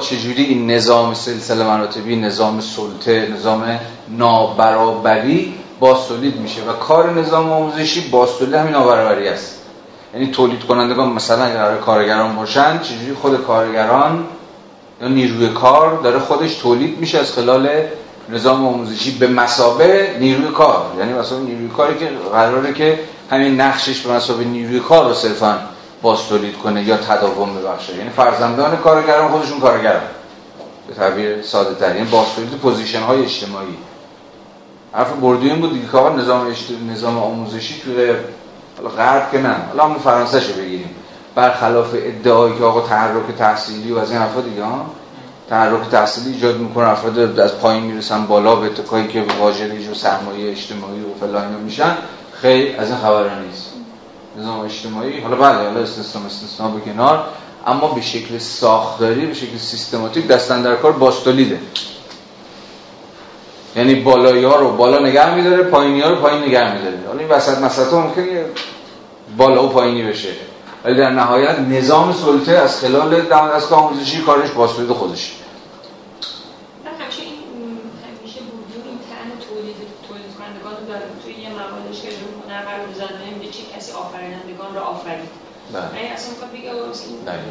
چجوری این نظام سلسله مراتبی نظام سلطه نظام نابرابری باز تولید میشه؟ و کار نظام آموزشی باز تولید همین نابرابری است. یعنی تولید کنندگان مثلا اگر کارگران باشن چجوری خود کارگران یا نیروی کار داره خودش تولید میشه از خلال نظام آموزشی به مثابه نیروی کار؟ یعنی مثلا نیروی کاری که قراره که همین نقشش به مثابه نیروی کار رو صرفا باز تولید کنه یا تداوم ببخشه. یعنی فرزندان کارگران خودشون کارگران. به تعبیر ساده تر. یعنی باز تولید position های اجتماعی. حرف بوردیو این بود دیگه نظام نظام آموزشی توی حالا غرب که نه. حالا همون فرانسه شو بگیریم. برخلاف ادعایی که آقا تحرک تحصیلی و از این حرفا دیگه ها؟ تحرک تحصیلی ایجاد می‌کنه افراد از پایین می‌رسن بالا به اتکایی که واژگی و سرمایه اجتماعی و فلان میشن. خیلی از این خبرها نیست. نظام اجتماعی حالا بله حالا استثنا استثنا به کنار. اما به شکل ساختاری به شکل سیستماتیک دستن در کار باستولیده. یعنی بالایی ها رو بالا نگه میداره پایینی ها رو پایین نگه میداره. حالا این وسط مسطح ممکنه بالا و پایینی بشه. ولی در نهایت نظام سلطه از خلال از آموزشی کارش باستولید خودش. آفرینندگان را آفرید؟ بله. یعنی اصلا بگه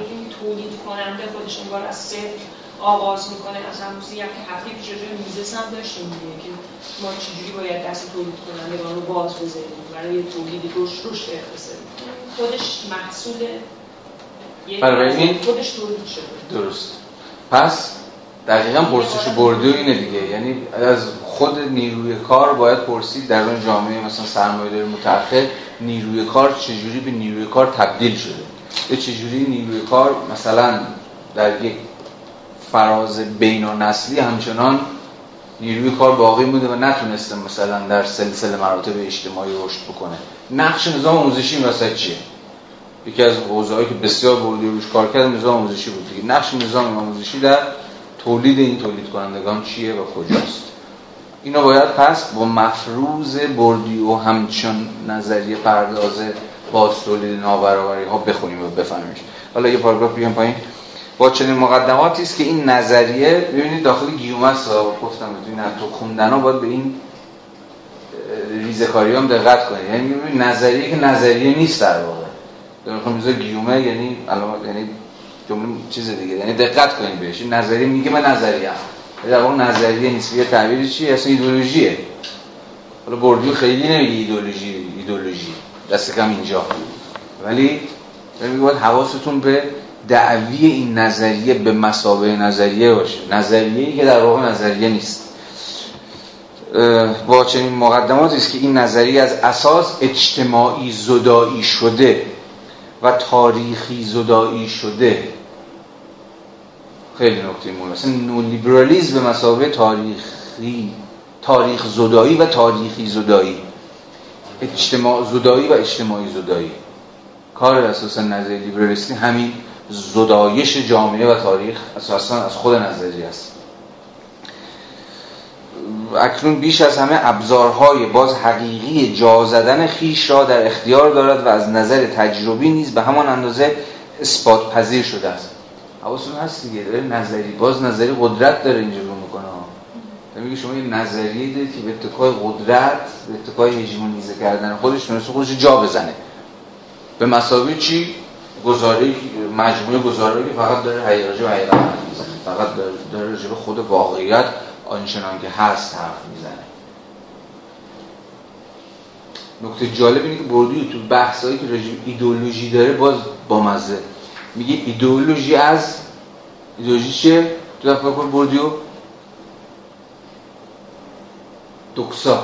این تولید کننده خودش انگار از صفر آغاز می‌کنه. از همون یک هفته پیش جای میزس هم داشتیم میگه که ما چجوری باید دست تولید کنندگان رو باز بذاریم برای تولید رشد رشد اقتصادی. خودش محصول برای خودش تولید شده. درست. پس دقیقا پرسش برده اینه دیگه. یعنی از خود نیروی کار باید پرسید در اون جامعه مثلا سرمایه‌داری متأخر نیروی کار چجوری به نیروی کار تبدیل شده؟ یا چجوری نیروی کار مثلا در یک فراز بین و نسلی همچنان نیروی کار باقی بوده و نتونسته مثلا در سلسله مراتب اجتماعی رشد بکنه. نقش نظام آموزشی این وسط چیه؟ یکی از حوزه‌ای که بسیار بردی روش کار کرد نظام آموزشی بود دیگه. نقش نظام آموزشی در تولید این تولید کنندگان چیه و کجاست؟ اینا باید پس با مفروض بردی و همچون نظریه پرداز باز تولید نابرابری ها بخونیم و بفهمیمش. حالا یه پاراگراف بیام پایین. با چنین مقدماتی است که این نظریه ببینید داخل گیومس ها گفتم تو این تو خوندن ها باید به این انگیزه کاری هم دقت کنید. یعنی نظریه که نظریه نیست در واقع. در میزه گیومه یعنی علامت یعنی جمله چیز دیگه. یعنی دقت کنید بهش. نظریه میگه من نظریه در واقع نظریه نیست. یه تعبیری چی؟ اصلا ایدئولوژیه. حالا بردیو خیلی نمیگه ایدئولوژی ایدئولوژی. دست کم اینجا. ولی میگه باید حواستون به دعوی این نظریه به مسابه نظریه باشه. نظریه که در واقع نظریه نیست. با چنین مقدماتی است که این نظریه از اساس اجتماعی زدایی شده و تاریخی زدایی شده. خیلی نکته مهمه مثلا نولیبرالیزم به مسابقه تاریخی تاریخ زدایی و تاریخی زدایی اجتماع زدایی و اجتماعی زدایی کار اساسا نظریه لیبرالیستی همین زدایش جامعه و تاریخ اساسا از خود نظریه است. اکنون بیش از همه ابزارهای باز حقیقی جا زدن خیش را در اختیار دارد و از نظر تجربی نیز به همان اندازه اثبات پذیر شده است. حواستون هست دیگه داره نظری باز نظری قدرت داره اینجا رو می‌کنه. میگه شما یه نظریه دارید که به اتکای قدرت به اتکای هژمونیزه کردن خودش تونسته خودش جا بزنه. به مسابقه چی؟ گزاره مجموعه گزاره که فقط داره حقیقت و حقیقت فقط داره, به خود واقعیت آنچنان که هست حرف می‌زنه. نکته جالب اینه که بردیو تو بحثایی که رژیم ایدئولوژی داره باز با مزه میگه ایدئولوژی از ایدئولوژی چیه؟ تو دفعه کن بردیو دکسا.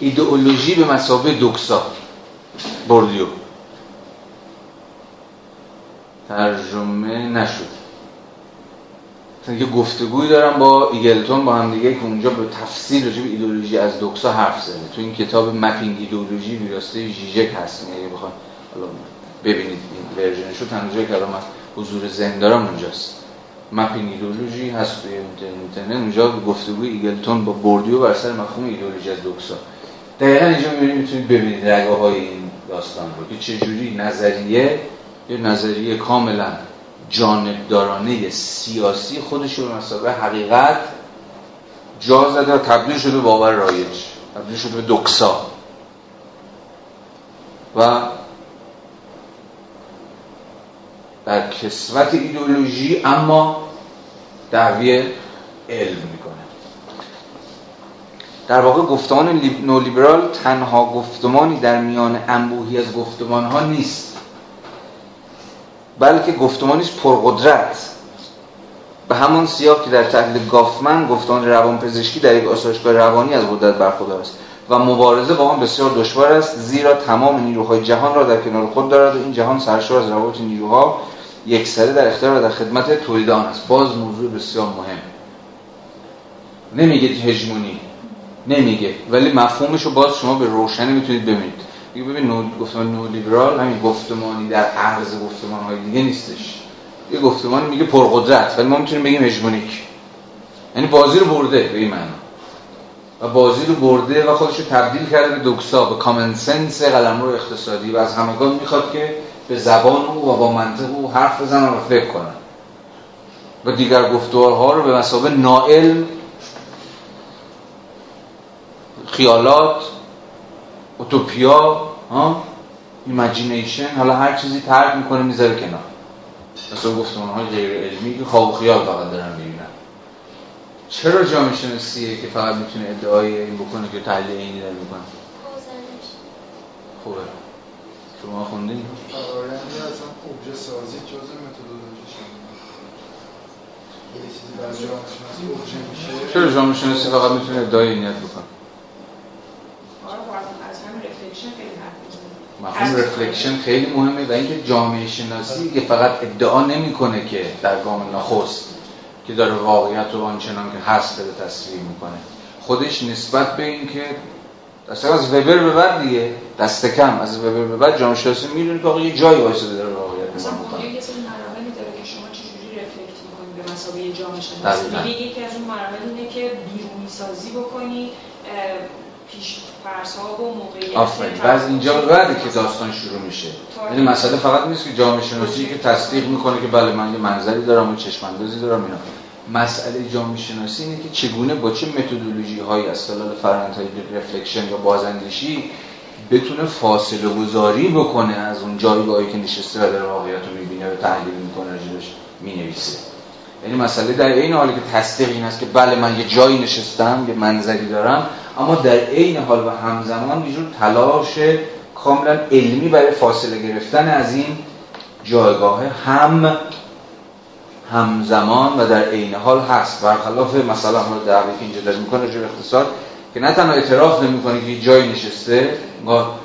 ایدئولوژی به مسابه دکسا. بردیو. ترجمه نشد. یه گفتگوی دارم با ایگلتون با هم دیگه که اونجا به تفصیل راجع به ایدئولوژی از دوکسا حرف زده. تو این کتاب مپینگ ایدئولوژی ویراسته ژیژک هست. اگه بخوام حالا ببینید این ورژنش رو تنها که الان حضور ذهن دارم اونجاست. Mapping Ideology هست. توی اینترنت اونجا گفتگوی ایگلتون با بوردیو بر سر مفهوم ایدئولوژی از doxa. دقیقا اینجا می‌تونید ببینید رگه های این داستان رو. که چجوری نظریه یه نظریه کاملا جانبدارانه سیاسی خودش رو به مثابه حقیقت جا زده و تبدیل شده باور رایج تبدیل شده به دکسا. و در کسوت ایدئولوژی اما دعوی علم می‌کنه. در واقع گفتمان نولیبرال تنها گفتمانی در میان انبوهی از گفتمان ها نیست بلکه گفتمانی پرقدرت به همان سیاق که در تحلیل گافمن گفتمان روانپزشکی در یک آسایشگاه روانی از قدرت برخوردار است و مبارزه با آن بسیار دشوار است زیرا تمام نیروهای جهان را در کنار خود دارد و این جهان سرشار از روابط نیروها یکسره در اختیار و در خدمت تولید آن است. باز موضوع بسیار مهم. نمیگه هژمونی. نمیگه. ولی مفهومش رو باز شما به روشنی می‌تونید ببینید. دیگه ببین نو گفتمان نو لیبرال همین گفتمانی در عرض گفتمان های دیگه نیستش. یه گفتمانی میگه پرقدرت ولی ما می‌تونیم بگیم هژمونیک. یعنی بازی رو برده به این معنا. و بازی رو برده و خودش رو تبدیل کرده به doxa به common sense قلمرو اقتصادی. و از همگان می‌خواد که به زبان او و با منطق او حرف بزنن و فکر کنن. و دیگر گفتارها رو به مثابه نائل خیالات اوتوپیا ها imagination حالا هر چیزی طرد می‌کنه می‌ذاره کنار. مثلا گفتمان های غیر علمی که خواب و خیال فقط دارن می‌بینن. چرا جامعه شناسیه که فقط می‌تونه ادعای این بکنه که تحلیل اینی داره می‌کنه؟ خوبه. شما خوندین؟ فرآیند اصلا سازی متدولوژی چرا جامعه شناسی فقط می‌تونه ادعای اینیت بکنه مفهوم رفلکشن خیلی مهمه و اینکه جامعه شناسی که فقط ادعا نمی‌کنه که در گام نخست که داره واقعیت رو آنچنان که هست داره تصویر می‌کنه. خودش نسبت به اینکه اصلا از وبر به بعد دیگه دست کم از وبر به بعد جامعه شناسی می‌دونه که یه جایی واسه داره واقعیت مثلا می‌کنه. یه کسی مراحلی داره که شما چجوری رفلکت می‌کنید به مسابقه جامعه شناسی؟ یکی از اون مراحل اینه که بیرونی سازی بکنی پیش ها و موقعیت آفرین. بعد اینجا بعد که داستان شروع میشه. یعنی مسئله فقط نیست که جامعه شناسی که تصدیق می‌کنه که بله من یه منظری دارم و چشم اندازی دارم اینا. مسئله جامعه شناسی اینه که چگونه با چه متدولوژی های از خلال فرآیند های رفلکشن یا بازاندیشی بتونه فاصله گذاری بکنه از اون جایگاهی که نشسته و در واقعیت رو می‌بینه و تحلیل می‌کنه راجبش می‌نویسه. یعنی مسئله در این حالی که تصدیق این است که بله من یه جایی نشستم یه منظری دارم اما در عین حال و همزمان یه جور تلاش کاملا علمی برای فاصله گرفتن از این جایگاه هم همزمان و در عین حال هست. برخلاف مثلا حالا دعوی که اینجا داره می‌کنه جو اقتصاد که نه تنها اعتراف نمی‌کنه که جایی نشسته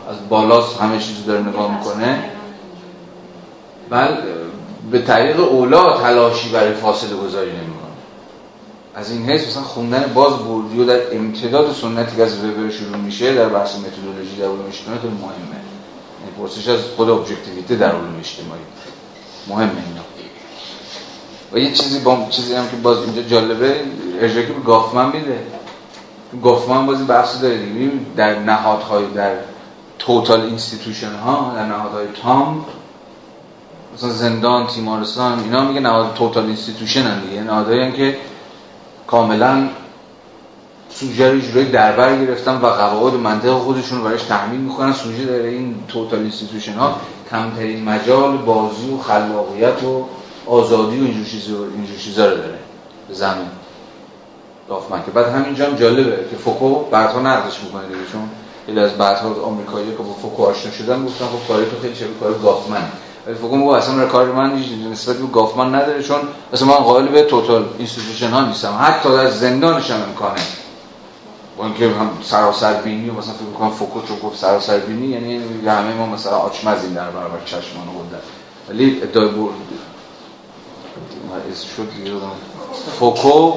از بالاست همه چیزو داره نگاه می‌کنه. بل به طریق اولا تلاشی برای فاصله گذاری نمی‌کنه. از این حیث مثلا خوندن باز بوردیو در امتداد سنتی که از وبر شروع میشه در بحث متدولوژی در علوم اجتماعی مهمه. یعنی پرسش از خود ابجکتیویته در علوم اجتماعی. مهمه اینا. و یه چیزی با چیزی هم که باز اینجا جالبه ارجاعی به گافمن میده. گافمن بازی بحث داره دیگه. در نهادهای در total institution ها در نهادهای تام مثلا زندان تیمارستان اینا میگه نهاد total institution هم دیگه. نهادهایی که کاملا سوژه رو جوری دربر گرفتن و قواعد منطق خودشون رو برایش تحمیل می‌کنن. سوژه در این total institution ها کمترین مجال بازی و خلاقیت و آزادی و اینجور چیزا رو داره. به زعم گافمن که بعد همینجا هم جالبه که فوکو بعدها نقدش می‌کنه دیگه چون خیلی از بعدها آمریکایی که با فوکو آشنا شدن گفتن خب کاری تو خیلی شبیه کار گافمن فوکو میگه اصلا کار من نسبت به گافمن نداره چون مثلا من قائل به توتال اینستیتوشن ها نیستم. حتی در زندانش هم امکانه. با اینکه هم سراسر بینی و مثلا فکر می‌کنم فوکو چون گفت سراسر بینی یعنی همه ما مثلا آچمزیم در برابر چشمان خودن ولی ادعای برد شد فوکو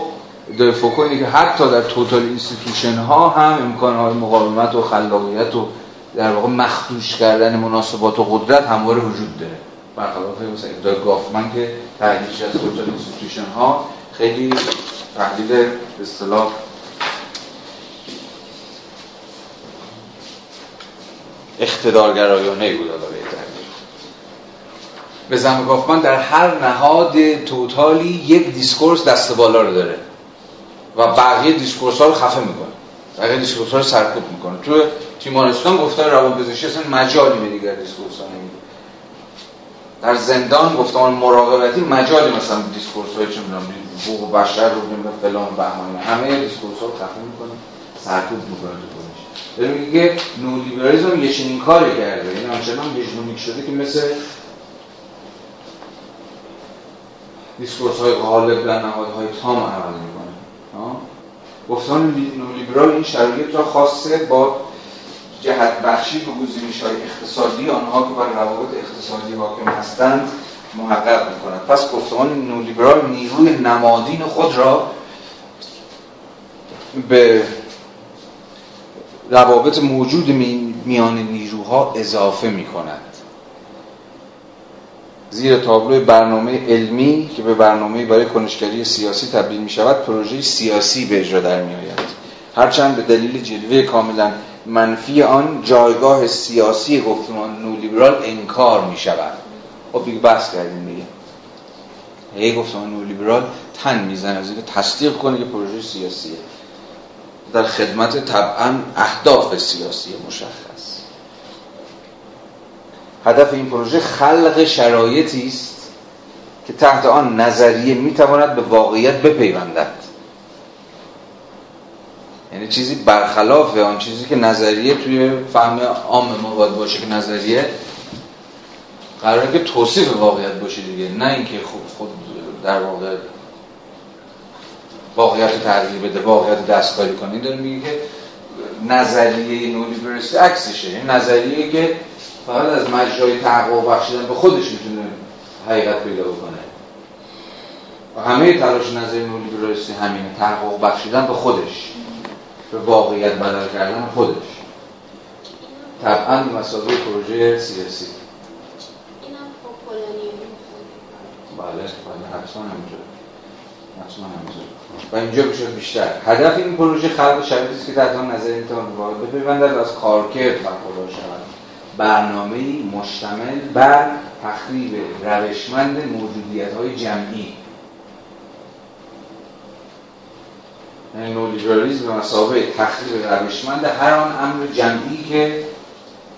ادعای فوکو اینه که حتی در توتال اینستیتوشن ها هم امکان های مقاومت و خلاقیت و در واقع مخدوش کردن مناسبات و قدرت همواره وجود داره. برخلاف مثلا ادعای گافمن که تحلیلش از total institution ها خیلی تحلیل به اصطلاح اقتدارگرایانه بود به زعم گافمن در هر نهاد total ی یک discourse دست بالا رو داره و بقیه discourse ها رو خفه می‌کنه. بقیه discourse رو سرکوب می‌کنه. تو تیمارستان گفتار روان پزشکی اصلا مجالی به دیگر discourse ها نمیده. در زندان گفتمان مراقبتی مجالی مثلا discourse های چه می‌دونم حقوق بشر رو نمی‌دونم فلان بهمان همه discourse ها رو می‌کنه سرکوب می‌کنه تو خودش. داره میگه نولیبرالیسم یه چنین کاری کرده. این یعنی آنچنان هژمونیک شده که مثل discourse های غالب در نهادهای تام عمل گفتان نولیبرال این شرایط را خواسته با جهت بخشی به گزینش های اقتصادی آنها که بر روابط اقتصادی حاکم هستند محقق می‌کنند. پس گفتمان نولیبرال نیروی نمادین خود را به روابط موجود میان نیروها اضافه می‌کند. زیر تابلو برنامه علمی که به برنامه برای کنشگری سیاسی تبدیل می شود پروژه سیاسی به اجرا در می آید. هرچند به دلیل جلوه کاملا منفی آن جایگاه سیاسی گفتمان نولیبرال انکار می شود. خب دیگه بحث کردیم دیگه. هی گفتمان نولیبرال تن می‌زنه از تصدیق کنه که پروژه سیاسیه. در خدمت طبعا اهداف سیاسی مشخص. هدف این پروژه خلق شرایطی است که تحت آن نظریه می‌تواند به واقعیت بپیوندد. یعنی چیزی برخلاف آن چیزی که نظریه توی فهم عام ما باید باشه که نظریه قراره که توصیف واقعیت باشه دیگه نه اینکه خود خود در واقع واقعیت تغییر بده واقعیت دستکاری کنه. داره میگه که نظریه نولیبرستی عکسشه. نظریه که فقط از مجرای تحقق بخشیدن به خودش می‌تونه حقیقت پیدا بکنه. و همه تلاش نظر نولیبرالیستی همینه تحقق بخشیدن به خودش. به واقعیت بدل کردن خودش. طبعا مسابقه پروژه سیاسی. بله بله حتما همینجور حتما همینجور و اینجا بشه بیشتر. هدف این پروژه خلق شرایطی است که در نظر می‌توان واقع بپیوندد از کارکرد برخوردار شود. برنامه مشتمل بر تخریب روشمند موجودیت های جمعی. یعنی نولیبرالیزم به مسابقه تخریب روشمند هر آن امر جمعی که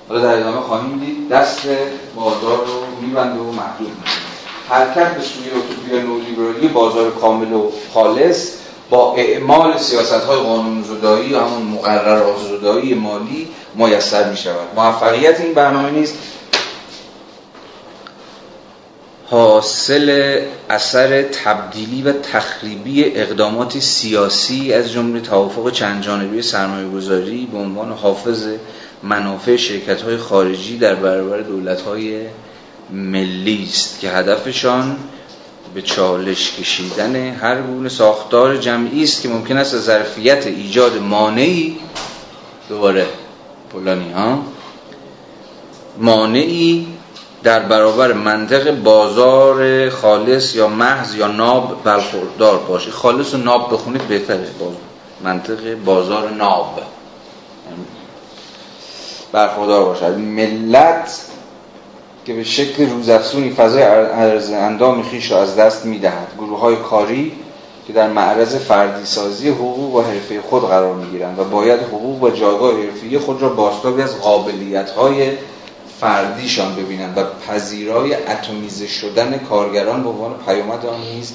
حالا در ادامه خواهیم دید دست بازار رو میبنده و محدود می‌کنه. حرکت به سوی اوتوپیا نولیبرالی بازار کامل و خالص با اعمال سیاست های قانون زدایی و همون مقررات زدایی مالی میسر می شود موفقیت این برنامه نیست. حاصل اثر تبدیلی و تخریبی اقدامات سیاسی از جمله توافق چند جانبه سرمایه گذاری به عنوان حافظ منافع شرکت های خارجی در برابر دولت های ملی است که هدفشان به چالش کشیدن هر گونه ساختار جمعی است که ممکن است از ظرفیت ایجاد مانعی دوباره پولانی ها مانعی در برابر منطق بازار خالص یا محض یا ناب برخوردار باشه. خالص و ناب بخونید بهتره. منطق بازار ناب. برخوردار باشد ملت که به شکل روزافزونی فضای عرض اندام خیش را از دست می‌دهد. گروه های کاری که در معرض فردی سازی حقوق و حرفه خود قرار می‌گیرند و باید حقوق و جایگاه حرفی خود را بازتابی از قابلیت های فردیشان ببینند و پذیرای اتمیزه شدن کارگران به عنوان پیامد آن نیز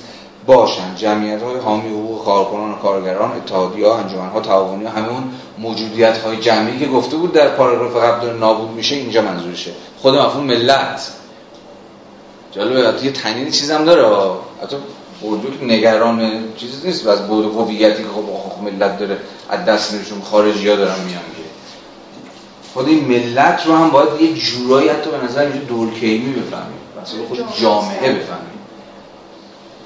باشند جمعیت های حامی حقوق کارکنان و کارگران اتحادیه ها انجمن ها تعاونی ها همه اون موجودیت های جمعی که گفته بود در پاراگراف قبل داره نابود میشه اینجا منظورشه. خود مفهوم ملت. جالبه یه تنین چیزم داره. حتی که نگران چیزی نیست و از بود هویتی که خب ملت داره از دست میرشون خارجی ها دارن میان خود این ملت رو هم باید یه جورایی حتی به نظر اینجا دورکیمی بفهمیم. مثلا خود جامعه بفهمیم.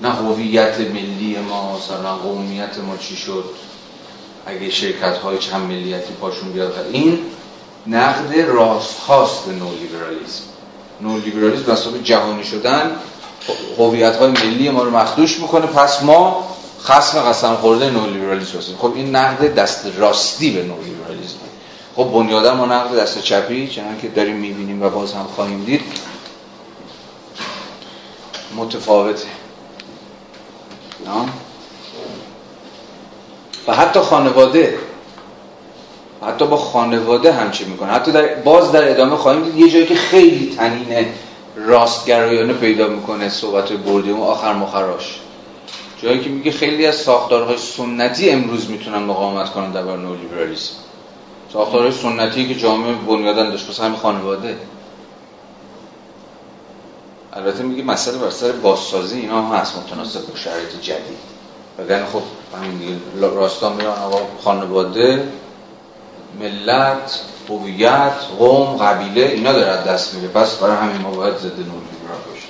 نه هویت ملی ما مثلا قومیت ما چی شد. اگه شرکت های چند ملیتی پاشون بیاد. این نقد راست هاست به نولیبرالیسم نولیبرالیسم واسه جهانی شدن هویت های ملی ما رو مخدوش می‌کنه. پس ما خصم قسم خورده نولیبرالیسم هستیم. خب این نقد دست راستی به نولیبرالیسم. خب بنیادا ما نقد دست چپی چنان که داریم می‌بینیم و باز هم خواهیم دید. متفاوته. و حتی خانواده حتی با خانواده همچی می‌کنه. حتی در باز در ادامه خواهیم دید یه جایی که خیلی تنین راستگرایانه پیدا می‌کنه صحبت بردی و آخر مخراش جایی که میگه خیلی از ساختارهای سنتی امروز می‌تونن مقاومت کنن در بر نولیبرالیسم ساختارهای سنتی که جامعه بنیادن داشت پس همین خانواده. البته میگه مسئله بر سر بازسازی اینا هم هست متناسب با شرایط جدید. وگرنه خب همین راستا میرن آقا خانواده ملت هویت قوم قبیله اینا داره دست میره پس برای همین ما باید ضد نولیبرال باشه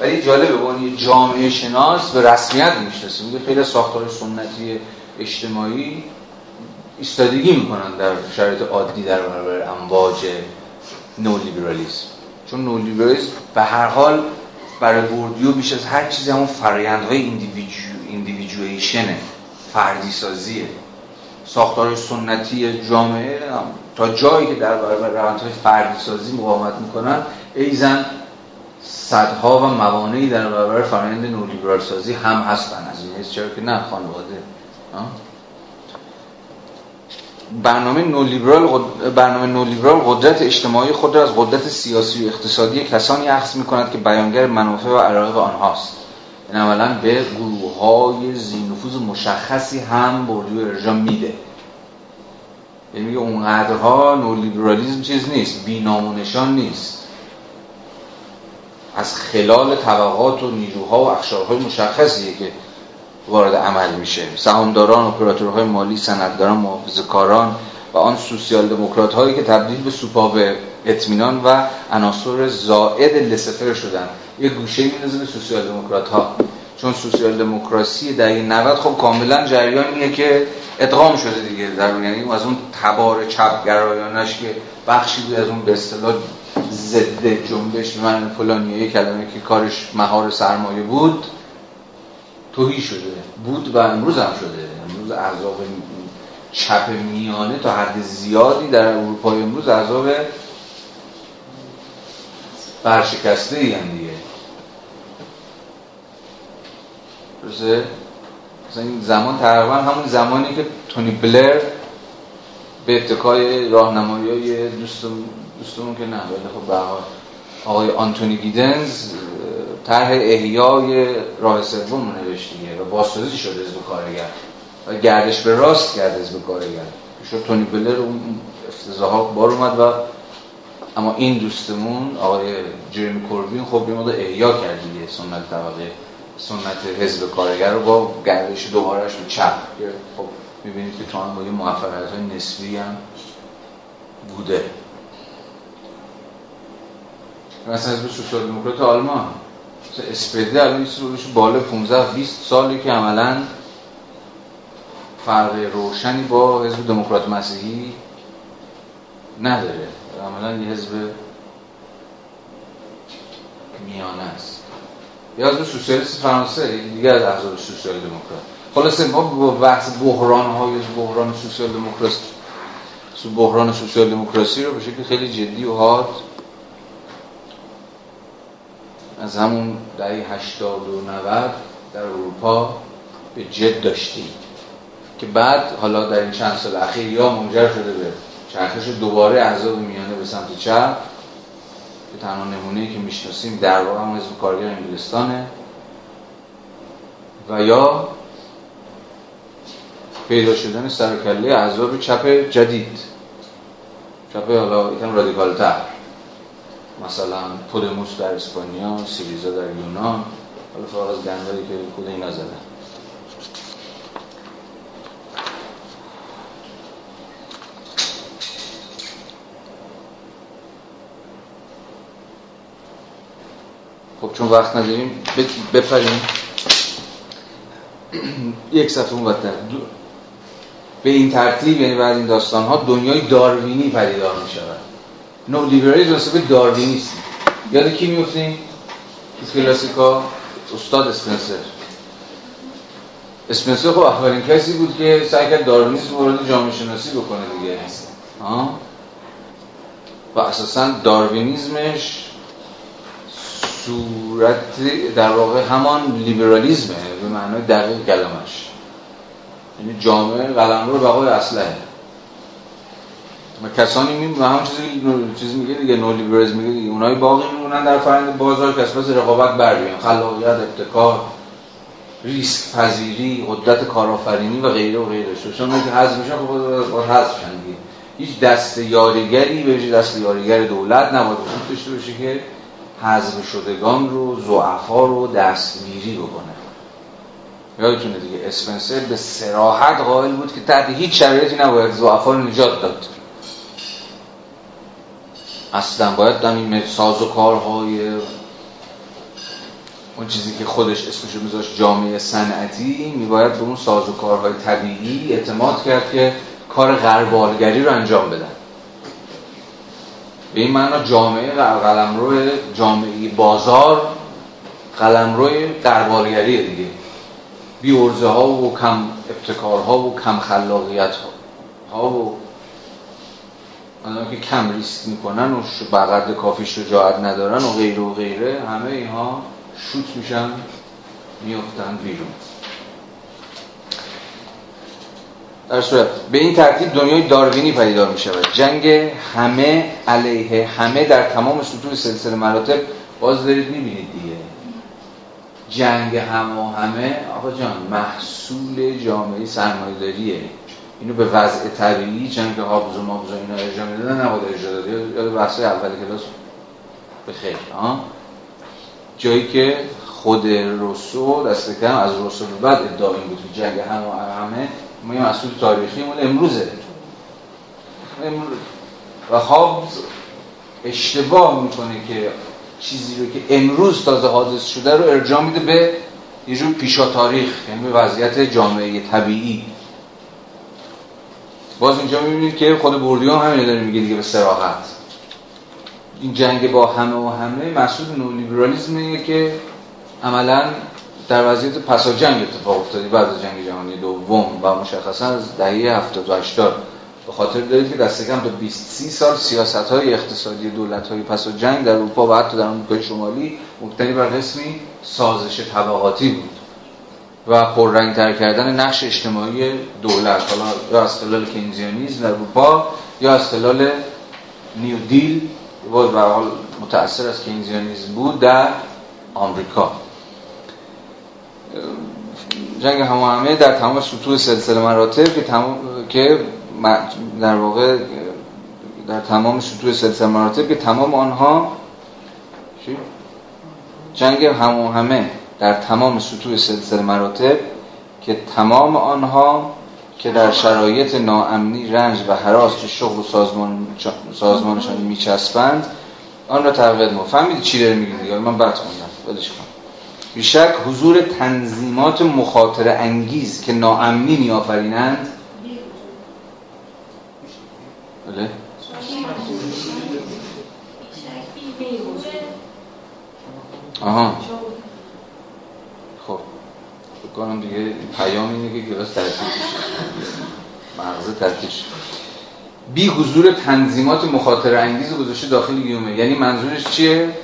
ولی جالبه به یه جامعه شناس به رسمیت می‌شناسه میگه خیلی ساختار سنتی اجتماعی ایستادگی می‌کنن در شرایط عادی در برابر امواج نولیبرالیسم. چون نولیبرالیسم به هر حال برای بوردیو بیش از هر چیزی همون فرایندهای individuation ه فردی سازیه ساختار سنتی جامعه تا جایی که در برابر روندهای فردی سازی مقاومت می‌کنن این سدها و موانعی در برابر فرایند نولیبرال سازی هم هستن. از این چرا که نه خانواده. برنامه نولیبرال برنامه نولیبرال قدرت اجتماعی خود را از قدرت سیاسی و اقتصادی کسانی اخذ می کند که بیانگر منافع و علایق آنهاست. این اولا به گروه های زینفوز مشخصی هم بردی و ارجام میده. یعنی اونقدرها نولیبرالیزم چیز نیست بینامونشان نیست. از خلال طبقات و نیروها و اخشارهای مشخصیه که وارد عمل میشه. سهامداران اپراتورهای مالی سندداران محافظه کاران و آن سوسیال دموکرات هایی که تبدیل به سوپاو اطمینان و عناصر زائد لسفر شدن. یه گوشه میندازه به سوسیال دموکرات ها چون سوسیال دموکراسی دهه 90 خب کاملا جریانیه که ادغام شده دیگه. در یعنی از اون تبار چپ گرایانش که بخشی بود از اون به اصطلاح ضد جنبش من فلانیه کلمه که کارش مهار سرمایه بود توهی شده بود و امروز هم شده امروز احزاب چپ میانه تا حد زیادی در اروپای امروز احزاب برشکسته ای هم دیگه؟ مثلا این زمان تقریبا همون زمانی که تونی بلر به اتکای راهنمایی های دوستم دوستمون که نه ولی خب به آقای آنتونی گیدنز طرح احیای راه سوم نوشت دیگه و بازسازی شده حزب کارگر. و گردش به راست کرد حزب کارگر. شد تونی بلر اون افتضاحات بار اومد و اما این دوستمون آقای جرمی کوربین خب یه مدت احیا کرد دیگه سنت طبقه سنت حزب کارگر رو با گردش دوبارهش به چپ خب می‌بینید که تا با یه موفقیت نسبی هم بوده. مثلا حزب سوسیال دموکرات آلمان. مثلا اسپده الان بالا 15 20 سالی که عملا فرق روشنی با حزب دموکرات مسیحی نداره. عملا یه حزب میانه است. یا حزب سوسیالیست فرانسه دیگه از احزاب سوسیال دموکرات. خلاصه ما با بحث بحران های بحران سوسیال دموکراسی بحران سوسیال دموکراسی رو به شکل خیلی جدی و حاد از همون دهه 80 و 90 در اروپا به جد داشتیم که بعد حالا در این چند سال اخیر یا منجر شده به چرخش دوباره احزاب میانه به سمت چپ که تنها نمونه که می‌شناسیم در واقع هم حزب کارگر انگلستانه. و یا پیدا شدن سرکله احزاب چپ جدید. چپ حالا یکم رادیکال تر مثلا پودموس در اسپانیا سیریزا در یونان حالا فقط از گندایی که خود اینا زدن خب چون وقت نداریم بپریم. (clears throat) یک صفحه اون به این ترتیب یعنی بعد این داستان ها دنیای داروینی پدیدار می شود نو لیبرالیسم به داروینیسم یاد کی میفتیم؟ کلاسیکا استاد اسپنسر. اسپنسر خب اولین کسی بود که سعی کرد داروینیسم وارد جامعه شناسی بکنه دیگه. ها؟ و اساسا داروینیزمش صورت در واقع همان لیبرالیزمه به معنای دقیق کلمش. یعنی جامعه قلم رو بقای اسلحه. و کسانی می و همون چیزی چیزی میگه دیگه نو میگه دیگه اونایی باقی میمونن در فرآیند بازار که اساس رقابت بر خلاقیت ابتکار ریسک پذیری قدرت کارآفرینی و غیره و غیره. چون که حذف میشن خب باید حذف دیگه. هیچ دست یاریگری به دست یاریگر دولت نباید وجود داشته باشه که حذف شدگان رو زعفا رو دستگیری بکنه. یادتونه دیگه اسپنسر به سراحت قائل بود که تحت هیچ شرایطی نباید زعفا رو نجات داد. اصلا باید این ساز و کارهای اون چیزی که خودش اسمش میذاشت جامعه صنعتی میباید به اون ساز و کارهای طبیعی اعتماد کرد که کار غربالگری رو انجام بدن. به این معنا جامعه قلمرو جامعه بازار قلمروی غربالگریه دیگه. بی ها و کم ابتکارها و کم خلاقیت ها و آنها که کم ریسک می‌کنن و بقدر کافی شجاعت ندارن و غیره و غیره همه اینها شوت میشن میافتن بیرون. در صورت به این ترتیب دنیای داروینی پیدا می شود جنگ همه علیه همه در تمام سطوح سلسله مراتب باز دارید می‌بینید دیگه. جنگ هم و همه آقا جان محصول جامعه سرمایه‌داریه. اینو به وضع طبیعی جنگ هابز و مابز و اینا ارجاع می‌دادن نباید ارجاع داد. یاد بحث اول کلاس به خیر. جایی که خود روسو دست کم از روسو به بعد ادعا این بود که جنگ هم و همه ما یه مسئول تاریخی مون امروزه. امروز و هابز اشتباه می‌کنه که چیزی رو که امروز تازه حادث شده رو ارجاع میده به یه جور پیشا تاریخ یعنی به وضعیت جامعه طبیعی. باز اینجا می‌بینید که خود بوردیون همینه داره میگه دیگه به سراحت این جنگ با همه و همه مسئول نولیبرالیزمیه که عملا در وضعیت پسا جنگ اتفاق افتادی بعد از جنگ جهانی دوم و مشخصا از دهه 70 و 80 به خاطر دارید که دست کم تا 20 30 سال سیاست های اقتصادی دولت های پس و جنگ در اروپا و حتی در آمریکای شمالی مبتنی بر قسمی سازش طبقاتی بود. و پررنگتر کردن نقش اجتماعی دولت حالا یا از خلال کینزیانیزم در اروپا یا از خلال نیو دیل و حال متأثر از کینزیانیزم بود در آمریکا. جنگ همه در تمام سطوح سلسله مراتب که تمام که در واقع در تمام سطوح سلسله مراتب که تمام آنها جنگ همه در تمام سطوح سلسله مراتب که تمام آنها که در شرایط ناامنی رنج و حراس شغل و سازمان سازمانشان میچسبند آن را تقویت ما فهمیدی چی داره میگه دیگه؟ من بعد خوندم. ولش کن. بیشک حضور تنظیمات مخاطر انگیز که ناامنی میآفرینند. بله. آها. بکنم دیگه. پیام اینه که گلاس ترتیب مغزه ترتیب بی حضور تنظیمات مخاطر انگیز گذاشته داخل گیومه یعنی منظورش چیه؟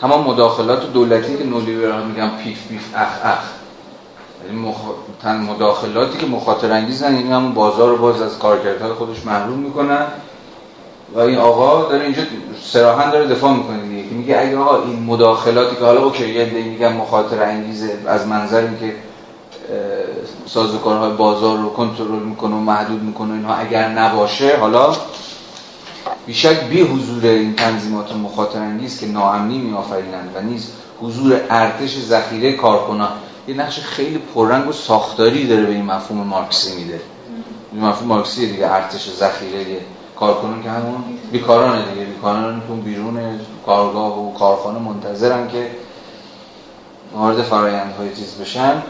تمام مداخلات دولتی که نولیبرال میگن پیف پیف اخ اخ. یعنی مخ... مداخلاتی که مخاطر انگیزن یعنی همون بازار رو باز از کارکردهای خودش محروم می‌کنن. و این آقا داره اینجا سراحا داره دفاع می‌کنه دیگه. که میگه اگه آقا این مداخلاتی که حالا اوکی یه میگن مخاطر انگیزه از منظر اینکه سازوکارهای بازار رو کنترل می‌کنه و محدود می‌کنه اینها اگر نباشه حالا بیشک بی حضور این تنظیمات مخاطر انگیز که ناامنی میآفرینند و نیز حضور ارتش ذخیره کارکنان. یه نقش خیلی پررنگ و ساختاری داره به این مفهوم مارکسی میده. این مفهوم مارکسی دیگه ارتش ذخیره کارکنان که همون بیکارانه دیگه. بیکاران تو بیرون کارگاه و کارخانه منتظرن که وارد فرایندهای چیز بشن.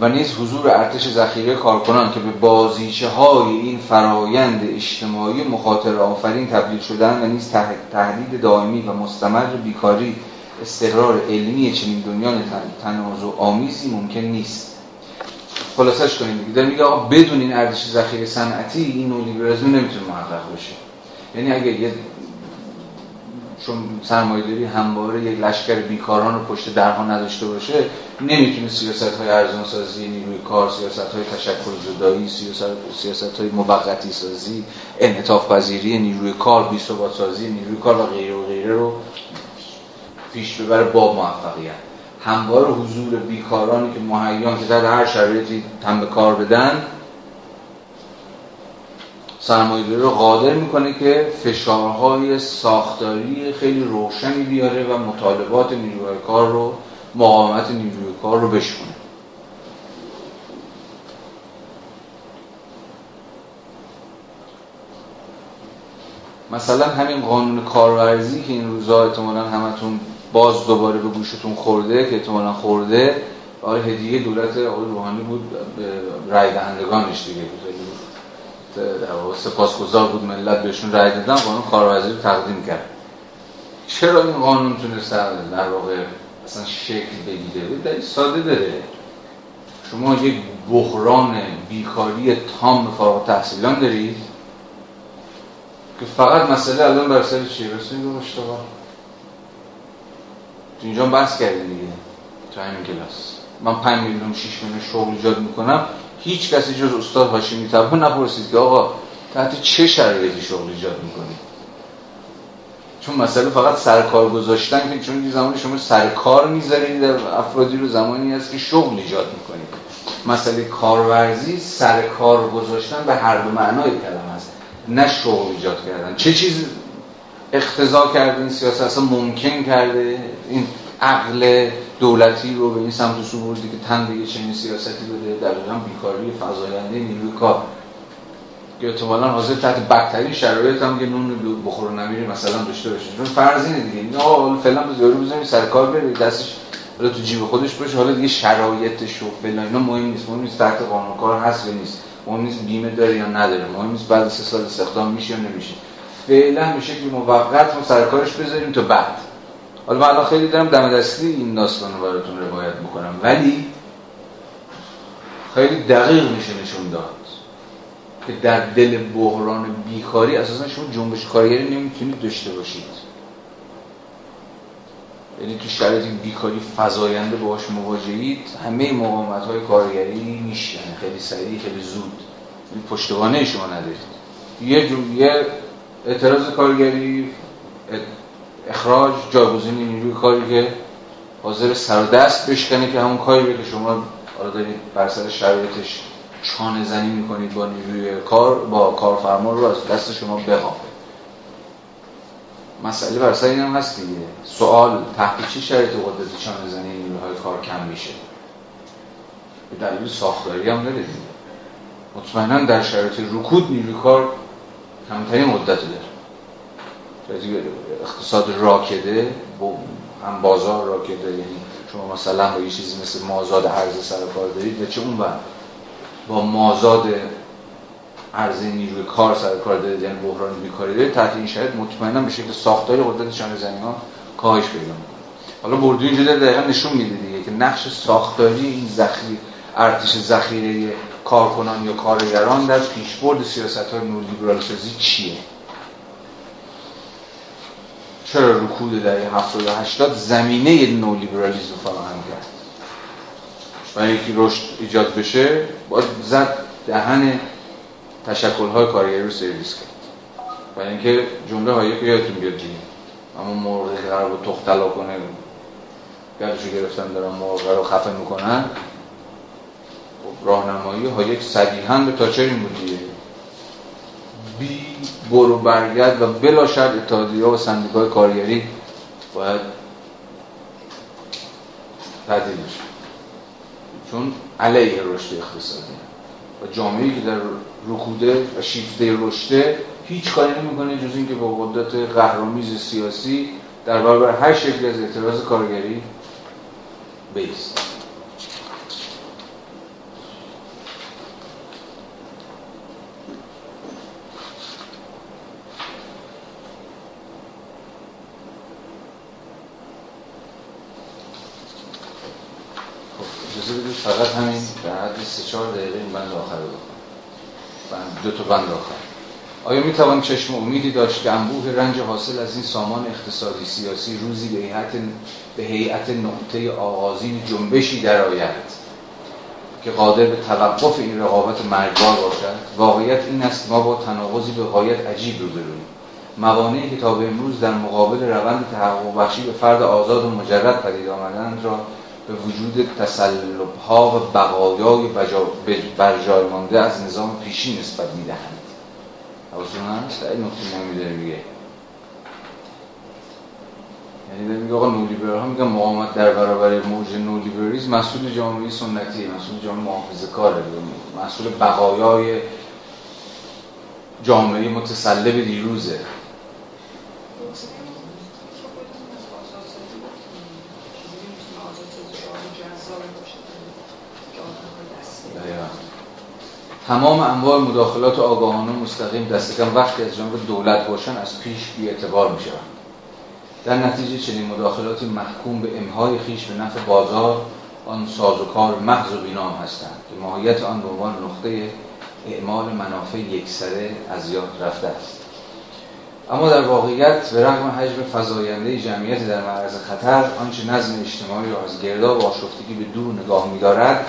و نیز حضور ارتش ذخیره کارکنان که به بازیچه های این فرایند اجتماعی مخاطر آفرین تبدیل شدن و نیز تهدید دائمی و مستمر بیکاری استقرار علمی چنین دنیا تنازع آمیزی ممکن نیست. خلاصش کنیم دیگه. میگه آقا بدون این ارزش ذخیره صنعتی این نولیبرالیسم نمی‌تونه محقق بشه. یعنی اگه یه چون سرمایه‌داری همواره یک لشکر بیکاران رو پشت درها نداشته باشه نمی‌تونه سیاست های ارزان سازی نیروی کار سیاست های تشکل زدایی سیاست های موقتی سازی انعطاف پذیری نیروی کار بی سازی نیروی کار و غیره و غیره رو پیش ببره با موفقیت. هموار حضور بیکارانی که مهیان که در هر شرایطی هم به کار بدن سرمایه‌داری رو قادر می‌کنه که فشارهای ساختاری خیلی روشنی بیاره و مطالبات نیروی کار رو مقاومت نیروی کار رو بشونه مثلا همین قانون کارورزی که این روزا احتمالا همتون باز دوباره به گوشتون خورده که احتمالا خورده آقای هدیه دولت آقای روحانی بود رای دهندگانش دیگه در واقع سپاسگزار بود ملت بهشون رای دادن قانون کارورزی رو تقدیم کرد. چرا این قانون تونست در واقع اصلا شکل بگیره؟ دلیل ساده داره. شما یک بحران بیکاری تام فارغ تحصیلان دارید که فقط مسئله الان بر سر چیه؟ بر سر اشتغال تو اینجا بحث کردیم دیگه. تو همین کلاس. من 5 میلیون 6 میلیون شغل ایجاد می‌کنم هیچ کسی جز استاد هاشمی تبا نپرسید که آقا تحت چه شرایطی شغل ایجاد می‌کنی؟ چون مسئله فقط سرکار گذاشتن که چون یه زمانی شما سرکار می‌ذارید افرادی رو زمانی هست که شغل ایجاد می‌کنید. مسئله کارورزی سرکار گذاشتن به هر دو معنای کلمه است. نه شغل ایجاد کردن. چه چیز اختزا کرده این سیاست اصلا ممکن کرده. این عقل دولتی رو به این سمت سو بردی که تن به چنین سیاستی بده در بیکاری فضاینده نیروی کار. که احتمالا حاضر تحت بدترین شرایط هم که نون بخور و نمیری مثلا داشته باشه. چون فرض اینه دیگه. اینا حالا فعلا به زیارو بزنیم سر کار بره دستش حالا تو جیب خودش باشه. حالا دیگه شرایطش و فعلا اینا مهم نیست. مهم نیست تحت قانون کار هست یا نیست. مهم نیست بیمه داره یا نداره. مهم نیست بعد سه سال استخدام میشه یا نمیشه. فعلا به شکل موقت ما سر کارش بذاریم تا بعد. حالا من الان خیلی دارم دم دستی این داستان رو براتون روایت می‌کنم ولی خیلی دقیق میشه نشون داد که در دل بحران بیکاری اساسا شما جنبش کارگری نمی‌تونید داشته باشید. یعنی تو شرایط بیکاری فزاینده باهاش مواجهید همه مقاومت های کارگری میشن. خیلی سریع خیلی زود. این پشتوانه شما ندارید. یه یه اعتراض کارگری اخراج جایگزین نیروی کاری که حاضر سر دست بشکنه که همون کاری که شما حالا دارید بر سر شرایطش چانه زنی می‌کنید با نیروی کار با کارفرما رو از دست شما بخواه مسئله بر سر این هم هست دیگه. سوال تحت چه شرایط قدرت چانه زنی نیروهای کار کم میشه؟ به دلیل ساختاری هم داره مطمئنا در شرایط رکود نیروی کار کمترین مدت داره. اقتصاد راکده هم بازار راکده یعنی شما مثلا با یه چیزی مثل مازاد عرض سر کار دارید و چه اون با مازاد عرضه نیروی کار سر کار دارید یعنی بحران بیکاری دارید تحت این شرایط مطمئنا به شکل ساختاری قدرت شانه زنی ها کاهش پیدا می‌کنه. حالا بردو اینجا دقیقا نشون میده دیگه که نقش ساختاری این ذخیره ارتش ذخیره کارکنان یا کارگران در پیشبرد سیاست های نولیبرال سازی چیه؟ چرا رکود در 70 و 80 زمینه نولیبرالیسم فراهم کرد؟ برای اینکه رشد ایجاد بشه باید زد دهن تشکل های کارگری رو سرویس کرد. برای اینکه جمله هایی که یادتون بیاد دیگه اما مرغ که قرار بود تختلا کنه گرشو گرفتن دارن مرغ رو خفه می‌کنن. راهنمایی ها یک صدیحا به تاچر این بود دیگه بی برو برگرد و بلا شرط اتحادیه و سندیکای کارگری باید تعدیل چون علیه رشد اقتصادی. و جامعه که در رکوده و شیفته رشده هیچ کاری نمی‌کنه جز اینکه با قدرت قهرآمیز سیاسی در برابر هر شکلی از اعتراض کارگری بیست. فقط همین در حد سه چهار دقیقه این بند آخر رو بند دو تا بند آخر. آیا می توان چشم امیدی داشت که انبوه رنج حاصل از این سامان اقتصادی سیاسی روزی به هیئت به هیئت نقطه آغازین جنبشی درآید که قادر به توقف این رقابت مرگبار باشد؟ واقعیت این است ما با تناقضی به غایت عجیب روبرویم موانعی که تا به امروز در مقابل روند تحقق بخشی به فرد آزاد و مجرد پدید آمدند را به وجود تسلب ها و بقایای برجای مانده از نظام پیشی نسبت می‌دهند. حواستون هست؟ این نقطه مهمی داره میگه. یعنی داره میگه آقا نولیبرال ها میگن مقاومت در برابر موج نولیبرالیسم مسئول جامعه سنتی مسئول جامعه محافظه کاره. مسئول بقایای جامعه متسلب دیروزه. تمام انواع مداخلات آگاهانه مستقیم دست کم وقتی از جانب دولت باشن از پیش بی اعتبار می شوند. در نتیجه چنین مداخلاتی محکوم به امهای خیش به نفع بازار آن سازوکار محض و بینام هستند که ماهیت آن به عنوان نقطه اعمال منافع یکسره از یاد رفته است اما در واقعیت به رغم حجم فزاینده جمعیت در معرض خطر آنچه نظم اجتماعی را از گرداب و آشفتگی به دور نگاه می‌دارد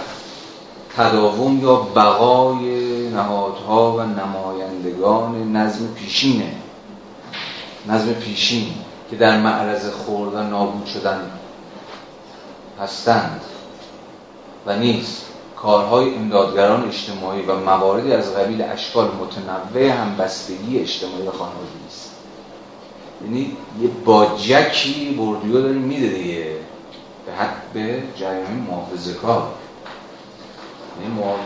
تداوم یا بقای نهادها و نمایندگان نظم پیشینه. نظم پیشین که در معرض خورد و نابود شدن هستند و نیست. کارهای امدادگران اجتماعی و مواردی از قبیل اشکال متنوع همبستگی اجتماعی خانوادگی است. یعنی یه باجکی بردیو داره میده دیگه. به حد به جریان محافظه کار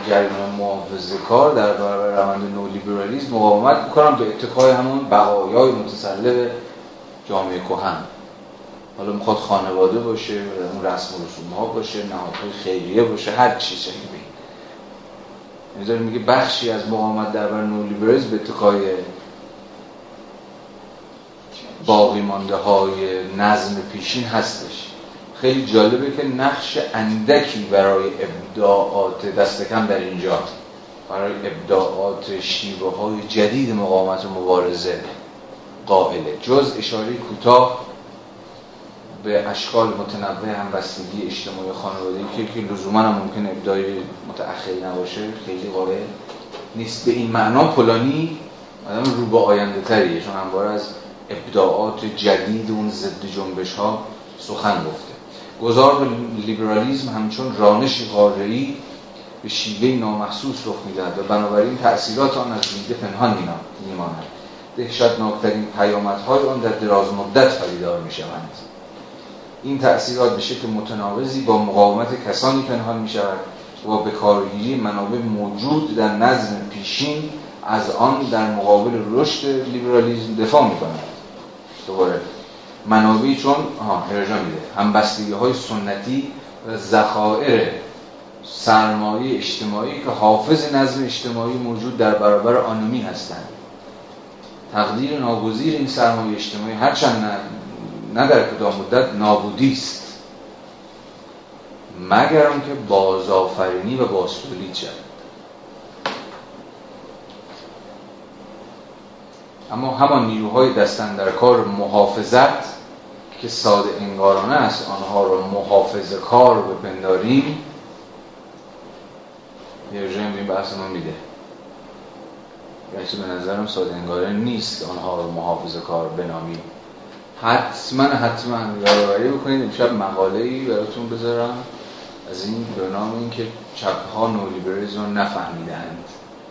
جریان محافظه کار در برابر روند نولیبرالیسم مقاومت می‌کنم به اتکای همون بقایای متسلب جامعه کهن. حالا می‌خواد خانواده باشه اون رسم و رسوم ها باشه نهادهای خیریه باشه هر چیز یعنی میگه بخشی از مقاومت در برابر نولیبرالیسم به اتکای باقی مانده های نظم پیشین هستش. خیلی جالبه که نقش اندکی برای ابداعات دست کم در اینجا برای ابداعات شیوه های جدید مقاومت و مبارزه قائله. جز اشاره کوتاه به اشکال متنوع همبستگی اجتماعی خانوادگی که لزوما هم ممکن ابدای متأخری نباشه خیلی قابل نیست. به این معنا پولانی آدم رو به آینده تریه چون همواره از ابداعات جدید اون ضد جنبش ها سخن گفته. گذار لیبرالیزم همچون رانش قاره‌ای به شیوه نامحسوس رخ می‌دهد و بنابراین تأثیرات آن از دیده پنهان میماند. دهشتناکترین پیامدهای آن در دراز مدت پدیدار می‌شوند. این تأثیرات به شکل متناوزی با مقاومت کسانی پنهان می شود و به کارگیری منابع موجود در نظم پیشین از آن در مقابل رشد لیبرالیزم دفاع می کند دوباره منابعی چون هرجا میده. همبستگی های سنتی و ذخایر سرمایه اجتماعی که حافظ نظم اجتماعی موجود در برابر آنومی هستند. تقدیر ناگزیر این سرمایه اجتماعی هرچند نه در کدام مدت نابودی است. مگر که بازآفرینی و بازتولید شد اما همان نیروهای دستن در کار محافظت که ساده انگارانه است آنها را محافظ کار بپنداریم. جایی این بحث ما میده. گرچه به نظرم ساده انگارانه نیست آنها را محافظ کار بنامیم. حتما حتما یادآوری بکنید امشب مقاله ای براتون بذارم. از این به نام اینکه چپ ها نولیبرالیسم رو نفهمیدند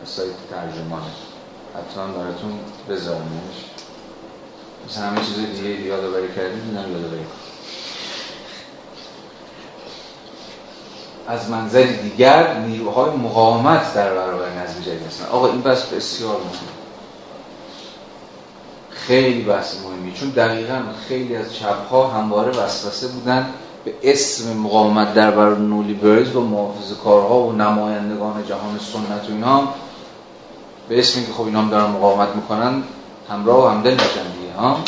از سایت ترجمانه. حتما براتون بذارمش مثل همه چیز دیگه یادآوری کردید اینم یادآوری از منظر دیگر نیروهای مقاومت در برابر نظم جدید هستن آقا این بس بسیار مهمه. خیلی بحث مهمی. چون دقیقا خیلی از چپ ها همواره وسوسه بودن به اسم مقاومت در برابر نولیبرالیسم و محافظ کارها و نمایندگان جهان سنت و اینا به اسم اینکه خب اینا هم دارن مقاومت می‌کنن همراه و همدل میشن دیگه ها؟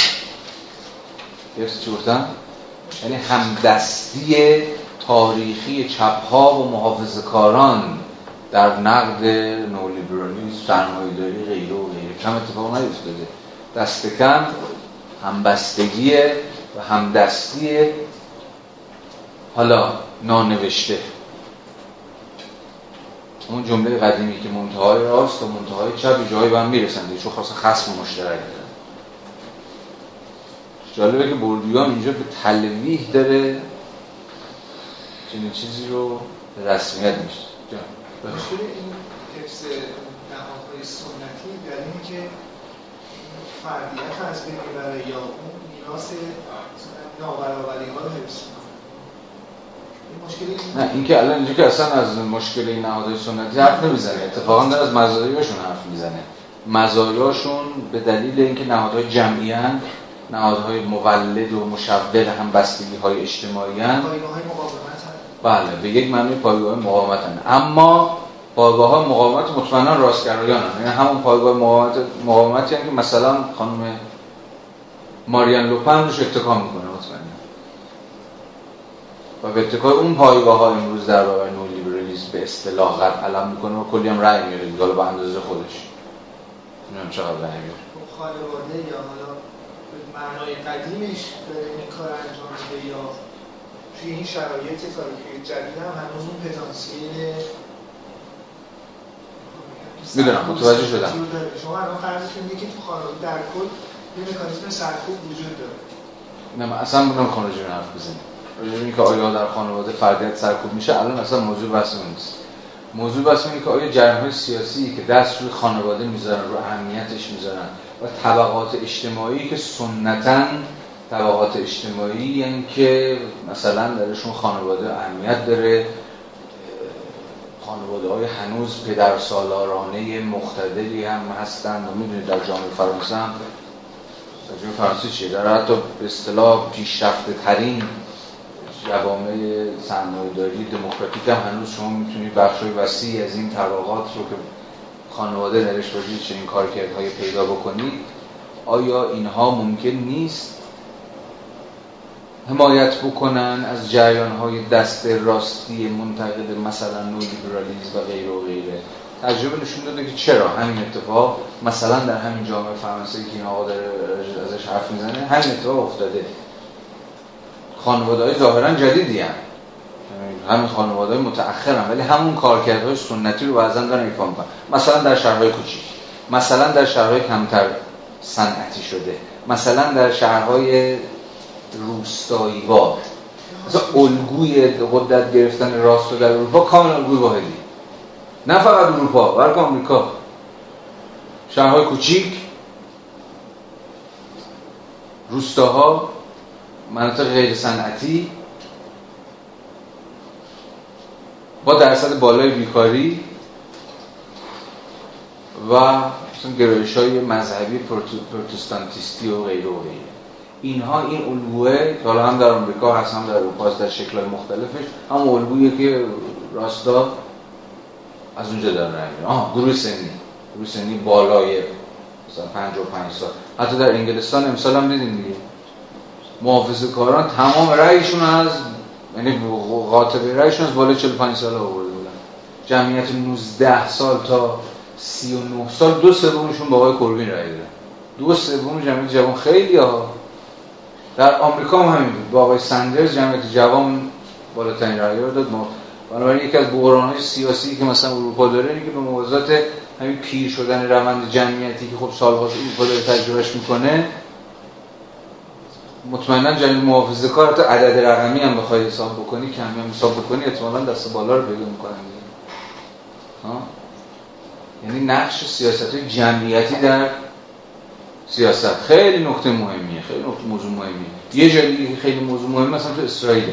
چی گفتم؟ یعنی همدستی تاریخی چپ ها و محافظ کاران در نقد نولیبرالیسم سرمایه‌داری غیره و غیره. کم اتفاق نیفتاده. دست کم همبستگی و همدستی حالا نانوشته. اون جمله قدیمی که منتهای راست و منتهای چپ جایی به هم می‌رسند. چون خاص خصم مشترک دارن جالبه که بردیان اینجا به تلویح داره چنین چیزی رو رسمیت میشه. مشکل این حفظ نهادهای سنتی در اینه که فردیت از بین یا اون میراث نابرابری ها رو حفظ نه این که الان اینجا که اصلا از مشکل این نهادهای سنتی حرف نمی‌زنه. اتفاقا داره از مزایاشون حرف می‌زنه. مزایاشون به دلیل اینکه نهادهای جمعی هن نهادهای مولد و مشبه هم بستگی های اجتماعی هن. بله به یک معنی پایگاه مقاومت هن. اما پایگاه ها مقاومت مطمئنا راستگرایان هم یعنی همون پایگاه مقاومت مقاومتی که مثلا خانم ماریان لوپن روش اتکا می‌کنه و به اتکای اون پایگاه ها امروز در برابر نولیبرالیسم به اصطلاح قد علم می‌کنه و کلی هم رأی میاره دیگه. به اندازه خودش. نمی‌دونم چقدر رأی میاره خب خانواده یا حالا معنای قدیمش داره این کار انجام میده یا توی این شرایط تاریخی جدید هم هنوز اون پتانسیل می‌دونم متوجه شدم. شما الان فرضتون اینه که تو خانواده در کل یه مکانیزم سرکوب وجود داره. نه من اصلا بودم خانواده حرف بزنیم راجع که آیا در خانواده فردیت سرکوب میشه؟ الان اصلا موضوع بحث نیست. موضوع بحث اینه که آیا سیاسی که دست روی خانواده می‌ذارن رو اهمیتش می‌ذارن و طبقات اجتماعی که سنتا طبقات اجتماعی یعنی که مثلا درشون خانواده اهمیت داره خانواده های هنوز پدر سالارانه مختدری هم هستند و می‌دونید در جامعه فرانسه هم در جامعه فرانسه چیه؟ در حتی به اصطلاح پیشرفته ترین جوامع سرمایه‌داری دموکراتیک هم هنوز شما می‌تونید بخشای وسیعی از این طبقات رو که خانواده درش باشید چنین کارکردهای پیدا بکنید آیا اینها ممکن نیست حمایت بکنن از جریان های دست راستی منتقد مثلا نولیبرالیسم و غیره و غیره؟ تجربه نشون داده که چرا؟ همین اتفاق مثلا در همین جامعه فرانسه که این آقا داره ازش حرف می‌زنه همین اتفاق افتاده. خانواده های ظاهرا جدیدی هم. همین خانواده های متأخر هم. ولی همون کارکردهای سنتی رو بعضا دارن ایفا می‌کنن مثلا در شهرهای کوچیک مثلا در شهرهای کمتر صنعتی شده مثلا در شهرهای روستایی با مثلا الگوی قدرت گرفتن راست در اروپا کاملا الگوی واحدی نه فقط اروپا بلکه آمریکا شهرهای کوچیک روستاها مناطق غیر صنعتی با درصد بالای بیکاری و گرایش های مذهبی پروتستانتیستی و غیره و غیره. اینها این الگوه حالا هم در آمریکا هست هم در اروپا در شکل مختلفش هم الگویه که راستا از اونجا در نمیره آها گروه سنی. گروه سنی بالای مثلا 55 سال. حتی در انگلستان امسال هم دیدیم دیگه. محافظ کاران تمام رأیشون از یعنی قاطبه رأیشون از بالای 45 سال آورده بودن. جمعیت 19 سال تا 39 سال دو سومشون با آقای کوربین رأی دادن. دو سوم جمعیت جوان خیلی ها. در آمریکا هم همین بود. با آقای سندرز جمعیت جوان بالاترین رأی رو داد. ما بنابراین یکی از های سیاسی که مثلا اروپا داره اینه که به موازات همین پیر شدن روند جمعیتی که خب سالهاست اروپا داره تجربهش می‌کنه مطمئنا جنگ محافظه کار تا عدد رقمی هم بخوای حساب بکنی کمی هم حساب بکنی احتمالا دست بالا رو پیدا می‌کنن یعنی نقش سیاست جمعیتی در سیاست. خیلی نکته مهمیه خیلی نکته موضوع مهمیه. یه جایی خیلی موضوع مهمه مثلا تو اسرائیل.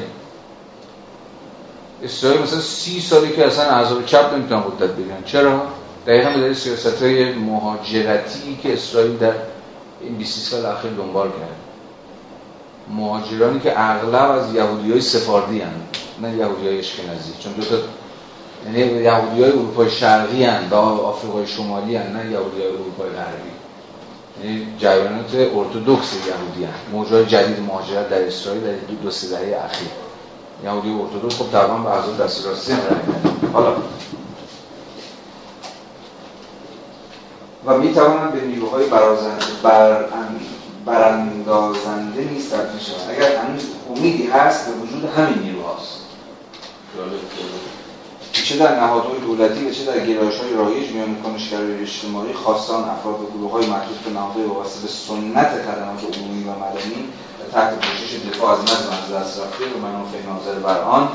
اسرائیل مثلا سی سالی که اصلا اعضاب چپ نمی‌تونن قدرت بگیرن. چرا؟ دقیقا به سیاست های مهاجرتی که اسرائیل در این 20 سال اخیر دنبال کرد. مهاجرانی که اغلب از یهودی های سفاردی هن. نه یهودی های اشکنازی چون دو تا یعنی یهودی های اروپای شرقی هن و آفریقای شمالی هن نه یهودی های اروپای غربی. یعنی جریانات ارتودکس یهودی هن. جدید مهاجرت در اسرائیل در دو, دو سه دهه اخیر. یهودی ارتودکس خب تقریبا به اعضای دست راستی حالا و می توانند به نیروهای برازنده بر براندازنده نیست تبدیل شود اگر هنوز امیدی هست به وجود همین نیروهاست. چه در نهادهای دولتی و چه در گرایش های رایج میان کنشگرای اجتماعی خواستان افراد و گروه های مربوط به نهادهای وابسته به سنت خدمات عمومی و مدنی تحت پوشش دفاع از نظم از دست رفته و منافع ناظر بر آن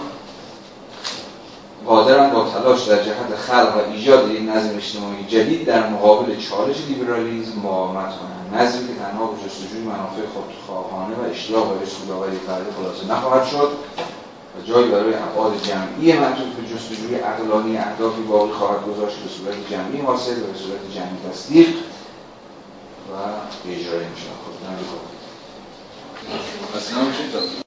قادرند با تلاش در جهت خلق و ایجاد یک نظم اجتماعی جدید در مقابل چالش لیبرالیسم مقاومت کنند نظمی که تنها به جستجوی منافع خودخواهانه و اشتراک و سودآوری فردی خلاصه نخواهد شد و جایی برای ابعاد جمعی منطوق به جستجوی عقلانی اهدافی باقی خواهد گذاشت به صورت جمعی حاصل و به صورت جمعی تصدیق و میشه خب اصلا